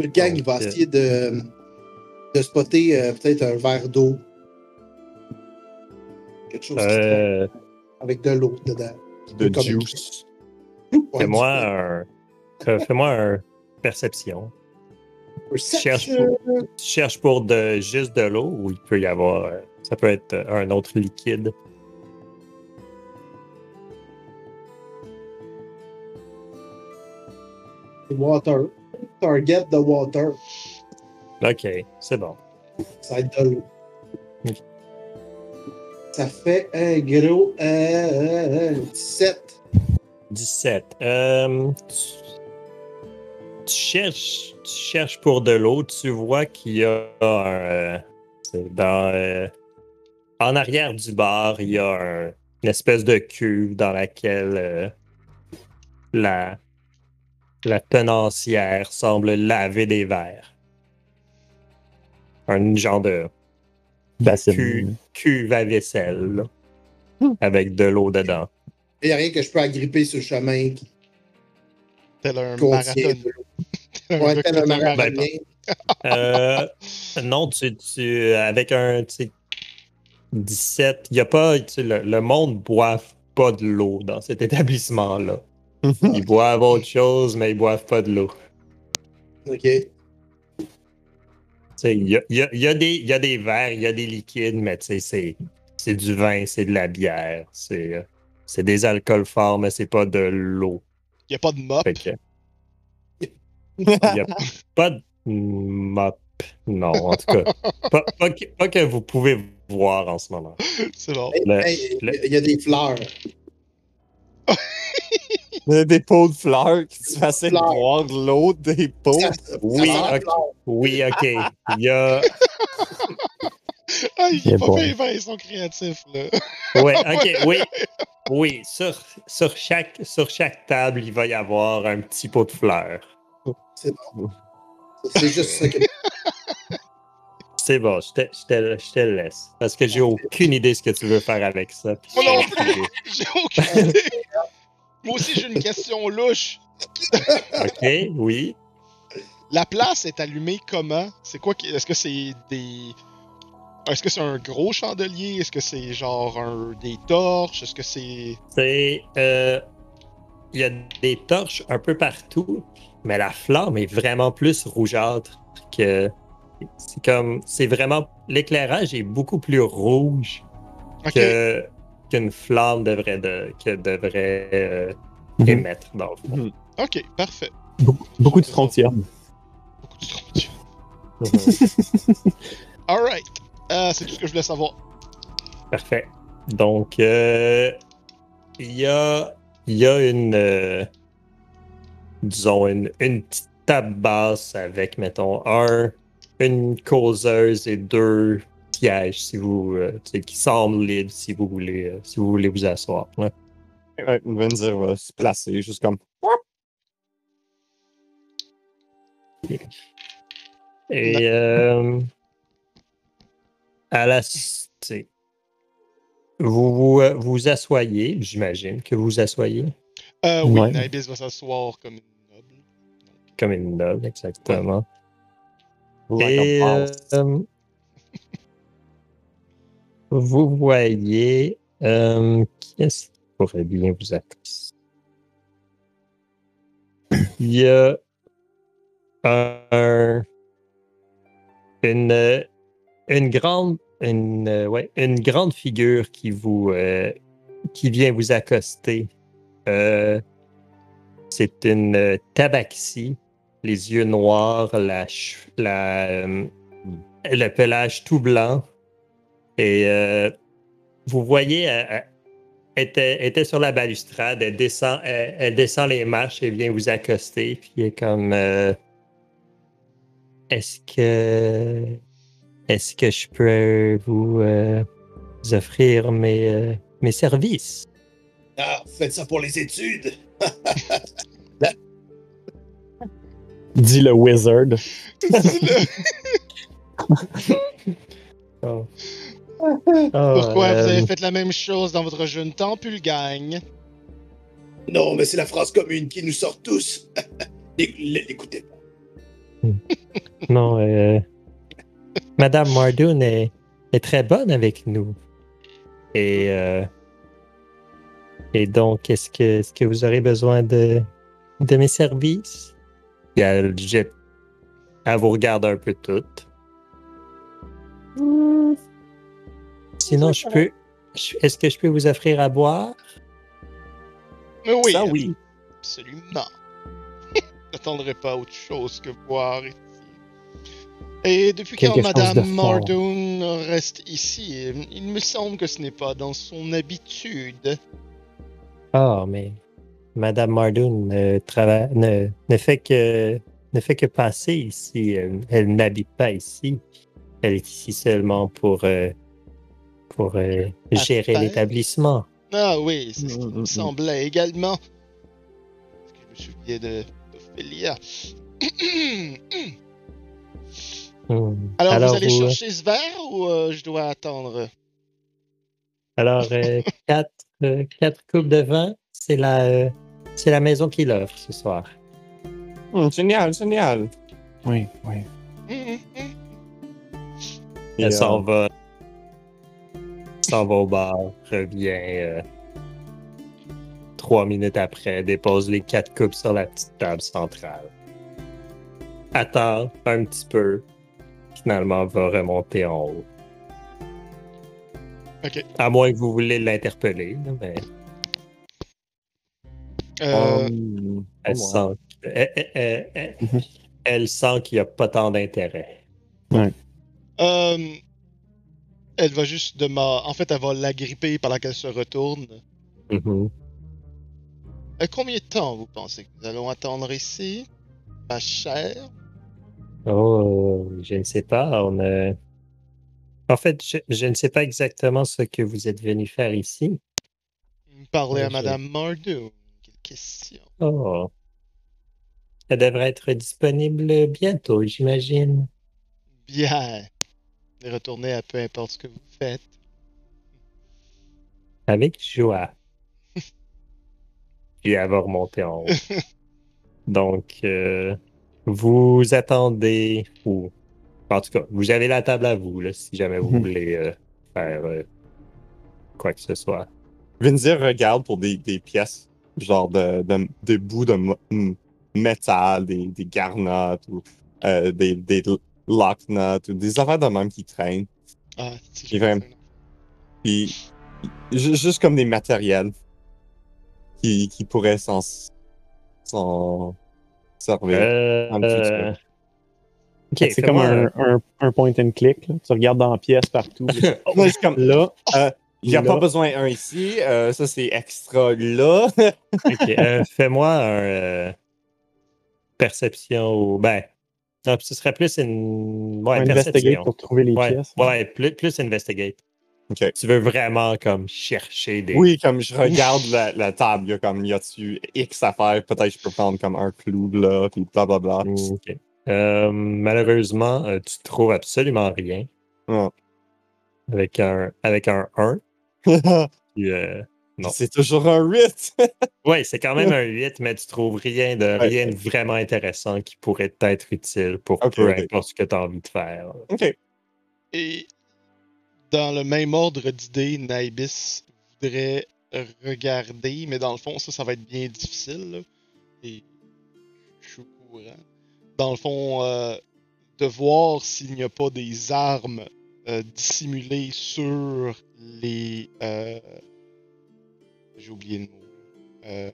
Le gang, il va euh, essayer de, de spotter euh, peut-être un verre d'eau. Quelque chose qui Euh, avec de l'eau dedans. De juice. Ouais, fais-moi un, fais-moi un perception. cherche Perception. Tu cherches pour de, juste de l'eau ou il peut y avoir. euh, ça peut être un autre liquide? Water. Target the water. Ok, c'est bon. Ça être de l'eau. Ça fait un gros euh, 17. 17. Euh, tu, tu cherches, tu cherches pour de l'eau. Tu vois qu'il y a un. euh, dans, euh, en arrière du bar, il y a un- une espèce de cuve dans laquelle la, la tenancière semble laver des verres. Un genre de cuve à vaisselle là, avec de l'eau dedans. Il n'y a rien que je peux agripper sur le chemin qui Tel un contient marathon. de l'eau. [LAUGHS] Ouais, tel un marathonien. Euh, non, tu, tu, avec un tu sais, 17, il y a pas, tu le, le monde boit pas de l'eau dans cet établissement-là. Ils boivent autre chose, mais ils boivent pas de l'eau. OK. Tu sais, Il y a, y a- y a des- il y a des verres, il y a des liquides, mais tu sais, c'est c'est du vin, c'est de la bière, c'est c'est des alcools forts, mais c'est pas de l'eau. Il n'y a pas de mop. Il n'y a [LAUGHS] pas de mop. Non, en tout cas. Pas, pas que, pas que vous pouvez voir en ce moment. C'est bon. Hey, Il y a des fleurs. [LAUGHS] [LAUGHS] Des pots de fleurs qui se Fleurs. boire de l'eau des pots. Oui, ok. Oui, OK. Il y a. [LAUGHS] Ah, il est pas ils sont créatifs, là. Oui, [LAUGHS] OK, oui. Oui, sur, sur, chaque, sur chaque table, il va y avoir un petit pot de fleurs. C'est bon. C'est juste ça que. C'est bon, je te, je, te, je te le laisse. Parce que j'ai aucune idée ce que tu veux faire avec ça. Moi non. J'ai aucune idée. Moi aussi, j'ai une question louche. OK, oui. La place est allumée comment? C'est quoi? qui- Est-ce que c'est des. Est-ce que c'est un gros chandelier? Est-ce que c'est genre un... des torches? Est-ce que c'est. C'est. euh, Il y a des torches un peu partout, mais la flamme est vraiment plus rougeâtre que. C'est comme. C'est vraiment. L'éclairage est beaucoup plus rouge que qu'une flamme devrait, de, que devrait euh, Mhm. émettre, dans le fond. Ok, parfait. Beaucoup, beaucoup de strontium. Beaucoup de strontium. [LAUGHS] Alright. Euh, c'est tout ce que je voulais savoir. Parfait. Donc, euh, il y, a, il y a une. euh, disons, une, une petite table basse avec, mettons, un, une causeuse et deux sièges si vous, euh, qui semblent libres si vous voulez, euh, si vous voulez vous asseoir. Ouais. Ouais, va se placer, juste comme. Et euh, à la, vous vous, euh, vous assoyez, j'imagine que vous vous assoyez? Euh, oui, Ouais. Nibis va s'asseoir comme une noble. comme une noble, exactement. Like Et euh, vous voyez euh, qui est-ce qui pourrait bien vous accoster? Il y a un, une, une grande une, ouais, une grande figure qui vous euh, qui vient vous accoster. Euh, c'est une tabaxi les yeux noirs, la, la, le pelage tout blanc. Et euh, vous voyez, elle, elle était, elle était sur la balustrade, elle descend, elle, elle descend les marches et vient vous accoster. Puis elle est comme euh, Est-ce que est-ce que je peux vous, euh, vous offrir mes, euh, mes services? Ah, faites ça pour les études. [LAUGHS] Dit le wizard. [LAUGHS] Oh. Pourquoi Oh, vous avez euh, fait la même chose dans votre jeune temps, Pulgagne? Non, mais c'est la phrase commune qui nous sort tous. [LAUGHS] L'éc- L'écoutez pas. Non, euh, Madame Mardoon est, est très bonne avec nous. Et, euh, et donc, est-ce que, vous aurez besoin de, de mes services? Et elle, jette- elle vous regarde un peu toutes. Sinon, je peux. Est-ce que je peux vous offrir à boire? Mais oui, Ça, oui. absolument. [LAUGHS] J'attendrai pas autre chose que boire ici. Et depuis quand Quelque Madame. Mardoon reste ici, il me semble que ce n'est pas dans son habitude. Ah, mais Madame Mardoon ne, trava- ne, ne fait que ne fait que passer ici. Elle, elle n'habite pas ici. Elle est ici seulement pour euh, pour euh, gérer l'établissement. Ah oui, c'est ce qui Mm, mm, me mm. semblait également. Parce que je me souviens de d'Ophélia. [CLEARS THROAT] Hmm. Alors, vous allez euh, chercher ce verre ou euh, je dois attendre? alors euh, [LAUGHS] quatre euh, quatre coupes de vin, c'est la euh, c'est la maison qui l'offre ce soir. Génial, génial. Oui, oui. Et, Elle euh, s'en va s'en va au bar, revient euh, trois minutes après, dépose les quatre coupes sur la petite table centrale. Attend un petit peu, finalement va remonter en haut. Ok. À moins que vous voulez l'interpeller, là, mais Euh, hum, elle sent, elle, elle- elle- elle- Mhm. elle sent qu'il n'y a pas tant d'intérêt. euh, elle va juste de En fait, elle va l'agripper pendant qu'elle se retourne. Euh, combien de temps vous pensez que nous allons attendre ici? Pas cher? Oh, je ne sais pas. On a... En fait, je, je ne sais pas exactement ce que vous êtes venu faire ici. Parler à je- Madame Mardoon. Quelle question. Oh. Elle devrait être disponible bientôt, j'imagine. Bien. Et retournez à peu importe ce que vous faites. Avec joie. [LAUGHS] Puis elle va remonter en haut. Donc, euh, vous attendez, ou en tout cas, vous avez la table à vous, là, si jamais vous Mhm. voulez euh, faire euh, quoi que ce soit. Vinzir regarde pour des, des pièces, genre de, de- des bouts de métal, des, des garnottes ou euh, des, des lock nuts ou des affaires de même qui traînent. Ah, si Il est vraiment- Puis, ju- juste comme des matériels qui, qui pourraient s'en s'en servir. Euh, Un petit euh, ok, c'est comme un, un, un point and click. là. Tu regardes dans la pièce partout. [LAUGHS] Suis comme, là, il n'y a là. pas besoin d'un ici, euh, ça c'est extra là. [LAUGHS] Ok, euh, fais-moi un euh, perception ou ben Ah, puis ce serait plus une. Ouais, investigate pour trouver les Ouais, pièces. ouais plus, plus investigate. Tu veux vraiment comme chercher des. Oui, comme je regarde [LAUGHS] la, la table, il y a comme, y a-tu X affaires, peut-être je peux prendre comme un clou là, puis blablabla. Ok. Euh, malheureusement, euh, tu trouves absolument rien. Ah. Avec un, avec un 1. [LAUGHS] puis, euh, Non. C'est toujours un 8. [LAUGHS] ouais, c'est quand même un 8, mais tu trouves rien de, Ouais. rien de vraiment intéressant qui pourrait t'être utile pour peu importe ce que tu as envie de faire. ok. Et dans le même ordre d'idées, Naibis voudrait regarder, mais dans le fond, ça, ça va être bien difficile. là. Et je suis au courant. Dans le fond, euh, de voir s'il n'y a pas des armes euh, dissimulées sur les. euh, J'ai oublié le mot. Euh,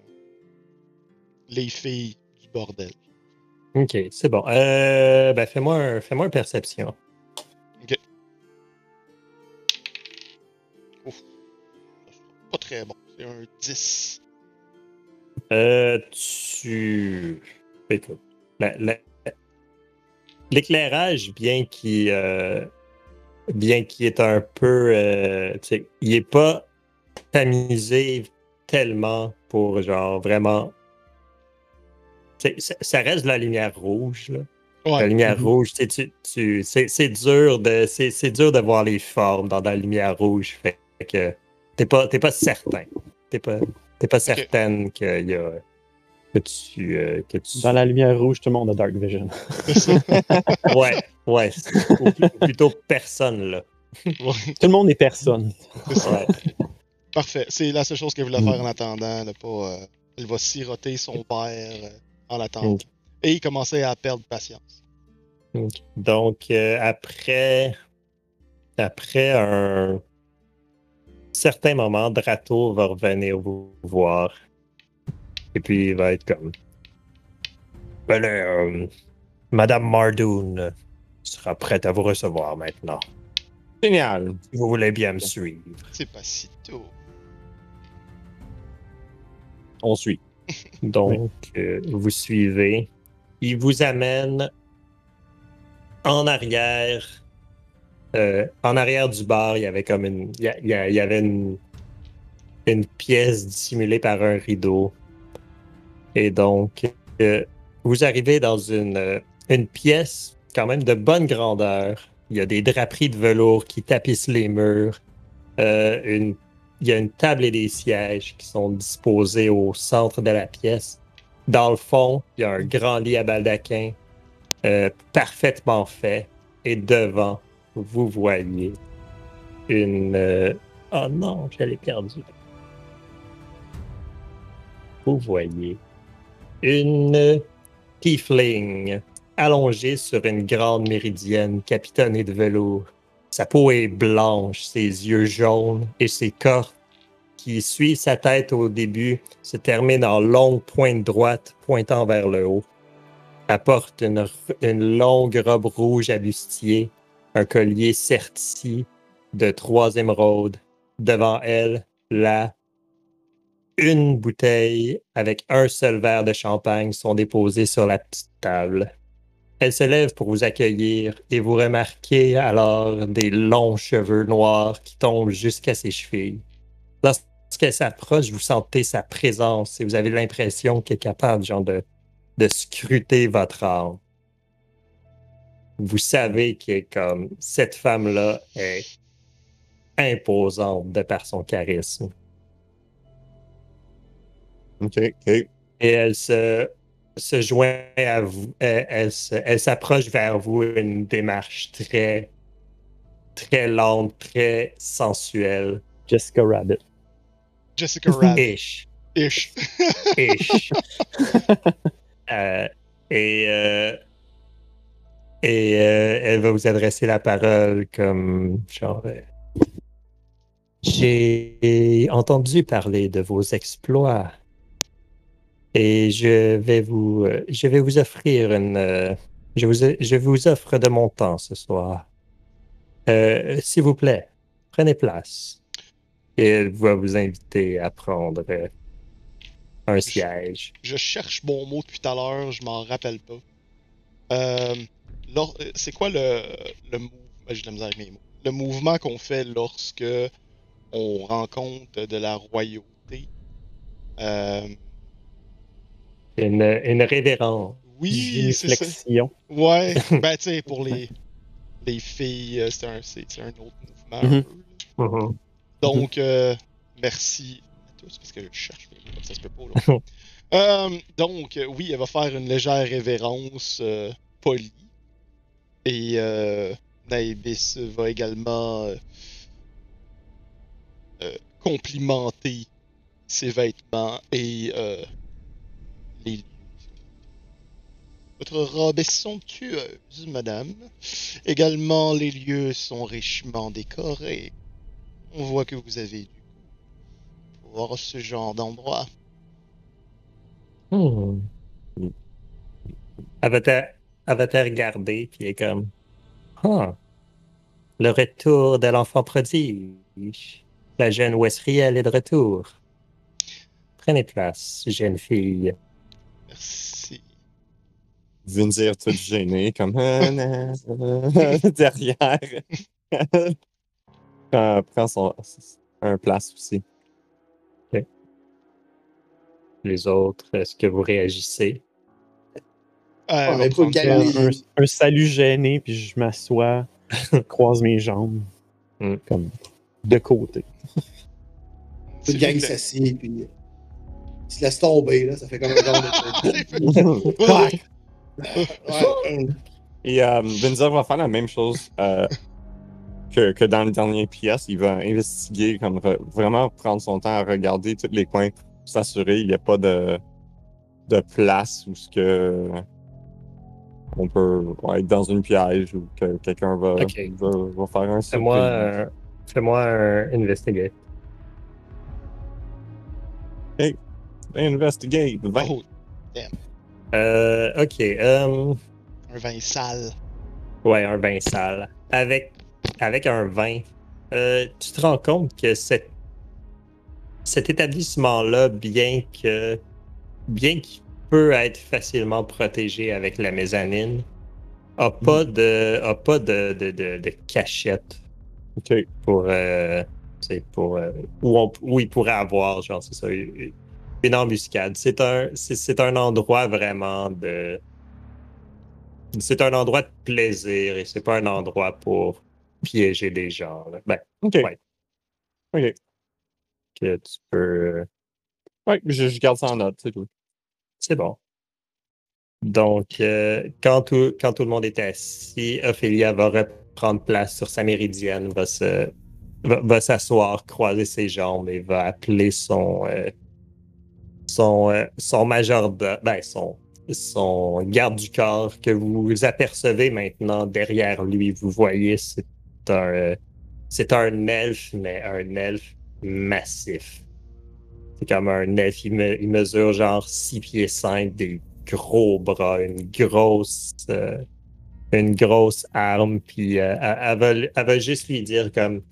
les filles du bordel. Ok, c'est bon. Euh, ben, fais-moi un, fais-moi un perception. Pas très bon. C'est un 10. Euh, tu. La- l'éclairage, bien qu'il euh, bien qu'il est un peu. il est pas tamisé tellement pour genre vraiment. Ça, reste de la lumière rouge. Là. La lumière Mhm. rouge, tu tu, c'est, c'est dur de c'est, c'est dur de voir les formes dans la lumière rouge. Fait que t'es pas t'es pas certain. T'es pas t'es pas certaine qu'il y a que tu euh, que tu Dans la lumière rouge, tout le monde a Dark Vision. [LAUGHS] Ouais ouais ou, ou plutôt personne là. Ouais, Tout le monde est personne. Ouais. Parfait. C'est la seule chose qu'elle voulait Mm. faire en attendant. Là, pas, euh, elle va siroter son père euh, en attendant. Ok. Et il commençait à perdre patience. Donc euh, après après un certain moment, Drato va revenir vous voir. Et puis il va être comme Ben euh, Madame Mardoon sera prête à vous recevoir maintenant. Génial. Si vous voulez bien me suivre. C'est pas si tôt. On suit. [LAUGHS] Donc, euh, vous suivez. Il vous amène en arrière. euh, en arrière du bar, il y avait comme une. Il y, a- il avait une, une pièce dissimulée par un rideau. Et donc, euh, vous arrivez dans une, une pièce quand même de bonne grandeur. Il y a des draperies de velours qui tapissent les murs. Une il y a une table et des sièges qui sont disposés au centre de la pièce. Dans le fond, il y a un grand lit à baldaquin euh, parfaitement fait. Et devant, vous voyez une... euh, Oh non, je l'ai perdu. Vous voyez une tiefling allongée sur une grande méridienne capitonnée de velours. Sa peau est blanche, ses yeux jaunes et ses corps qui suivent sa tête au début se terminent en longue pointe droite pointant vers le haut. Elle porte une, longue robe rouge à bustier, un collier serti de trois émeraudes. Devant elle, là, une bouteille avec un seul verre de champagne sont déposés sur la petite table. Elle se lève pour vous accueillir et vous remarquez alors des longs cheveux noirs qui tombent jusqu'à ses chevilles. Lorsqu'elle s'approche, vous sentez sa présence et vous avez l'impression qu'elle est capable genre, de, de scruter votre âme. Vous savez que comme cette femme-là est imposante de par son charisme. OK, OK. Et elle se, se joint à vous. Elle, elle se- elle s'approche vers vous une démarche très, très lente, très sensuelle. Jessica Rabbit. Jessica Rabbit. Ish. Ish. Ish. [LAUGHS] Euh, et euh, et euh, elle va vous adresser la parole comme genre. euh, J'ai entendu parler de vos exploits et je vais vous euh, je vais vous offrir une euh, je vous je vous offre de mon temps ce soir. Euh, S'il vous plaît, prenez place. Et elle va vous inviter à prendre un siège. Je cherche mon mot depuis tout à l'heure, je m'en rappelle pas. Euh, c'est quoi le, le mouvement, j'ai de la misère avec mes mots. Le mouvement qu'on fait lorsque on rencontre de la royauté. Euh, Une, une révérence. oui, c'est ça. Ouais, [LAUGHS] ben tu sais, pour les, les filles, euh, c'est un, c'est c'est un autre mouvement. un Mhm. Mhm. Donc, euh, merci à tous, parce que je cherche mes mots, ça se peut pas. Là. [LAUGHS] Euh, donc, oui, elle va faire une légère révérence euh, polie. Et euh, Naibis va également complimenter ses vêtements et euh, les lieux. Votre robe est somptueuse, madame. Également, les lieux sont richement décorés. On voit que vous avez du goût pour voir ce genre d'endroit. Hmm. Elle va te regarder, puis est comme Ah, le retour de l'enfant prodige. La jeune Wesriel est de retour. Prenez place, jeune fille. Merci. Venir tout gêné, comme [LAUGHS] derrière. prend, prend son, un place aussi. Les autres, est-ce que vous réagissez? Euh, On prendre. Un, un salut gêné, puis je m'assois, [LAUGHS] croise mes jambes, Hmm. comme de côté. Tout gang s'assied, puis il se laisse tomber, là. Ça fait comme un genre de. [LAUGHS] [LAUGHS] Ouais. Ouais. Et euh, Vinzer va faire la même chose euh, que, que dans le dernier pièce. Il va investiguer, comme re- vraiment prendre son temps à regarder tous les coins, pour s'assurer qu'il n'y a pas de, de place où ce que on peut ouais, être dans une piège ou que quelqu'un va, va, va faire un Fais-moi un, fais-moi un investigate. Investigate. 20. Oh, Euh, ok. euh, un vin sale. Ouais, un vin sale. Avec, avec un vin, euh, tu te rends compte que cet, cet établissement-là, bien que bien qu'il peut être facilement protégé avec la mezzanine, a pas de, a pas de, de, de, de cachette Ok. pour, euh, pour euh, où, on, où il pourrait avoir, genre, c'est ça, une embuscade. C'est un, c'est, c'est un endroit vraiment de. C'est un endroit de plaisir et c'est pas un endroit pour piéger des gens. là. Ben, Ok. Ouais. Ok. que tu peux. Ouais, je, je garde ça en note, c'est tout. C'est bon. Donc, euh, quand, tout, quand tout le monde est assis, Ophélia va reprendre place sur sa méridienne, va se va, va s'asseoir, croiser ses jambes et va appeler son euh, son, euh, son ben son, son garde du corps que vous apercevez maintenant derrière lui. Vous voyez, c'est un c'est un elfe, mais un elfe massif. C'est comme un elfe, il, me- il mesure genre 6 pieds 5, des gros bras, une grosse euh, une grosse arme, puis euh, elle, va, elle juste lui dire comme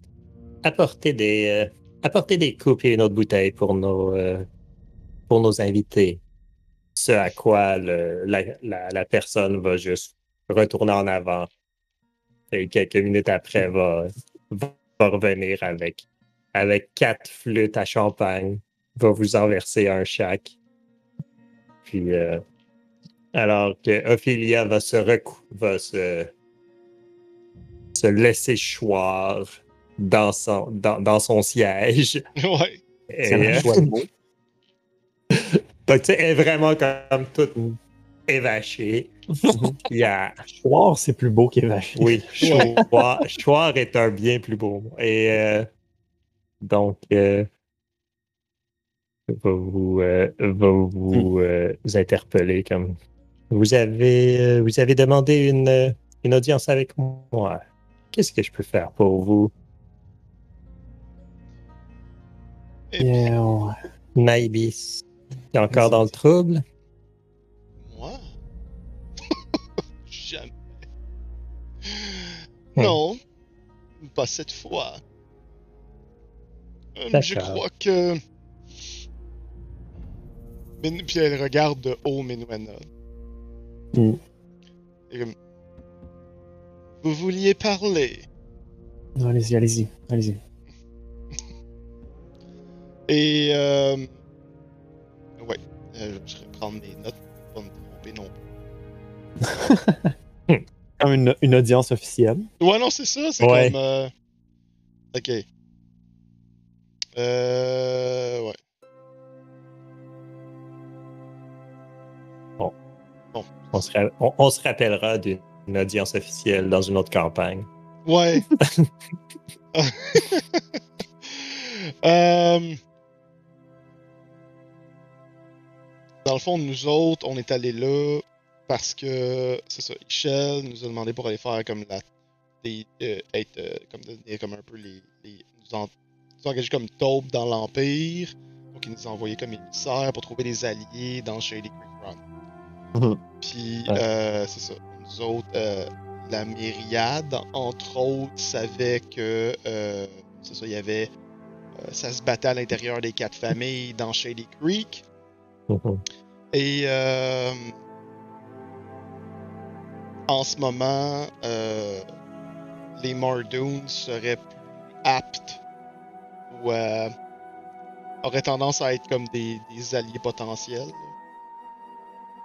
apportez des apportez des coupes et une autre bouteille pour nos pour nos invités. Ce à quoi le- la, la- la personne va juste retourner en avant. Et quelques minutes après, va, va revenir avec, avec quatre flûtes à champagne. Va vous en verser un chaque. Puis, euh, alors que Ophélia va se recou va se, se laisser choir dans son, dans, dans son siège. [LAUGHS] ouais. Et, C'est un euh, choix de mots. Donc, tu sais, elle est vraiment comme toute évachée. Il y a, Choir, c'est plus beau qu'évaché. oui, [LAUGHS] choir, choir est un bien plus beau mot. Et euh, donc, euh, va vous, euh, va vous, euh, vous interpeller comme vous avez, euh, vous avez demandé une, euh, une audience avec moi. Qu'est-ce que je peux faire pour vous, Eh bien, Yeah. Naibis? T'es encore dans le trouble? moi? [LAUGHS] Jamais. Hmm. Non, pas cette fois. Euh, je crois que. Puis elle regarde de haut. Hmm. Et comme, vous vouliez parler? Non, allez-y, allez-y, allez-y. Et euh... euh, je vais prendre mes notes pour pas me tromper non plus. [LAUGHS] Comme une, une audience officielle. Ouais, non, c'est ça. C'est Ouais. comme. euh, Ok. Euh. Ouais. On se, ra- on- on se rappellera d'une audience officielle dans une autre campagne. Ouais. [LAUGHS] [LAUGHS] Euh, Dans le fond, nous autres, on est allés là parce que, c'est ça, Michel nous a demandé pour aller faire comme la. Des, euh, être, euh, comme devenir comme un peu les. les nous, en- nous engager comme taupe dans l'Empire. Donc, il nous a envoyé comme émissaires pour trouver des alliés dans Shady Creek Run. Mhm. Puis, Ouais. euh, c'est ça. Nous autres, euh, la myriade, entre autres, savait que c'est ça, il y avait ça se battait à l'intérieur des quatre familles dans Shady Creek. Et euh, en ce moment, euh, les Mardoons seraient plus aptes ou euh, auraient tendance à être comme des, des alliés potentiels.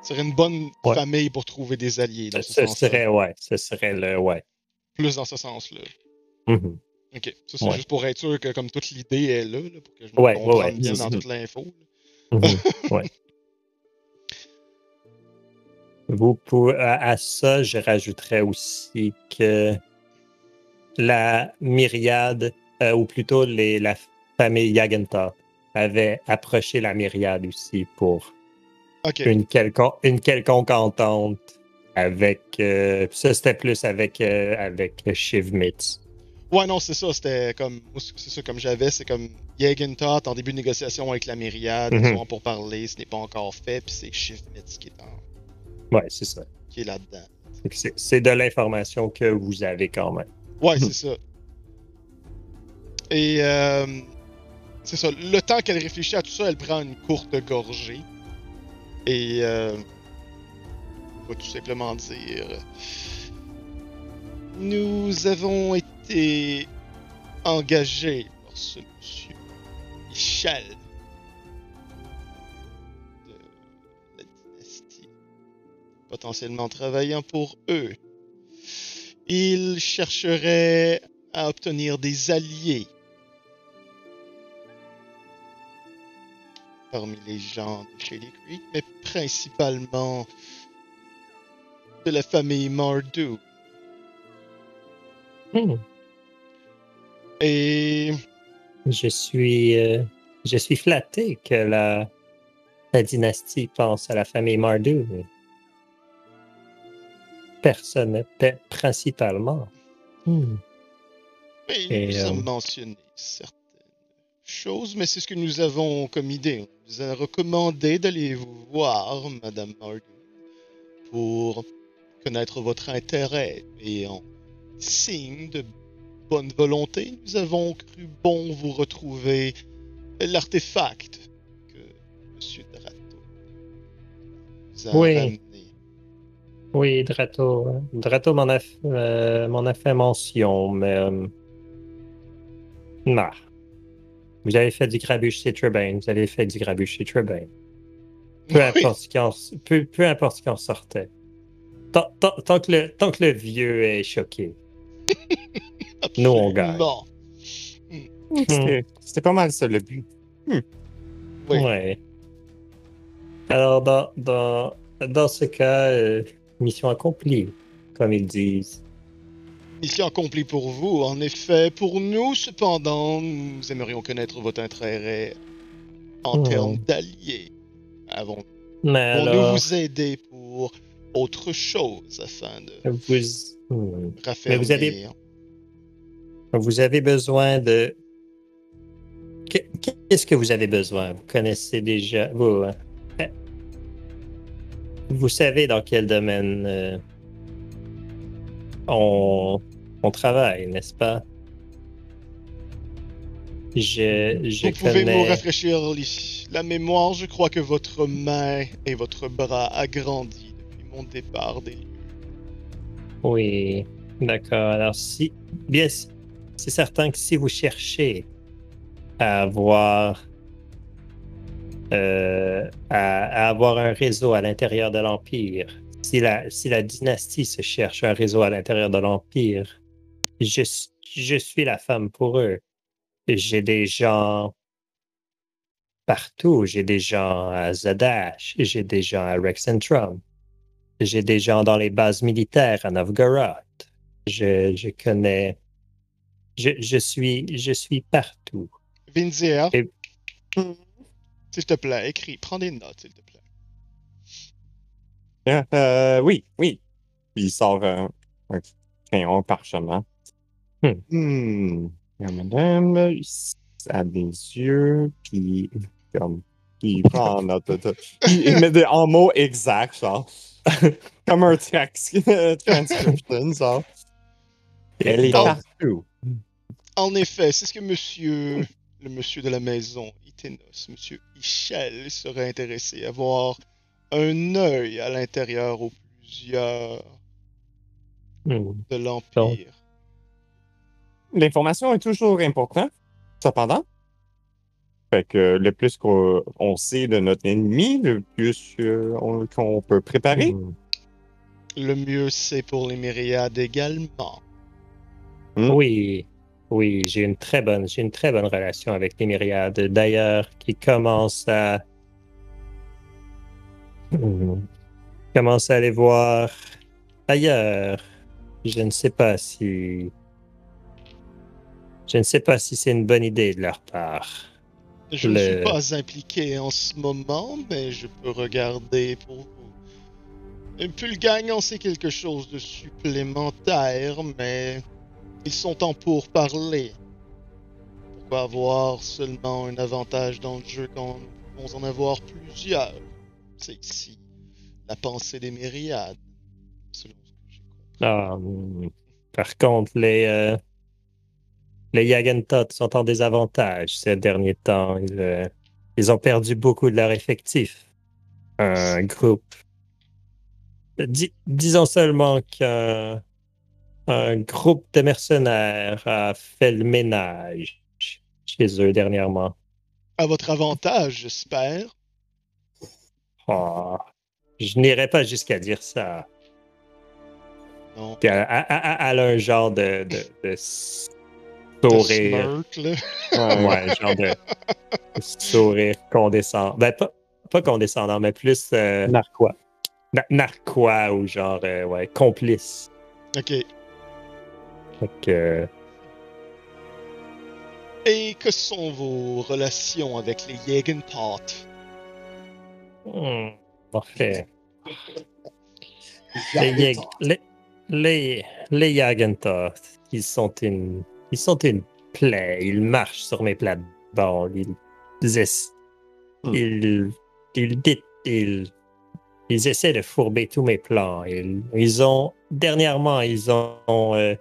Ce serait une bonne Ouais. famille pour trouver des alliés dans ce Ce serait, ouais, ce serait le, ouais. Plus dans ce sens-là. Mhm. Ok, ça c'est Ouais. juste pour être sûr que comme toute l'idée est là, là, pour que je me Ouais, comprenne bien dans ça. toute l'info. Mhm. [LAUGHS] ouais. Vous pouvez, à, à ça, je rajouterais aussi que la myriade, euh, ou plutôt les, la famille Yaganta, avait approché la myriade aussi pour une, quelconque, une quelconque entente avec. euh, ça, c'était plus avec, euh, avec Shivmitz. Ouais non c'est ça, c'était comme, c'est ça comme j'avais, c'est comme Jagentot en début de négociation avec la myriade, ils sont pour parler, ce n'est pas encore fait, puis c'est Shiftmitz qui est, en- Ouais, c'est ça. qui est là-dedans. C'est de l'information que vous avez quand même. Ouais, Mhm. c'est ça. Et euh, c'est ça, le temps qu'elle réfléchit à tout ça, elle prend une courte gorgée. Et euh, on va tout simplement dire Nous avons été engagés par ce monsieur Michel de la dynastie, potentiellement travaillant pour eux. Il chercherait à obtenir des alliés parmi les gens de Shady Creek, mais principalement de la famille Mardu. Hmm. Et Je suis, euh, je suis flatté que la, la dynastie pense à la famille Mardu. Personne, pe- principalement. Hmm. Oui, Et, nous euh, avons mentionné certaines choses, mais c'est ce que nous avons comme idée. On nous a recommandé d'aller vous voir, Madame Mardu, pour connaître votre intérêt. Et en signe de bonne volonté, nous avons cru bon vous retrouver l'artefact que Monsieur Drato vous a Oui. ramené. Oui, Drato. Drato m'en a, euh, a fait mention, mais. euh, non. Vous avez fait du grabuge chez Trebane, vous avez fait du grabuge chez Trebane. Peu Oui, importe ce qui en, peu, peu importe ce qui en sortait. Tant, tant- tant que le, tant que le vieux est choqué. Nous, on gagne. absolument. C'était pas mal ça le but. Oui. Ouais. Alors, dans, dans, dans ce cas, euh, mission accomplie, comme ils disent. Mission accomplie pour vous. En effet, pour nous, cependant, nous aimerions connaître votre intérêt en Hmm. termes d'alliés. Avons Mais nous alors, vous aider pour autre chose afin de vous, hmm. raffermir. vous avez- Vous avez besoin de. Que- Qu'est-ce que vous avez besoin? Vous connaissez déjà. Vous, hein? Eh. vous savez dans quel domaine euh, on, on travaille, n'est-ce pas? Je, je Vous pouvez connais. nous rafraîchir la mémoire. Je crois que votre main et votre bras a grandi depuis mon départ des lieux. Oui, D'accord. Alors, si. Bien, c'est certain que si vous cherchez à avoir. euh, à, avoir un réseau à l'intérieur de l'Empire, si la, si la dynastie se cherche un réseau à l'intérieur de l'Empire, je, je suis la femme pour eux. J'ai des gens partout. J'ai des gens à Zadash, j'ai des gens à Rexentrum, j'ai des gens dans les bases militaires à Novgorod. Je, je connais. Je, je suis, je suis partout. Vinzier, Et- s'il te plaît, écris, prends des notes, s'il te plaît. Euh, euh, oui, oui. Puis il sort euh, un crayon, un parchemin. Hmm. Hmm. Madame, a des yeux, puis comme. Il prend en note. de tout. Il, il met des, en mots exacts, genre. [LAUGHS] comme un text, [LAUGHS] transcription, genre. Elle est partout. En effet, c'est ce que monsieur, le monsieur de la maison, Itenos, monsieur Ichel, serait intéressé à voir un œil à l'intérieur aux plusieurs Hmm. de l'Empire. L'information est toujours importante, cependant. Fait que le plus qu'on on sait de notre ennemi, le plus euh, on- qu'on peut préparer. Hmm. Le mieux, c'est pour les myriades également. Oui, oui, j'ai une très bonne, j'ai une très bonne relation avec les myriades. D'ailleurs, qui commence à Hmm. commence à aller voir ailleurs. Je ne sais pas si je ne sais pas si c'est une bonne idée de leur part. Je ne suis pas impliqué en ce moment, mais je peux regarder pour vous. Un Pulgang en sait quelque chose de supplémentaire, mais ils sont en pourparlers. Pourquoi avoir seulement un avantage dans le jeu quand nous pouvons en avoir plusieurs C'est ici la pensée des myriades, selon ce que j'ai compris. Ah, par contre, les euh, les Yagentot sont en désavantage ces derniers temps. Ils, euh, ils ont perdu beaucoup de leur effectif. Un groupe. Di- disons seulement qu'un un groupe de mercenaires a fait le ménage chez eux dernièrement. À votre avantage, j'espère. Ah, je n'irai pas jusqu'à dire ça. Non. Elle, elle- elle- elle a un genre de, de, de De sourire. smirk, là. Ouais. Ouais, genre de [LAUGHS] sourire condescendant. Ben, pas, pas condescendant, mais plus euh, Narquois. na- narquois ou genre, euh, ouais, complice. Ok. Fait que, Et que sont vos relations avec les Jägentot hmm, parfait. Les, les, les, les Jagentoth, ils sont une, ils sont une plaie. Ils marchent sur mes plates-bandes. Ils, Hmm. ils, ils, ils, ils essaient de fourber tous mes plans. Ils, ils ont, dernièrement, ils ont, euh,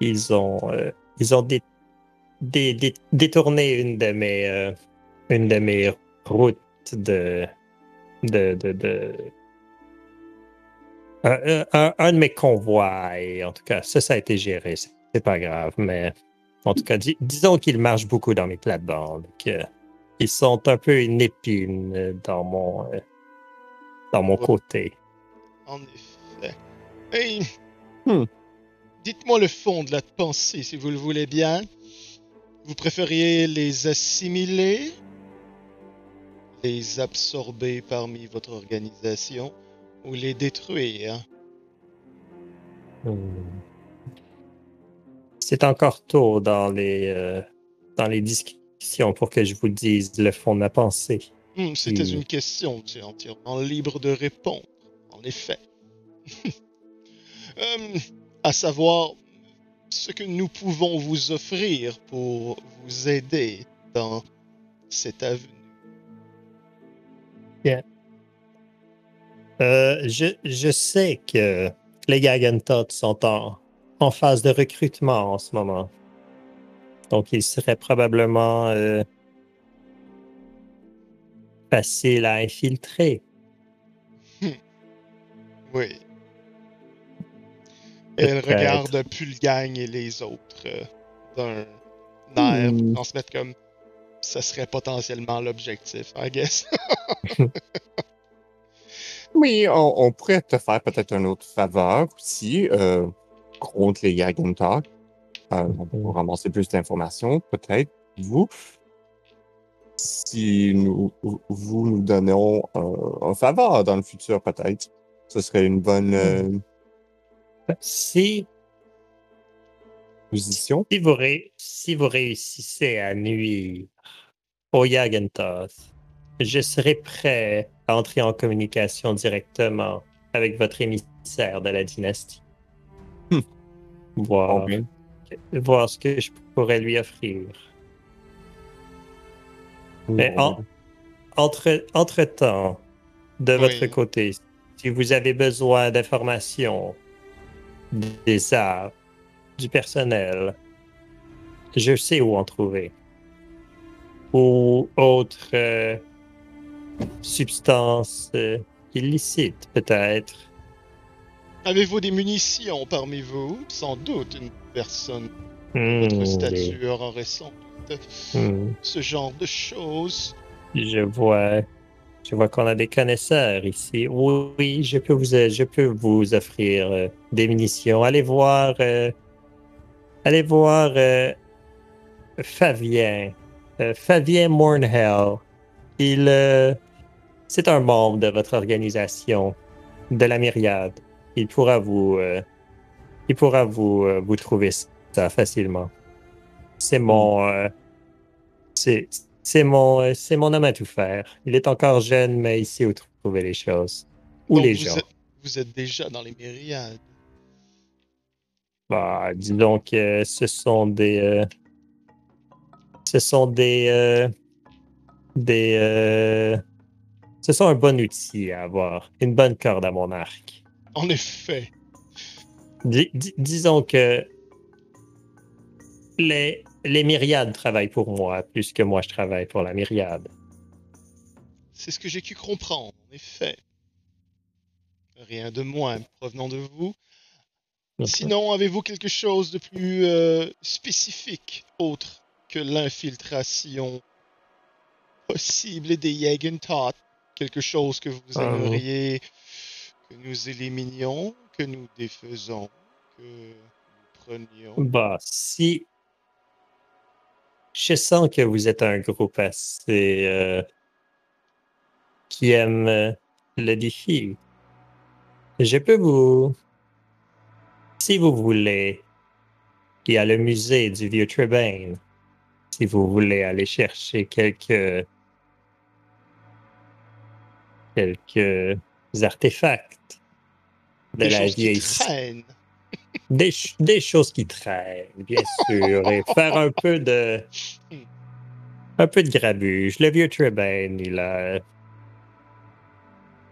ils ont, euh, ils ont dé- dé- dé- détourné une de mes, euh, une de mes routes de, de, de, de, un, un- un de mes convois, et en tout cas, ça, ça a été géré. C'est c'est pas grave, mais en tout cas, di- disons qu'ils marchent beaucoup dans mes plates-bandes, qu'ils sont un peu une épine dans mon, euh, dans mon côté. En effet. Et... Hmm. Dites-moi le fond de la pensée, si vous le voulez bien. Vous préfériez les assimiler Les absorber parmi votre organisation Ou les détruire? Hmm. C'est encore tôt dans les, euh, dans les discussions pour que je vous dise le fond de ma pensée. Hmm, C'était Hmm. une question, tu es entièrement libre de répondre, en effet. Euh, [LAUGHS] à savoir ce que nous pouvons vous offrir pour vous aider dans cette avenue. Euh, je, je sais que les Gagentot sont en, en phase de recrutement en ce moment. Donc, il serait probablement euh, facile à infiltrer. Oui. Elle regarde Pulgang et les autres euh, d'un air Hmm. pour transmettre comme ça serait potentiellement l'objectif, I guess. [LAUGHS] Oui, on, on pourrait te faire peut-être une autre faveur aussi euh, contre les Yagentalk. Euh, on peut ramasser plus d'informations, peut-être, vous. Si nous, vous nous donnons euh, un faveur dans le futur, peut-être, ce serait une bonne euh, Si, position. si, vous ré- si vous réussissez à nuire au Yagentas, je serai prêt à entrer en communication directement avec votre émissaire de la dynastie. Voir, Combien? voir ce que je pourrais lui offrir. Mais en- entre, entre-temps, de Oui. votre côté, si vous avez besoin d'informations, des arts, du personnel, je sais où en trouver. Ou autres euh, substances euh, illicites, peut-être. Avez-vous des munitions parmi vous? Sans doute une personne de Hmm, votre stature aurait sans doute hmm. ce genre de choses. Je vois, je vois qu'on a des connaisseurs ici. Oui, oui, je peux vous, je peux vous offrir euh, des munitions. Allez voir, euh, allez voir euh, Fabien, euh, Fabien Mornhell. Il, c'est un membre de votre organisation, de la Myriade. Il pourra vous, euh, il pourra vous, euh, vous trouver ça facilement. C'est mon, euh, c'est, c'est mon, euh, c'est mon homme à tout faire. Il est encore jeune, mais il sait où trouver les choses. Donc, les vous gens. Êtes, vous êtes déjà dans les myriades. Bah, disons que ce sont des. ce sont des. des. ce sont un bon outil à avoir. Une bonne corde à mon arc. [LAUGHS] En effet. Dis- dis- disons que. Les, les myriades travaillent pour moi plus que moi je travaille pour la myriade. C'est ce que j'ai pu comprendre, en effet. Rien de moins provenant de vous. Sinon, avez-vous quelque chose de plus euh, spécifique, autre que l'infiltration possible des Jagentot? Quelque chose que vous Euh. aimeriez que nous éliminions, que nous défaisons, que nous prenions? Bah, si. Je sens que vous êtes un groupe assez. euh, qui aime euh, le défi. Je peux vous. Si vous voulez, il y a le musée du vieux Trebane. Si vous voulez aller chercher quelques. quelques artefacts de Des la choses qui vieille traînent. des, des choses qui traînent, bien [LAUGHS] sûr, et faire un peu de. Un peu de grabuge. Le vieux Trebane, il a.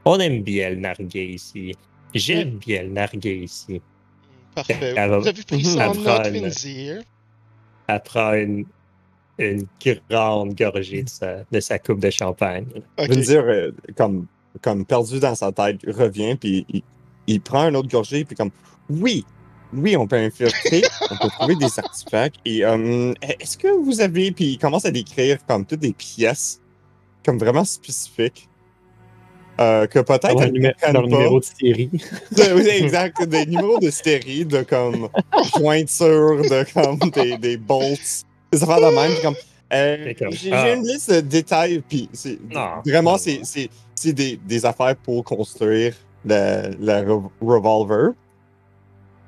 On aime bien le narguer ici. J'aime bien le narguer ici. Parfait. Vous avez pris ça en note, une- Vinzir. Elle prend une, une grande gorgée de sa, de sa coupe de champagne. Ok. Je veux dire, euh, comme, comme perdu dans sa tête, revient, puis il, il prend un autre gorgée, puis comme, oui, oui, on peut infiltrer, [LAUGHS] on peut trouver des artefacts. Et euh, est-ce que vous avez, puis il commence à décrire comme toutes des pièces, comme vraiment spécifiques, euh, que peut-être Dans numé- dans le numéro de série. [LAUGHS] De- oui, exact, des numéros de stérie, de comme [LAUGHS] jointures, de comme des, des bolts, des affaires de même. puis Comme, euh, j'ai ah. une liste de détails, puis c'est Non, vraiment c'est des, des affaires pour construire le, le re- revolver.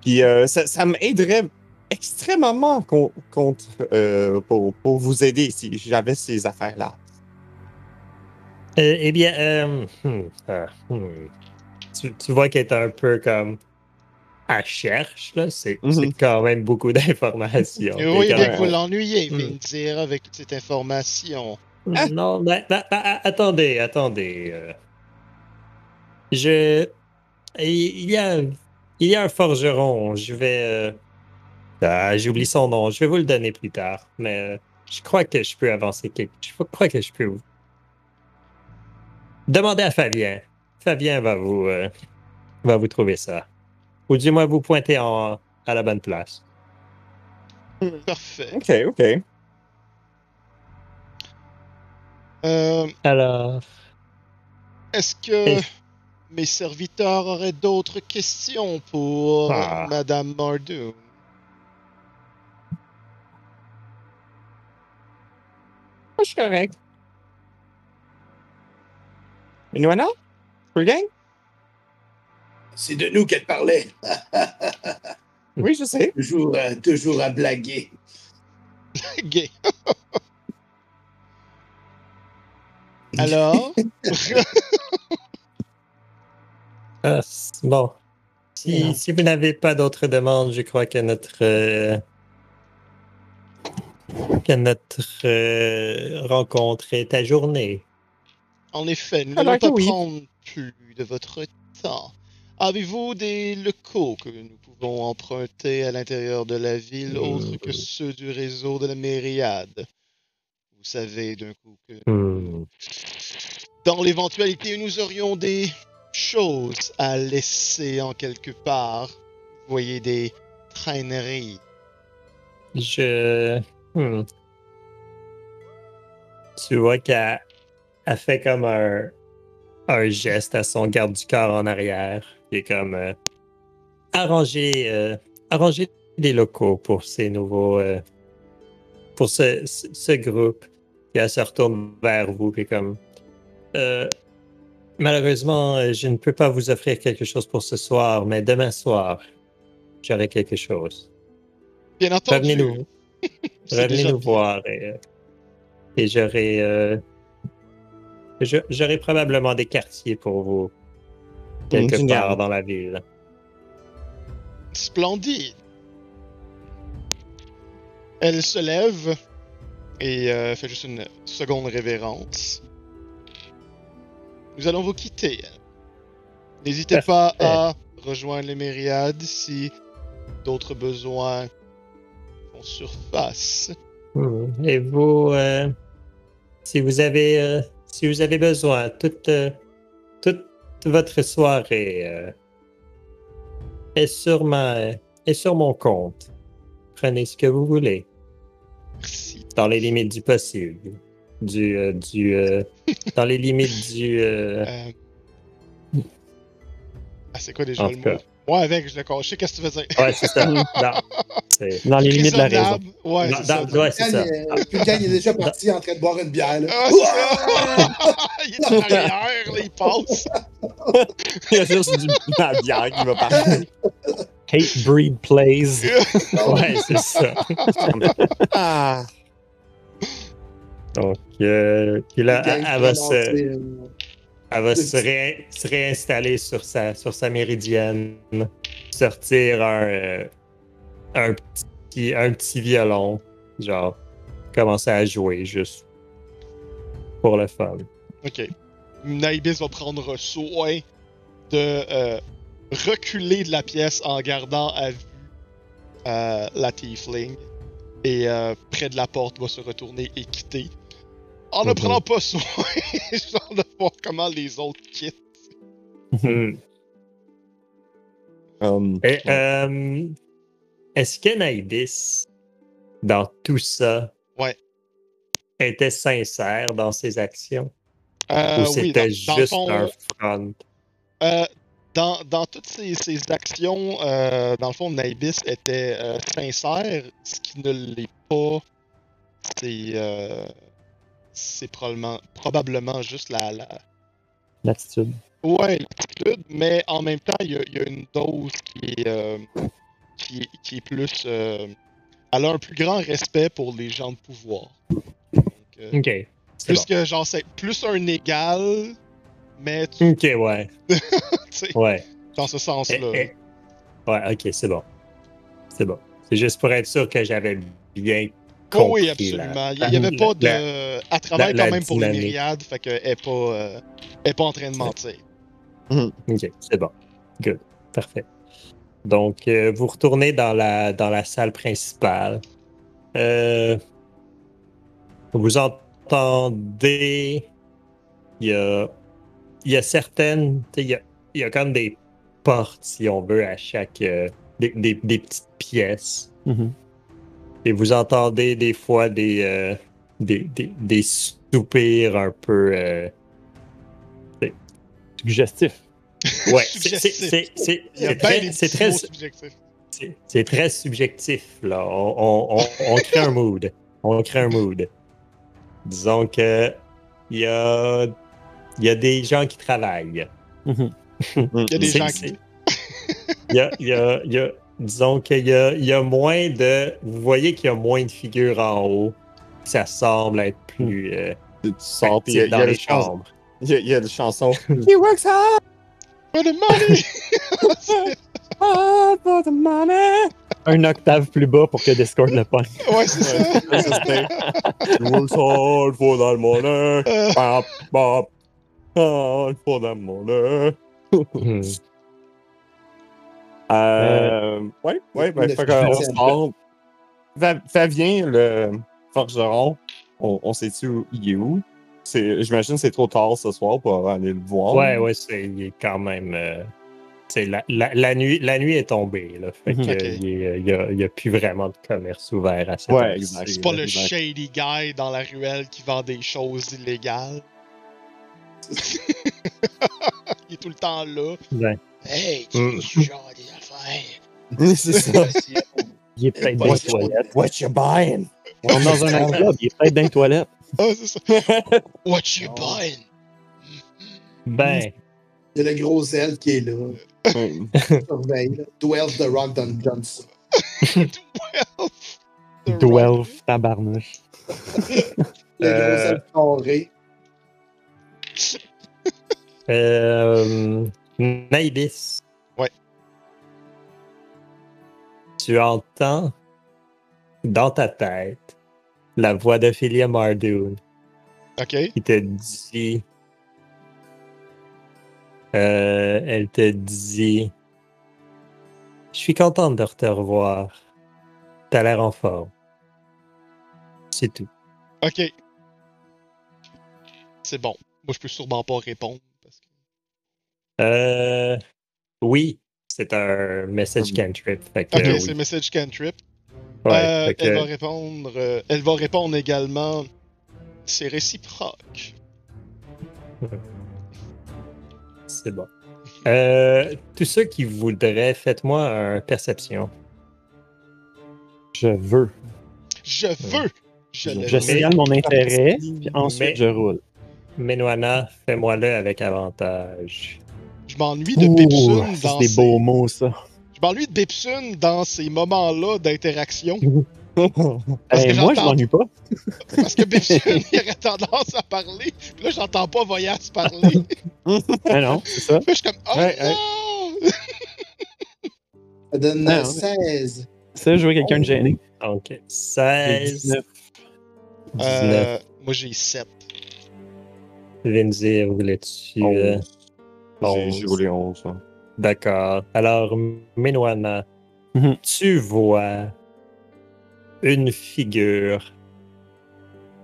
Puis euh, ça, ça m'aiderait extrêmement con- contre, euh, pour, pour vous aider si j'avais ces affaires-là. Euh, eh bien, euh, hmm, ah, hmm. Tu, tu vois qu'elle est un peu comme. Elle cherche, là. C'est c'est quand même beaucoup d'informations. Oui, bien que vous l'ennuyez, Hmm. Vinzir, avec toute cette information. Ah. Non, a- attendez, attendez. euh. Je. Il y a, il y a un forgeron. Je vais. euh, Ah, j'oublie son nom. Je vais vous le donner plus tard. Mais euh, je crois que je peux avancer quelque. Je crois que je peux. vous- Demandez à Fabien. Fabien va vous. euh, va vous trouver ça. Ou du moins vous pointez en, à la bonne place. Parfait. Ok, ok. Euh, Alors, Est-ce que Et- mes serviteurs auraient d'autres questions pour Ah. Madame Mardoon? Moi, je suis correct. Inouana? Full gang? C'est de nous qu'elle parlait. [LAUGHS] Oui, je sais. Toujours, euh, toujours à blaguer. Gay. [LAUGHS] Alors? [LAUGHS] ah, bon. Si, si vous n'avez pas d'autres demandes, je crois que notre euh, que notre euh, rencontre est ajournée. En effet, nous n'allons pas oui. prendre plus de votre temps. Avez-vous des locaux que nous pouvons emprunter à l'intérieur de la ville, autres que ceux du réseau de la Myriade? Vous savez d'un coup que Hmm. dans l'éventualité où nous aurions des choses à laisser en quelque part, vous voyez des traîneries. Je. hmm. Tu vois qu'elle elle fait comme un, un geste à son garde du corps en arrière. Qui est comme. euh, arranger, euh, arranger des locaux pour ces nouveaux. euh, pour ce, ce, ce groupe. Puis elle se retourne vers vous. Puis comme. euh, malheureusement, euh, je ne peux pas vous offrir quelque chose pour ce soir, mais demain soir, j'aurai quelque chose. Bien entendu. Revenez-nous. [LAUGHS] c'est Revenez déjà nous bien. voir et, et j'aurai j'aurai probablement des quartiers pour vous quelque génial. part dans la ville. Splendide. Elle se lève et euh, fait juste une seconde révérence. Nous allons vous quitter. N'hésitez pas à rejoindre les myriades si d'autres besoins font surface. Hmm. Et vous, euh, si vous avez euh, si vous avez besoin, toute euh, toute votre soirée euh, est sur ma est sur mon compte. Prenez ce que vous voulez. Merci. dans les limites du possible. Du, euh, du, euh, [LAUGHS] dans les limites du. Ah, c'est quoi déjà le mot? Moi avec, je le caché. Qu'est-ce que tu veux dire? Ouais, c'est ça. [LAUGHS] Non, c'est- Dans les limites de la raison. Ouais, c'est ça. dans- ouais, c'est ça. Gang est déjà parti en train de boire une bière. Là. Ah, c'est ça. [LAUGHS] Il est en arrière, là, il passe. [LAUGHS] Il y a juste du la bière qui va partir. Hate Breed Plays. Ouais, c'est ça. Ah. Donc, euh, puis là, elle, elle va se, euh, elle va se, ré- se réinstaller sur sa, sur sa méridienne, sortir un, euh, un, petit, un petit violon, genre, commencer à jouer juste pour le fun. Ok. Naibis va prendre soin de euh, reculer de la pièce en gardant à vue euh, la tiefling. Et euh, près de la porte, va se retourner et quitter. En ne Mhm. prenant pas soin, [LAUGHS] genre de voir comment les autres quittent. Hmm. Um, Et, euh, est-ce que Naïbis, dans tout ça, Ouais. était sincère dans ses actions? Euh, Ou c'était dans juste un front? Euh, dans, dans toutes ces, ces actions, euh, dans le fond, Naibis était euh, sincère. Ce qui ne l'est pas, c'est euh, c'est probablement, probablement juste la, la... L'attitude. Ouais, l'attitude, mais en même temps, il y a, il y a une dose qui est, euh, qui, qui est plus... euh, elle a un plus grand respect pour les gens de pouvoir. Donc, euh, Ok. plus que genre, c'est plus un égal, mais tu. Ok, ouais. [LAUGHS] Ouais. dans ce Eh, sens-là. eh. Ouais, ok, c'est bon. C'est bon. C'est juste pour être sûr que j'avais bien Oh oui, la- absolument. Il n'y avait pas de. la- Elle travaille la- quand même pour les myriades, fait qu'elle n'est pas, euh, elle est pas en train de mentir. Ok, c'est bon. Good. Parfait. Donc, euh, vous retournez dans la, dans la salle principale. Euh, vous entendez. Il y a, il y a certaines. tu sais, Il y a, il y a comme des portes, si on veut, à chaque. euh, des, des- des petites pièces. Mhm. Et vous entendez des fois des, euh, des, des, des soupirs un peu. euh, Suggestif. [LAUGHS] Ouais, c'est- très, très, c'est- très subjectif. Là. On, on, on, on crée un mood. On crée un mood. Disons que il y a, il y a des gens qui travaillent. Mhm. Il y a des gens qui. [LAUGHS] Il y a, il y a- il y a- disons qu'il y a, il y a moins de. Vous voyez qu'il y a moins de figures en haut. Ça semble être plus euh, Tu sors, puis il y a, actif il y a dans les chambres. Il y a, il y a des chansons. [LAUGHS] He works hard Pas de money! [LAUGHS] for the money. Un octave plus bas pour que Discord le pogne. [LAUGHS] ouais, c'est ça. He works hard for that money. Euh, Bop, bop. Hard for that money. Euh, ouais, ouais, ben, Le fait qu'on sort. Va- Fabien, le forgeron, on, on sait-tu où il est où? C'est- J'imagine que c'est trop tard ce soir pour aller le voir. Ouais, ouais, c'est il est quand même. euh, c'est la, la, la nuit, la nuit est tombée. Là, fait Mhm. que, Ok. il est- il y a, plus vraiment de commerce ouvert à cette Ouais, c'est pas là. le exact. shady guy dans la ruelle qui vend des choses illégales. [LAUGHS] Il est tout le temps là. Ouais. Hey, tu Mm. veux ce genre des affaires? c'est ça. [LAUGHS] Il est peut-être dans What, les toilettes. what you buying? On est dans un nightclub, il est peut-être dans les toilettes. [LAUGHS] Ah, c'est ça. [LAUGHS] What you buying? Ben, Il y a le gros zèle qui est là. Surveille. là. Dwells the Rock Johnson. Rock. Dwelf, tabarnouche. Le Euh. gros zèle carré. euh, Naibis. Ouais. Tu entends dans ta tête la voix d'Ophélia Mardoon Ok. qui te dit. Euh, elle te dit. Je suis contente de te revoir. T'as l'air en forme. C'est tout. Ok. C'est bon. Moi, je peux sûrement pas répondre. Euh, oui, c'est un message Hum. cantrip. Fait que, Ok, oui. c'est message cantrip. Ouais, Euh, fait que- elle va répondre. euh, elle va répondre également. C'est réciproque. C'est bon. Euh, tous ceux qui voudraient, faites-moi un perception. Je veux. Je veux. Je le Je signale mon intérêt, puis ensuite Mais- je roule. Menuana, fais-moi-le avec avantage. Je m'ennuie de ça, dans c'est des ces... beaux mots, ça. Je m'ennuie de Bipsun dans ces moments-là d'interaction. [LAUGHS] Parce Eh, que moi, je m'ennuie pas. [LAUGHS] Parce que Bipsun, il aurait tendance à parler. Puis là, j'entends pas Voyage parler. [LAUGHS] Ah non, c'est ça. Puis je suis comme, oh Ouais, non! Ça donne Non, euh, mais- 16. Ça, jouer quelqu'un de gêné. Donc, J'ai 16, 19. 19. Euh, moi, j'ai 7. Lindsay, voulais-tu. euh, J'ai j'ai onze. roulé 11. hein. D'accord. Alors, Menuana, Mhm. tu vois une figure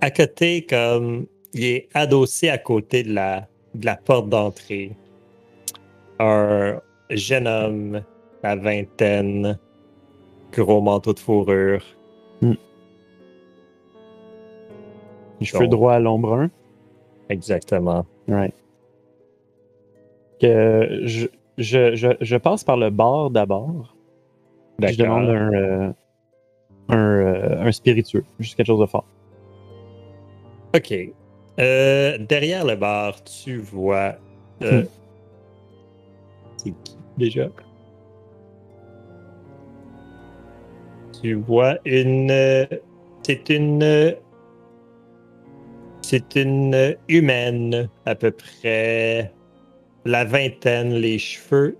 à côté, comme il est adossé à côté de la, de la porte d'entrée. Un jeune homme, la vingtaine, gros manteau de fourrure. Cheveux Donc. droits à l'ombre 1. Exactement. Right. Que je, je, je, je passe par le bar d'abord. Je demande un, euh, un, euh, un spiritueux, juste quelque chose de fort. OK. Euh, derrière le bar, tu vois. euh, Hmm. C'est qui déjà? Tu vois une. C'est une. C'est une humaine, à peu près la vingtaine, les cheveux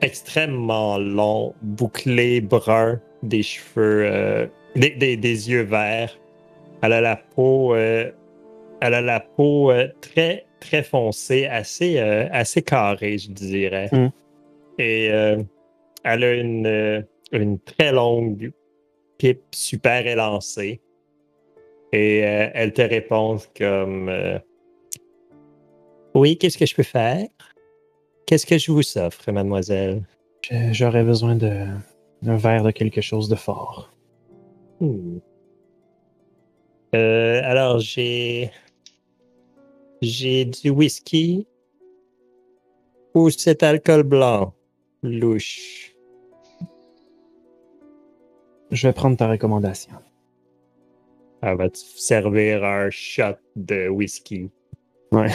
extrêmement longs, bouclés, bruns, des cheveux. euh, des, des- des yeux verts. Elle a la peau. euh, elle a la peau euh, très, très foncée, assez, assez carrée, je dirais. Mm. Et elle a une, une très longue pipe super élancée. Et elle te répond comme Oui, qu'est-ce que je peux faire? Qu'est-ce que je vous offre, mademoiselle? J'aurais besoin de d'un verre de quelque chose de fort. Hmm. Euh, alors, j'ai. J'ai du whisky ou cet alcool blanc louche? Je vais prendre ta recommandation. Elle va te servir un shot de whisky. Ouais.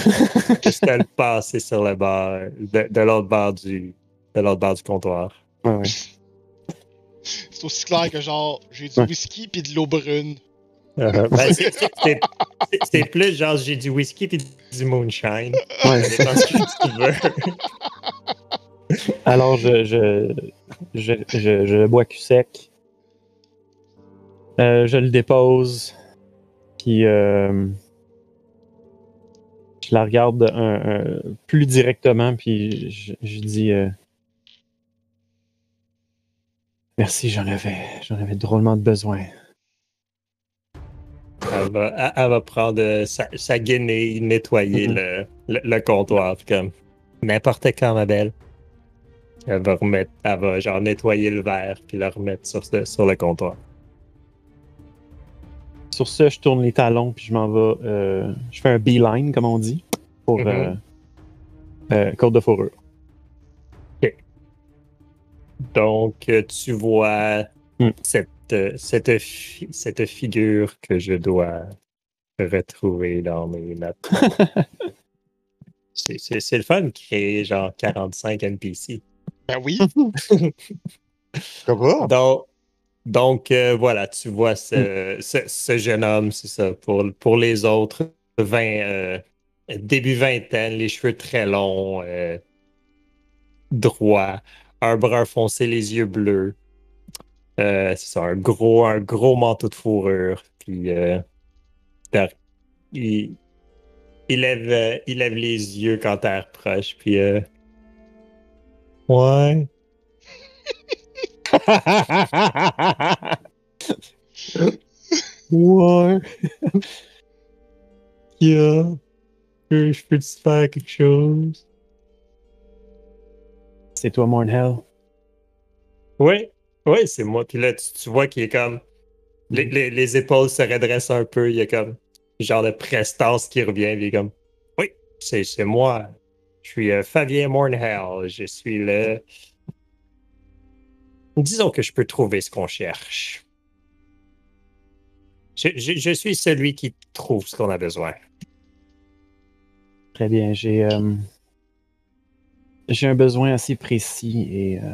Juste à le passer sur le bar, de, de l'autre bord du, de l'autre bord du comptoir. ouais, ouais. C'est aussi clair que genre, j'ai du whisky puis de l'eau brune. Euh, ben, c'est- c'est plus genre j'ai du whisky puis du moonshine. Ouais. Ça dépend ce que tu veux. [LAUGHS] Alors, je, je, je, je, je le bois cul sec. Euh, je le dépose. Puis, euh, je la regarde un- un- plus directement. Puis, je, je dis euh, Merci, j'en avais, j'en avais drôlement de besoin. Elle va, elle- elle va prendre euh, sa, sa guenille, nettoyer Mhm. le, le, le comptoir. Comme n'importe quand, ma belle. Elle va remettre, elle va genre nettoyer le verre puis le remettre sur, sur le comptoir. Sur ce, je tourne les talons. Puis, je m'en vais. euh, je fais un beeline, comme on dit, pour Mhm. euh, euh, côte de fourrure. Donc, euh, tu vois Hmm. cette, cette, fi- cette figure que je dois retrouver dans mes notes. [LAUGHS] C'est- C'est c'est le fun de créer genre 45 NPC. Ben oui. [LAUGHS] Comment? Donc, donc euh, voilà, tu vois ce, ce, ce jeune homme, c'est ça. Pour, pour les autres, 20, euh, début vingtaine, les cheveux très longs, euh, droits, un brun foncé, les yeux bleus. C'est ça, un gros, un gros manteau de fourrure. Puis il, il, lève, il lève les yeux quand t'es proche. Puis euh, ouais. [LAUGHS] ouais. [LAUGHS] Yeah. Je je peux te faire quelque chose? C'est toi, Mornhell. Oui, oui, c'est moi. Puis là, tu, tu vois qu'il est comme. Les, les- les épaules se redressent un peu. Il y a comme. Genre de prestance qui revient. Puis il est comme. Oui, c'est c'est moi. Je suis euh, Fabien Mornhell. Je suis le. Disons que je peux trouver ce qu'on cherche. Je, je- je suis celui qui trouve ce qu'on a besoin. Très bien. J'ai euh, j'ai un besoin assez précis et euh,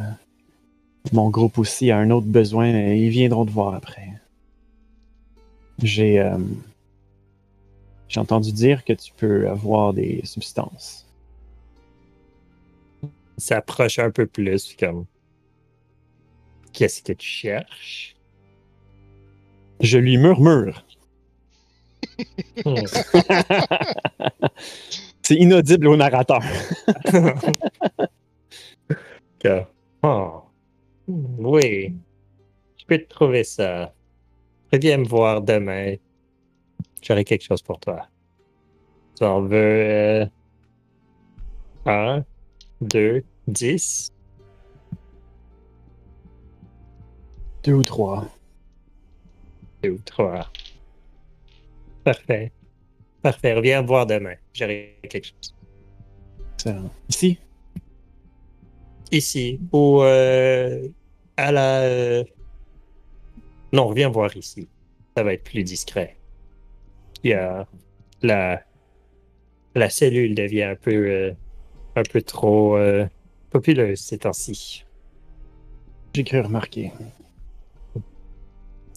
mon groupe aussi a un autre besoin et ils viendront te voir après. J'ai euh, j'ai entendu dire que tu peux avoir des substances. Il s'approche un peu plus. comme. Qu'est-ce que tu cherches? Je lui murmure. [LAUGHS] C'est inaudible au narrateur. [LAUGHS] Oh. Oui. Je peux te trouver ça. Viens me voir demain. J'aurai quelque chose pour toi. Tu en veux euh, un, deux, dix? Deux ou trois. Deux ou trois. Parfait. Parfait. Reviens voir demain. J'aurai quelque chose. Excellent. Ici? Ici. Ou euh, à la. euh, Non, reviens voir ici. Ça va être plus discret. Il y a la. La cellule devient un peu. euh, un peu trop euh, populeuse ces temps-ci. J'ai cru remarquer.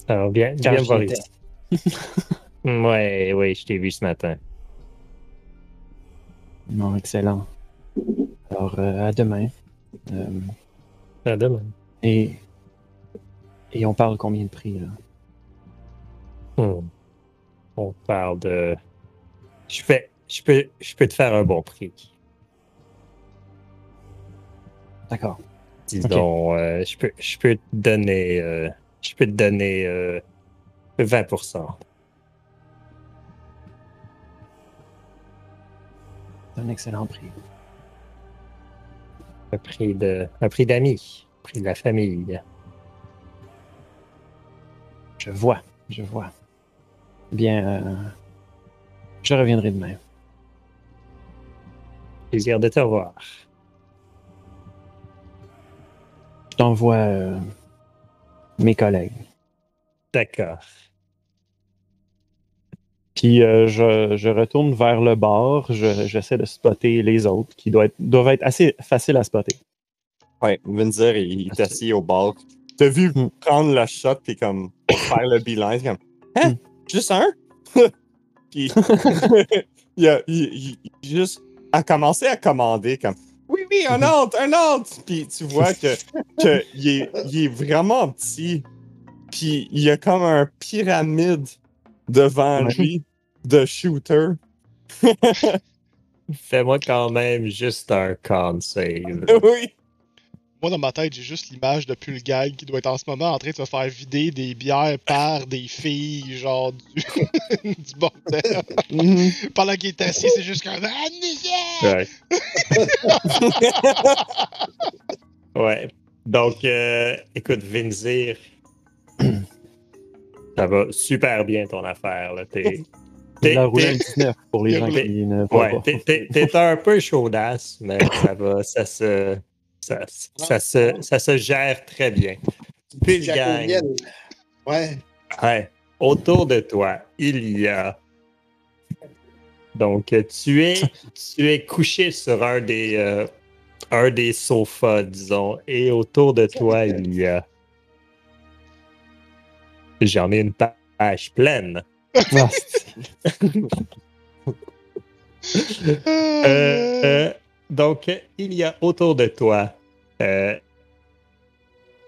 Alors, viens, viens voir ici. [LAUGHS] ouais, ouais, je t'ai vu ce matin. Non, excellent. Alors, euh, à demain. Euh, À demain. et, et on parle combien de prix, là? Hmm. On parle de. Je fais. Je peux, je peux te faire un bon prix. D'accord. Disons, euh, je, peux, je peux te donner. Euh, je peux te donner euh, 20%. C'est un excellent prix. Un prix de, un prix d'amis, un prix de la famille. Je vois, je vois. Bien, euh, je reviendrai demain. Plaisir de te revoir. Je t'envoie euh, mes collègues. D'accord. Puis euh, je, je retourne vers le. Je- J'essaie de spotter les autres qui doivent être, doivent être assez faciles à spotter. Ouais, Vinzer, il, il est assis au bar. T'as vu Hmm. prendre la shot puis comme faire le bilan, c'est comme Hein? Hmm. Juste un? [LAUGHS] puis [LAUGHS] [LAUGHS] il, a, il, il- il juste a commencé à commander comme Oui, oui, un autre, un autre! Puis tu vois que, que il, est, il est vraiment petit. Puis il y a comme un pyramide devant lui de shooter. Fais-moi quand même juste un con save. [LAUGHS] oui. Moi, dans ma tête, j'ai juste l'image de Pulgag qui doit être en ce moment en train de se faire vider des bières par des filles, genre du, [LAUGHS] du bordel. Mhm. Pendant qu'il est assis, c'est juste comme Ah! Ouais. [LAUGHS] ouais. Donc, euh, écoute, Vinzir, [CLEARS THROAT] ça va super bien ton affaire. Là. T'es, t'es, a roulé un t'es- 19 pour les gens qui ne voient ouais, pas. t'es, t'es- t'es un peu chaudasse, mais ça va, ça se, ça, ça se, ça se gère très bien. Puis, gang. Ouais. Ouais. Autour de toi, il y a. Donc, tu es, tu es couché sur un des, euh, un des sofas, disons, et autour de toi, il y a. J'en ai une page pleine. [LAUGHS] Euh, euh, donc, il y a autour de toi euh,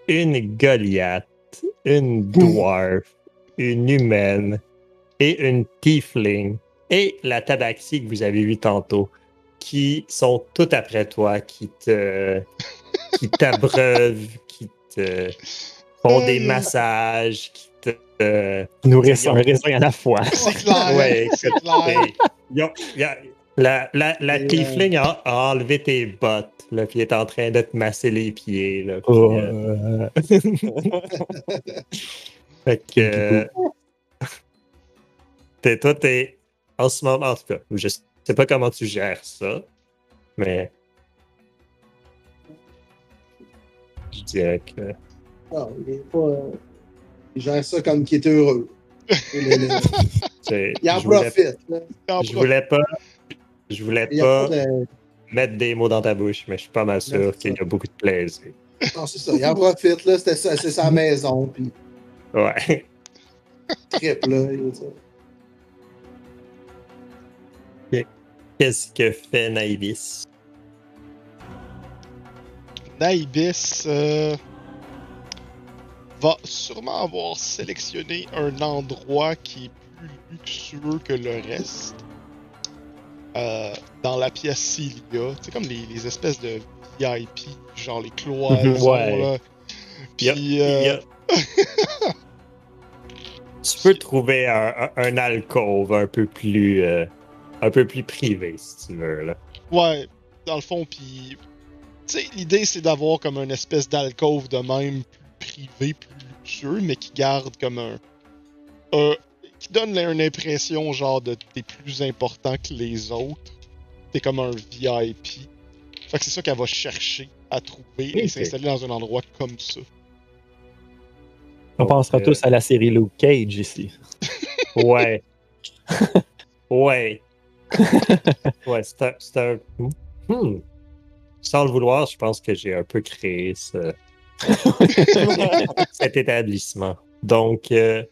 une Goliath, une dwarf, une humaine et une tiefling et la tabaxi que vous avez vue tantôt qui sont tout après toi, qui te qui [LAUGHS] t'abreuvent, qui te font des massages, qui te Nourrir un raisin à la fois. C'est clair. Ouais, c'est clair. Ils ont- la la, la tiefling a, a enlevé tes bottes, là, puis est en train de te masser les pieds. Là, puis, Oh, euh, euh, [LAUGHS] fait que. euh, t'es, toi, t'es. En ce moment, en tout cas, je sais pas comment tu gères ça, mais. Je dirais que. Non, il est pas. euh, Il gère ça comme qu'il est heureux. [LAUGHS] Il, en voulais, profite. je voulais pas. Je voulais pas pas de- mettre des mots dans ta bouche, mais je suis pas mal sûr qu'il y a beaucoup de plaisir. Non, c'est ça. Il en profite, là. C'était sa- C'est sa [LAUGHS] maison, puis Ouais. trip, là. Qu'est-ce que fait Naïvis? Naibis euh, va sûrement avoir sélectionné un endroit qui est plus luxueux que le reste. Euh, dans la pièce Cilia. C'est comme les, les espèces de VIP, genre les cloisons. Ouais. là. Puis, euh, [LAUGHS] tu peux trouver un, un, un alcôve un peu plus euh, un peu plus privé si tu veux là. Ouais, dans le fond, puis. Tu sais, l'idée c'est d'avoir comme une espèce d'alcôve de même plus privé, plus luxueux, mais qui garde comme un. un- qui donne là, une impression genre de t'es plus important que les autres. T'es comme un VIP. Fait que c'est ça qu'elle va chercher à trouver et s'installer dans un endroit comme ça. On pensera euh, tous à la série Luke Cage ici. [LAUGHS] Ouais. [LAUGHS] ouais. [LAUGHS] ouais, c'est un, c'est un- Hmm. Sans le vouloir, je pense que j'ai un peu créé ce- cet établissement. Donc, euh,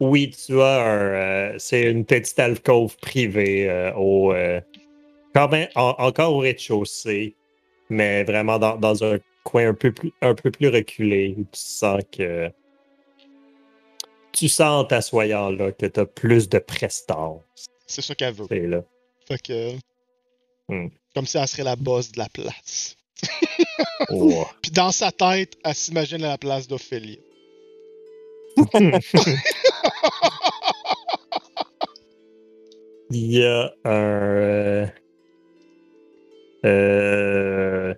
oui, tu as un. euh, c'est une petite alcôve privée euh, au. euh, quand même, en- encore au rez-de-chaussée, mais vraiment dans, dans un coin un peu plus, un peu plus reculé où tu sens que. Tu sens en t'assoyant là que tu as plus de prestance. C'est ça qu'elle veut. C'est là. Fait que. Hmm. Comme si elle serait la boss de la place. Oh. [LAUGHS] Puis dans sa tête, elle s'imagine à la place d'Ophélia. [LAUGHS] [LAUGHS] Il y a un. euh,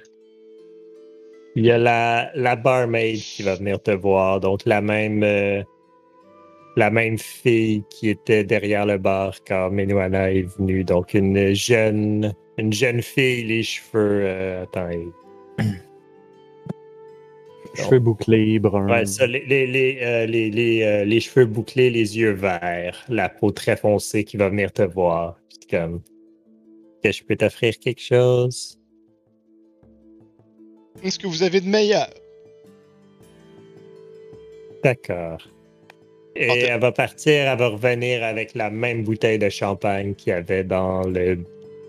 Il y a la, la barmaid qui va venir te voir, donc la même, euh, la même fille qui était derrière le bar quand Menuana est venue. Donc une jeune, une jeune fille, les cheveux. euh, attends, Cheveux bouclés, bruns. Ouais, ça, les, les, les, euh, les, les, euh, les cheveux bouclés, les yeux verts, la peau très foncée qui va venir te voir. Puis comme, que je peux t'offrir quelque chose? Est-ce que vous avez de meilleur? D'accord. Et elle va partir, elle va revenir avec la même bouteille de champagne qu'il y avait dans, le,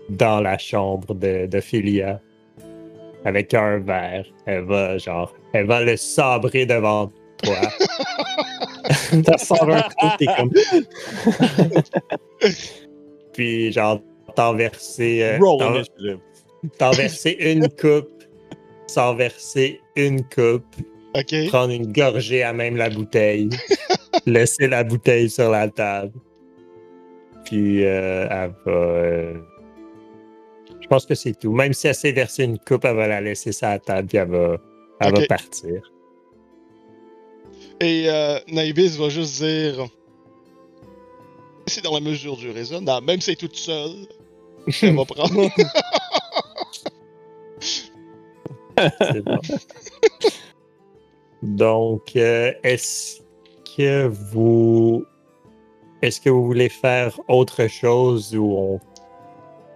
dans la chambre de, de Philia. Avec un verre. Elle va, genre, elle va le sabrer devant toi. [LAUGHS] Ça sort un coup, t'es comme. [LAUGHS] puis, genre, t'en verser. euh, Roll t'en- verser une coupe, sans verser une coupe, prendre une gorgée à même la bouteille, [LAUGHS] laisser la bouteille sur la table. Puis euh, elle va. euh, Je pense que c'est tout. Même si elle s'est versé une coupe, elle va la laisser sur la table, puis elle va, elle va partir. Et euh, Naibis va juste dire. C'est dans la mesure du raisonnable. Même si elle est toute seule, elle va prendre. Bon. [LAUGHS] Donc, euh, est-ce que vous. Est-ce que vous voulez faire autre chose ou on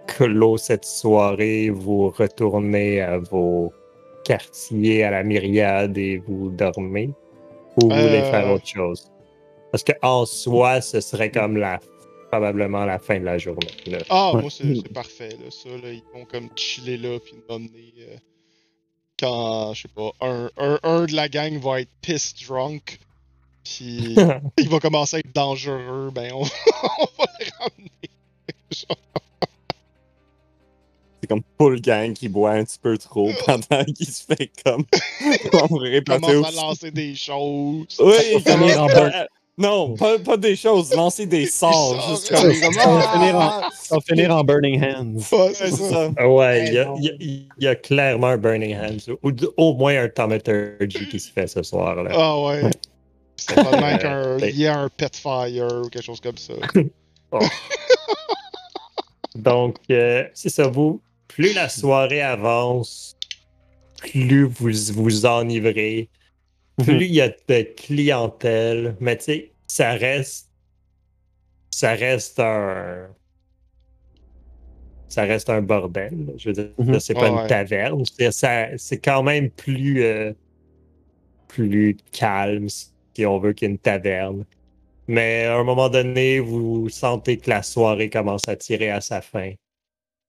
clôt cette soirée, vous retournez à vos quartiers, à la myriade et vous dormez? Ou vous voulez Euh. faire autre chose? Parce que en soi, ce serait comme la probablement la fin de la journée. là. Ah, Ouais. moi, c'est parfait, là. Ça, là, ils vont comme chiller là, puis nous emmener. euh, quand, je sais pas, un, un, un de la gang va être pissed drunk, puis [LAUGHS] il va commencer à être dangereux, ben, on, [LAUGHS] on va le ramener. C'est comme full gang qui boit un petit peu trop [LAUGHS] pendant qu'il se fait comme. répéter Commence à lancer des choses. Oui, comme-. [LAUGHS] Non, pas, pas des choses, lancer des sorts. juste ouais. comme. Ça, va finir en-! Ça [LAUGHS] va finir en Burning Hands. Ouais, c'est ça. Ouais, il y, a- il y a- il y a clairement un Burning Hands, ou au moins un Thaumaturgy qui se fait ce soir-là. Ah ouais. C'est pas mal qu'un lié à un pet fire ou quelque chose comme ça. Donc, euh, c'est ça, vous, plus la soirée avance, plus vous vous enivrez, plus il y a de clientèle, mais tu sais, ça reste. Ça reste un. Ça reste un bordel. Je veux dire, Mhm. c'est pas Ah ouais. une taverne. C'est ça- c'est quand même plus. euh, plus calme, si on veut, qu'une taverne. Mais à un moment donné, vous sentez que la soirée commence à tirer à sa fin.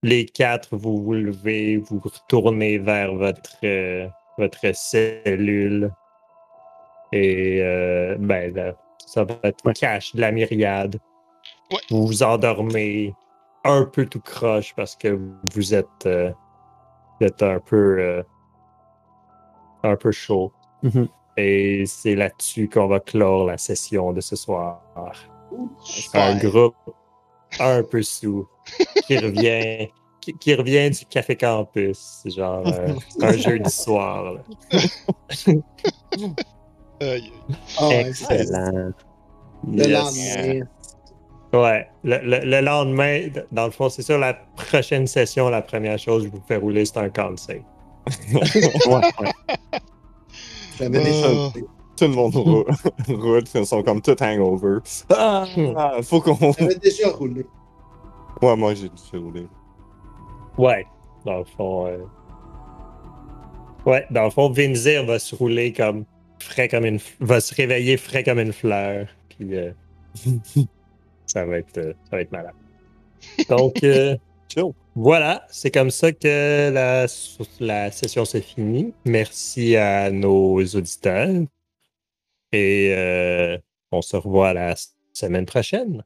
Les quatre, vous vous levez, vous retournez vers votre, euh, votre cellule. Et euh, ben, là, ça va être Ouais. cache de la myriade. Ouais. Vous vous endormez un peu tout croche parce que vous êtes, euh, vous êtes un peu, euh, un peu chaud. Mhm. Et c'est là-dessus qu'on va clore la session de ce soir. Un groupe un peu sous qui revient, qui, qui revient du Café Campus. C'est genre euh, un jeudi soir. Ah, Excellent. Le Yes. lendemain. Ouais, le, le- le lendemain, dans le fond, c'est ça, la prochaine session, la première chose que je vous fais rouler, c'est un conseil. [LAUGHS] Ouais, ouais. J'avais déjà fait. Tout le monde [LAUGHS] roule, roule, ils sont comme tout hangover. Ah, faut qu'on. J'avais déjà roulé. Ouais, moi j'ai fait rouler. Ouais, dans le fond. euh, Ouais, dans le fond, Vinzir va se rouler comme frais comme une. va se réveiller frais comme une fleur. Puis euh, [LAUGHS] ça, va être, euh, ça va être malade. Donc, euh, [LAUGHS] Chill. voilà, c'est comme ça que la, la session se finit. Merci à nos auditeurs. Et euh, on se revoit la semaine prochaine.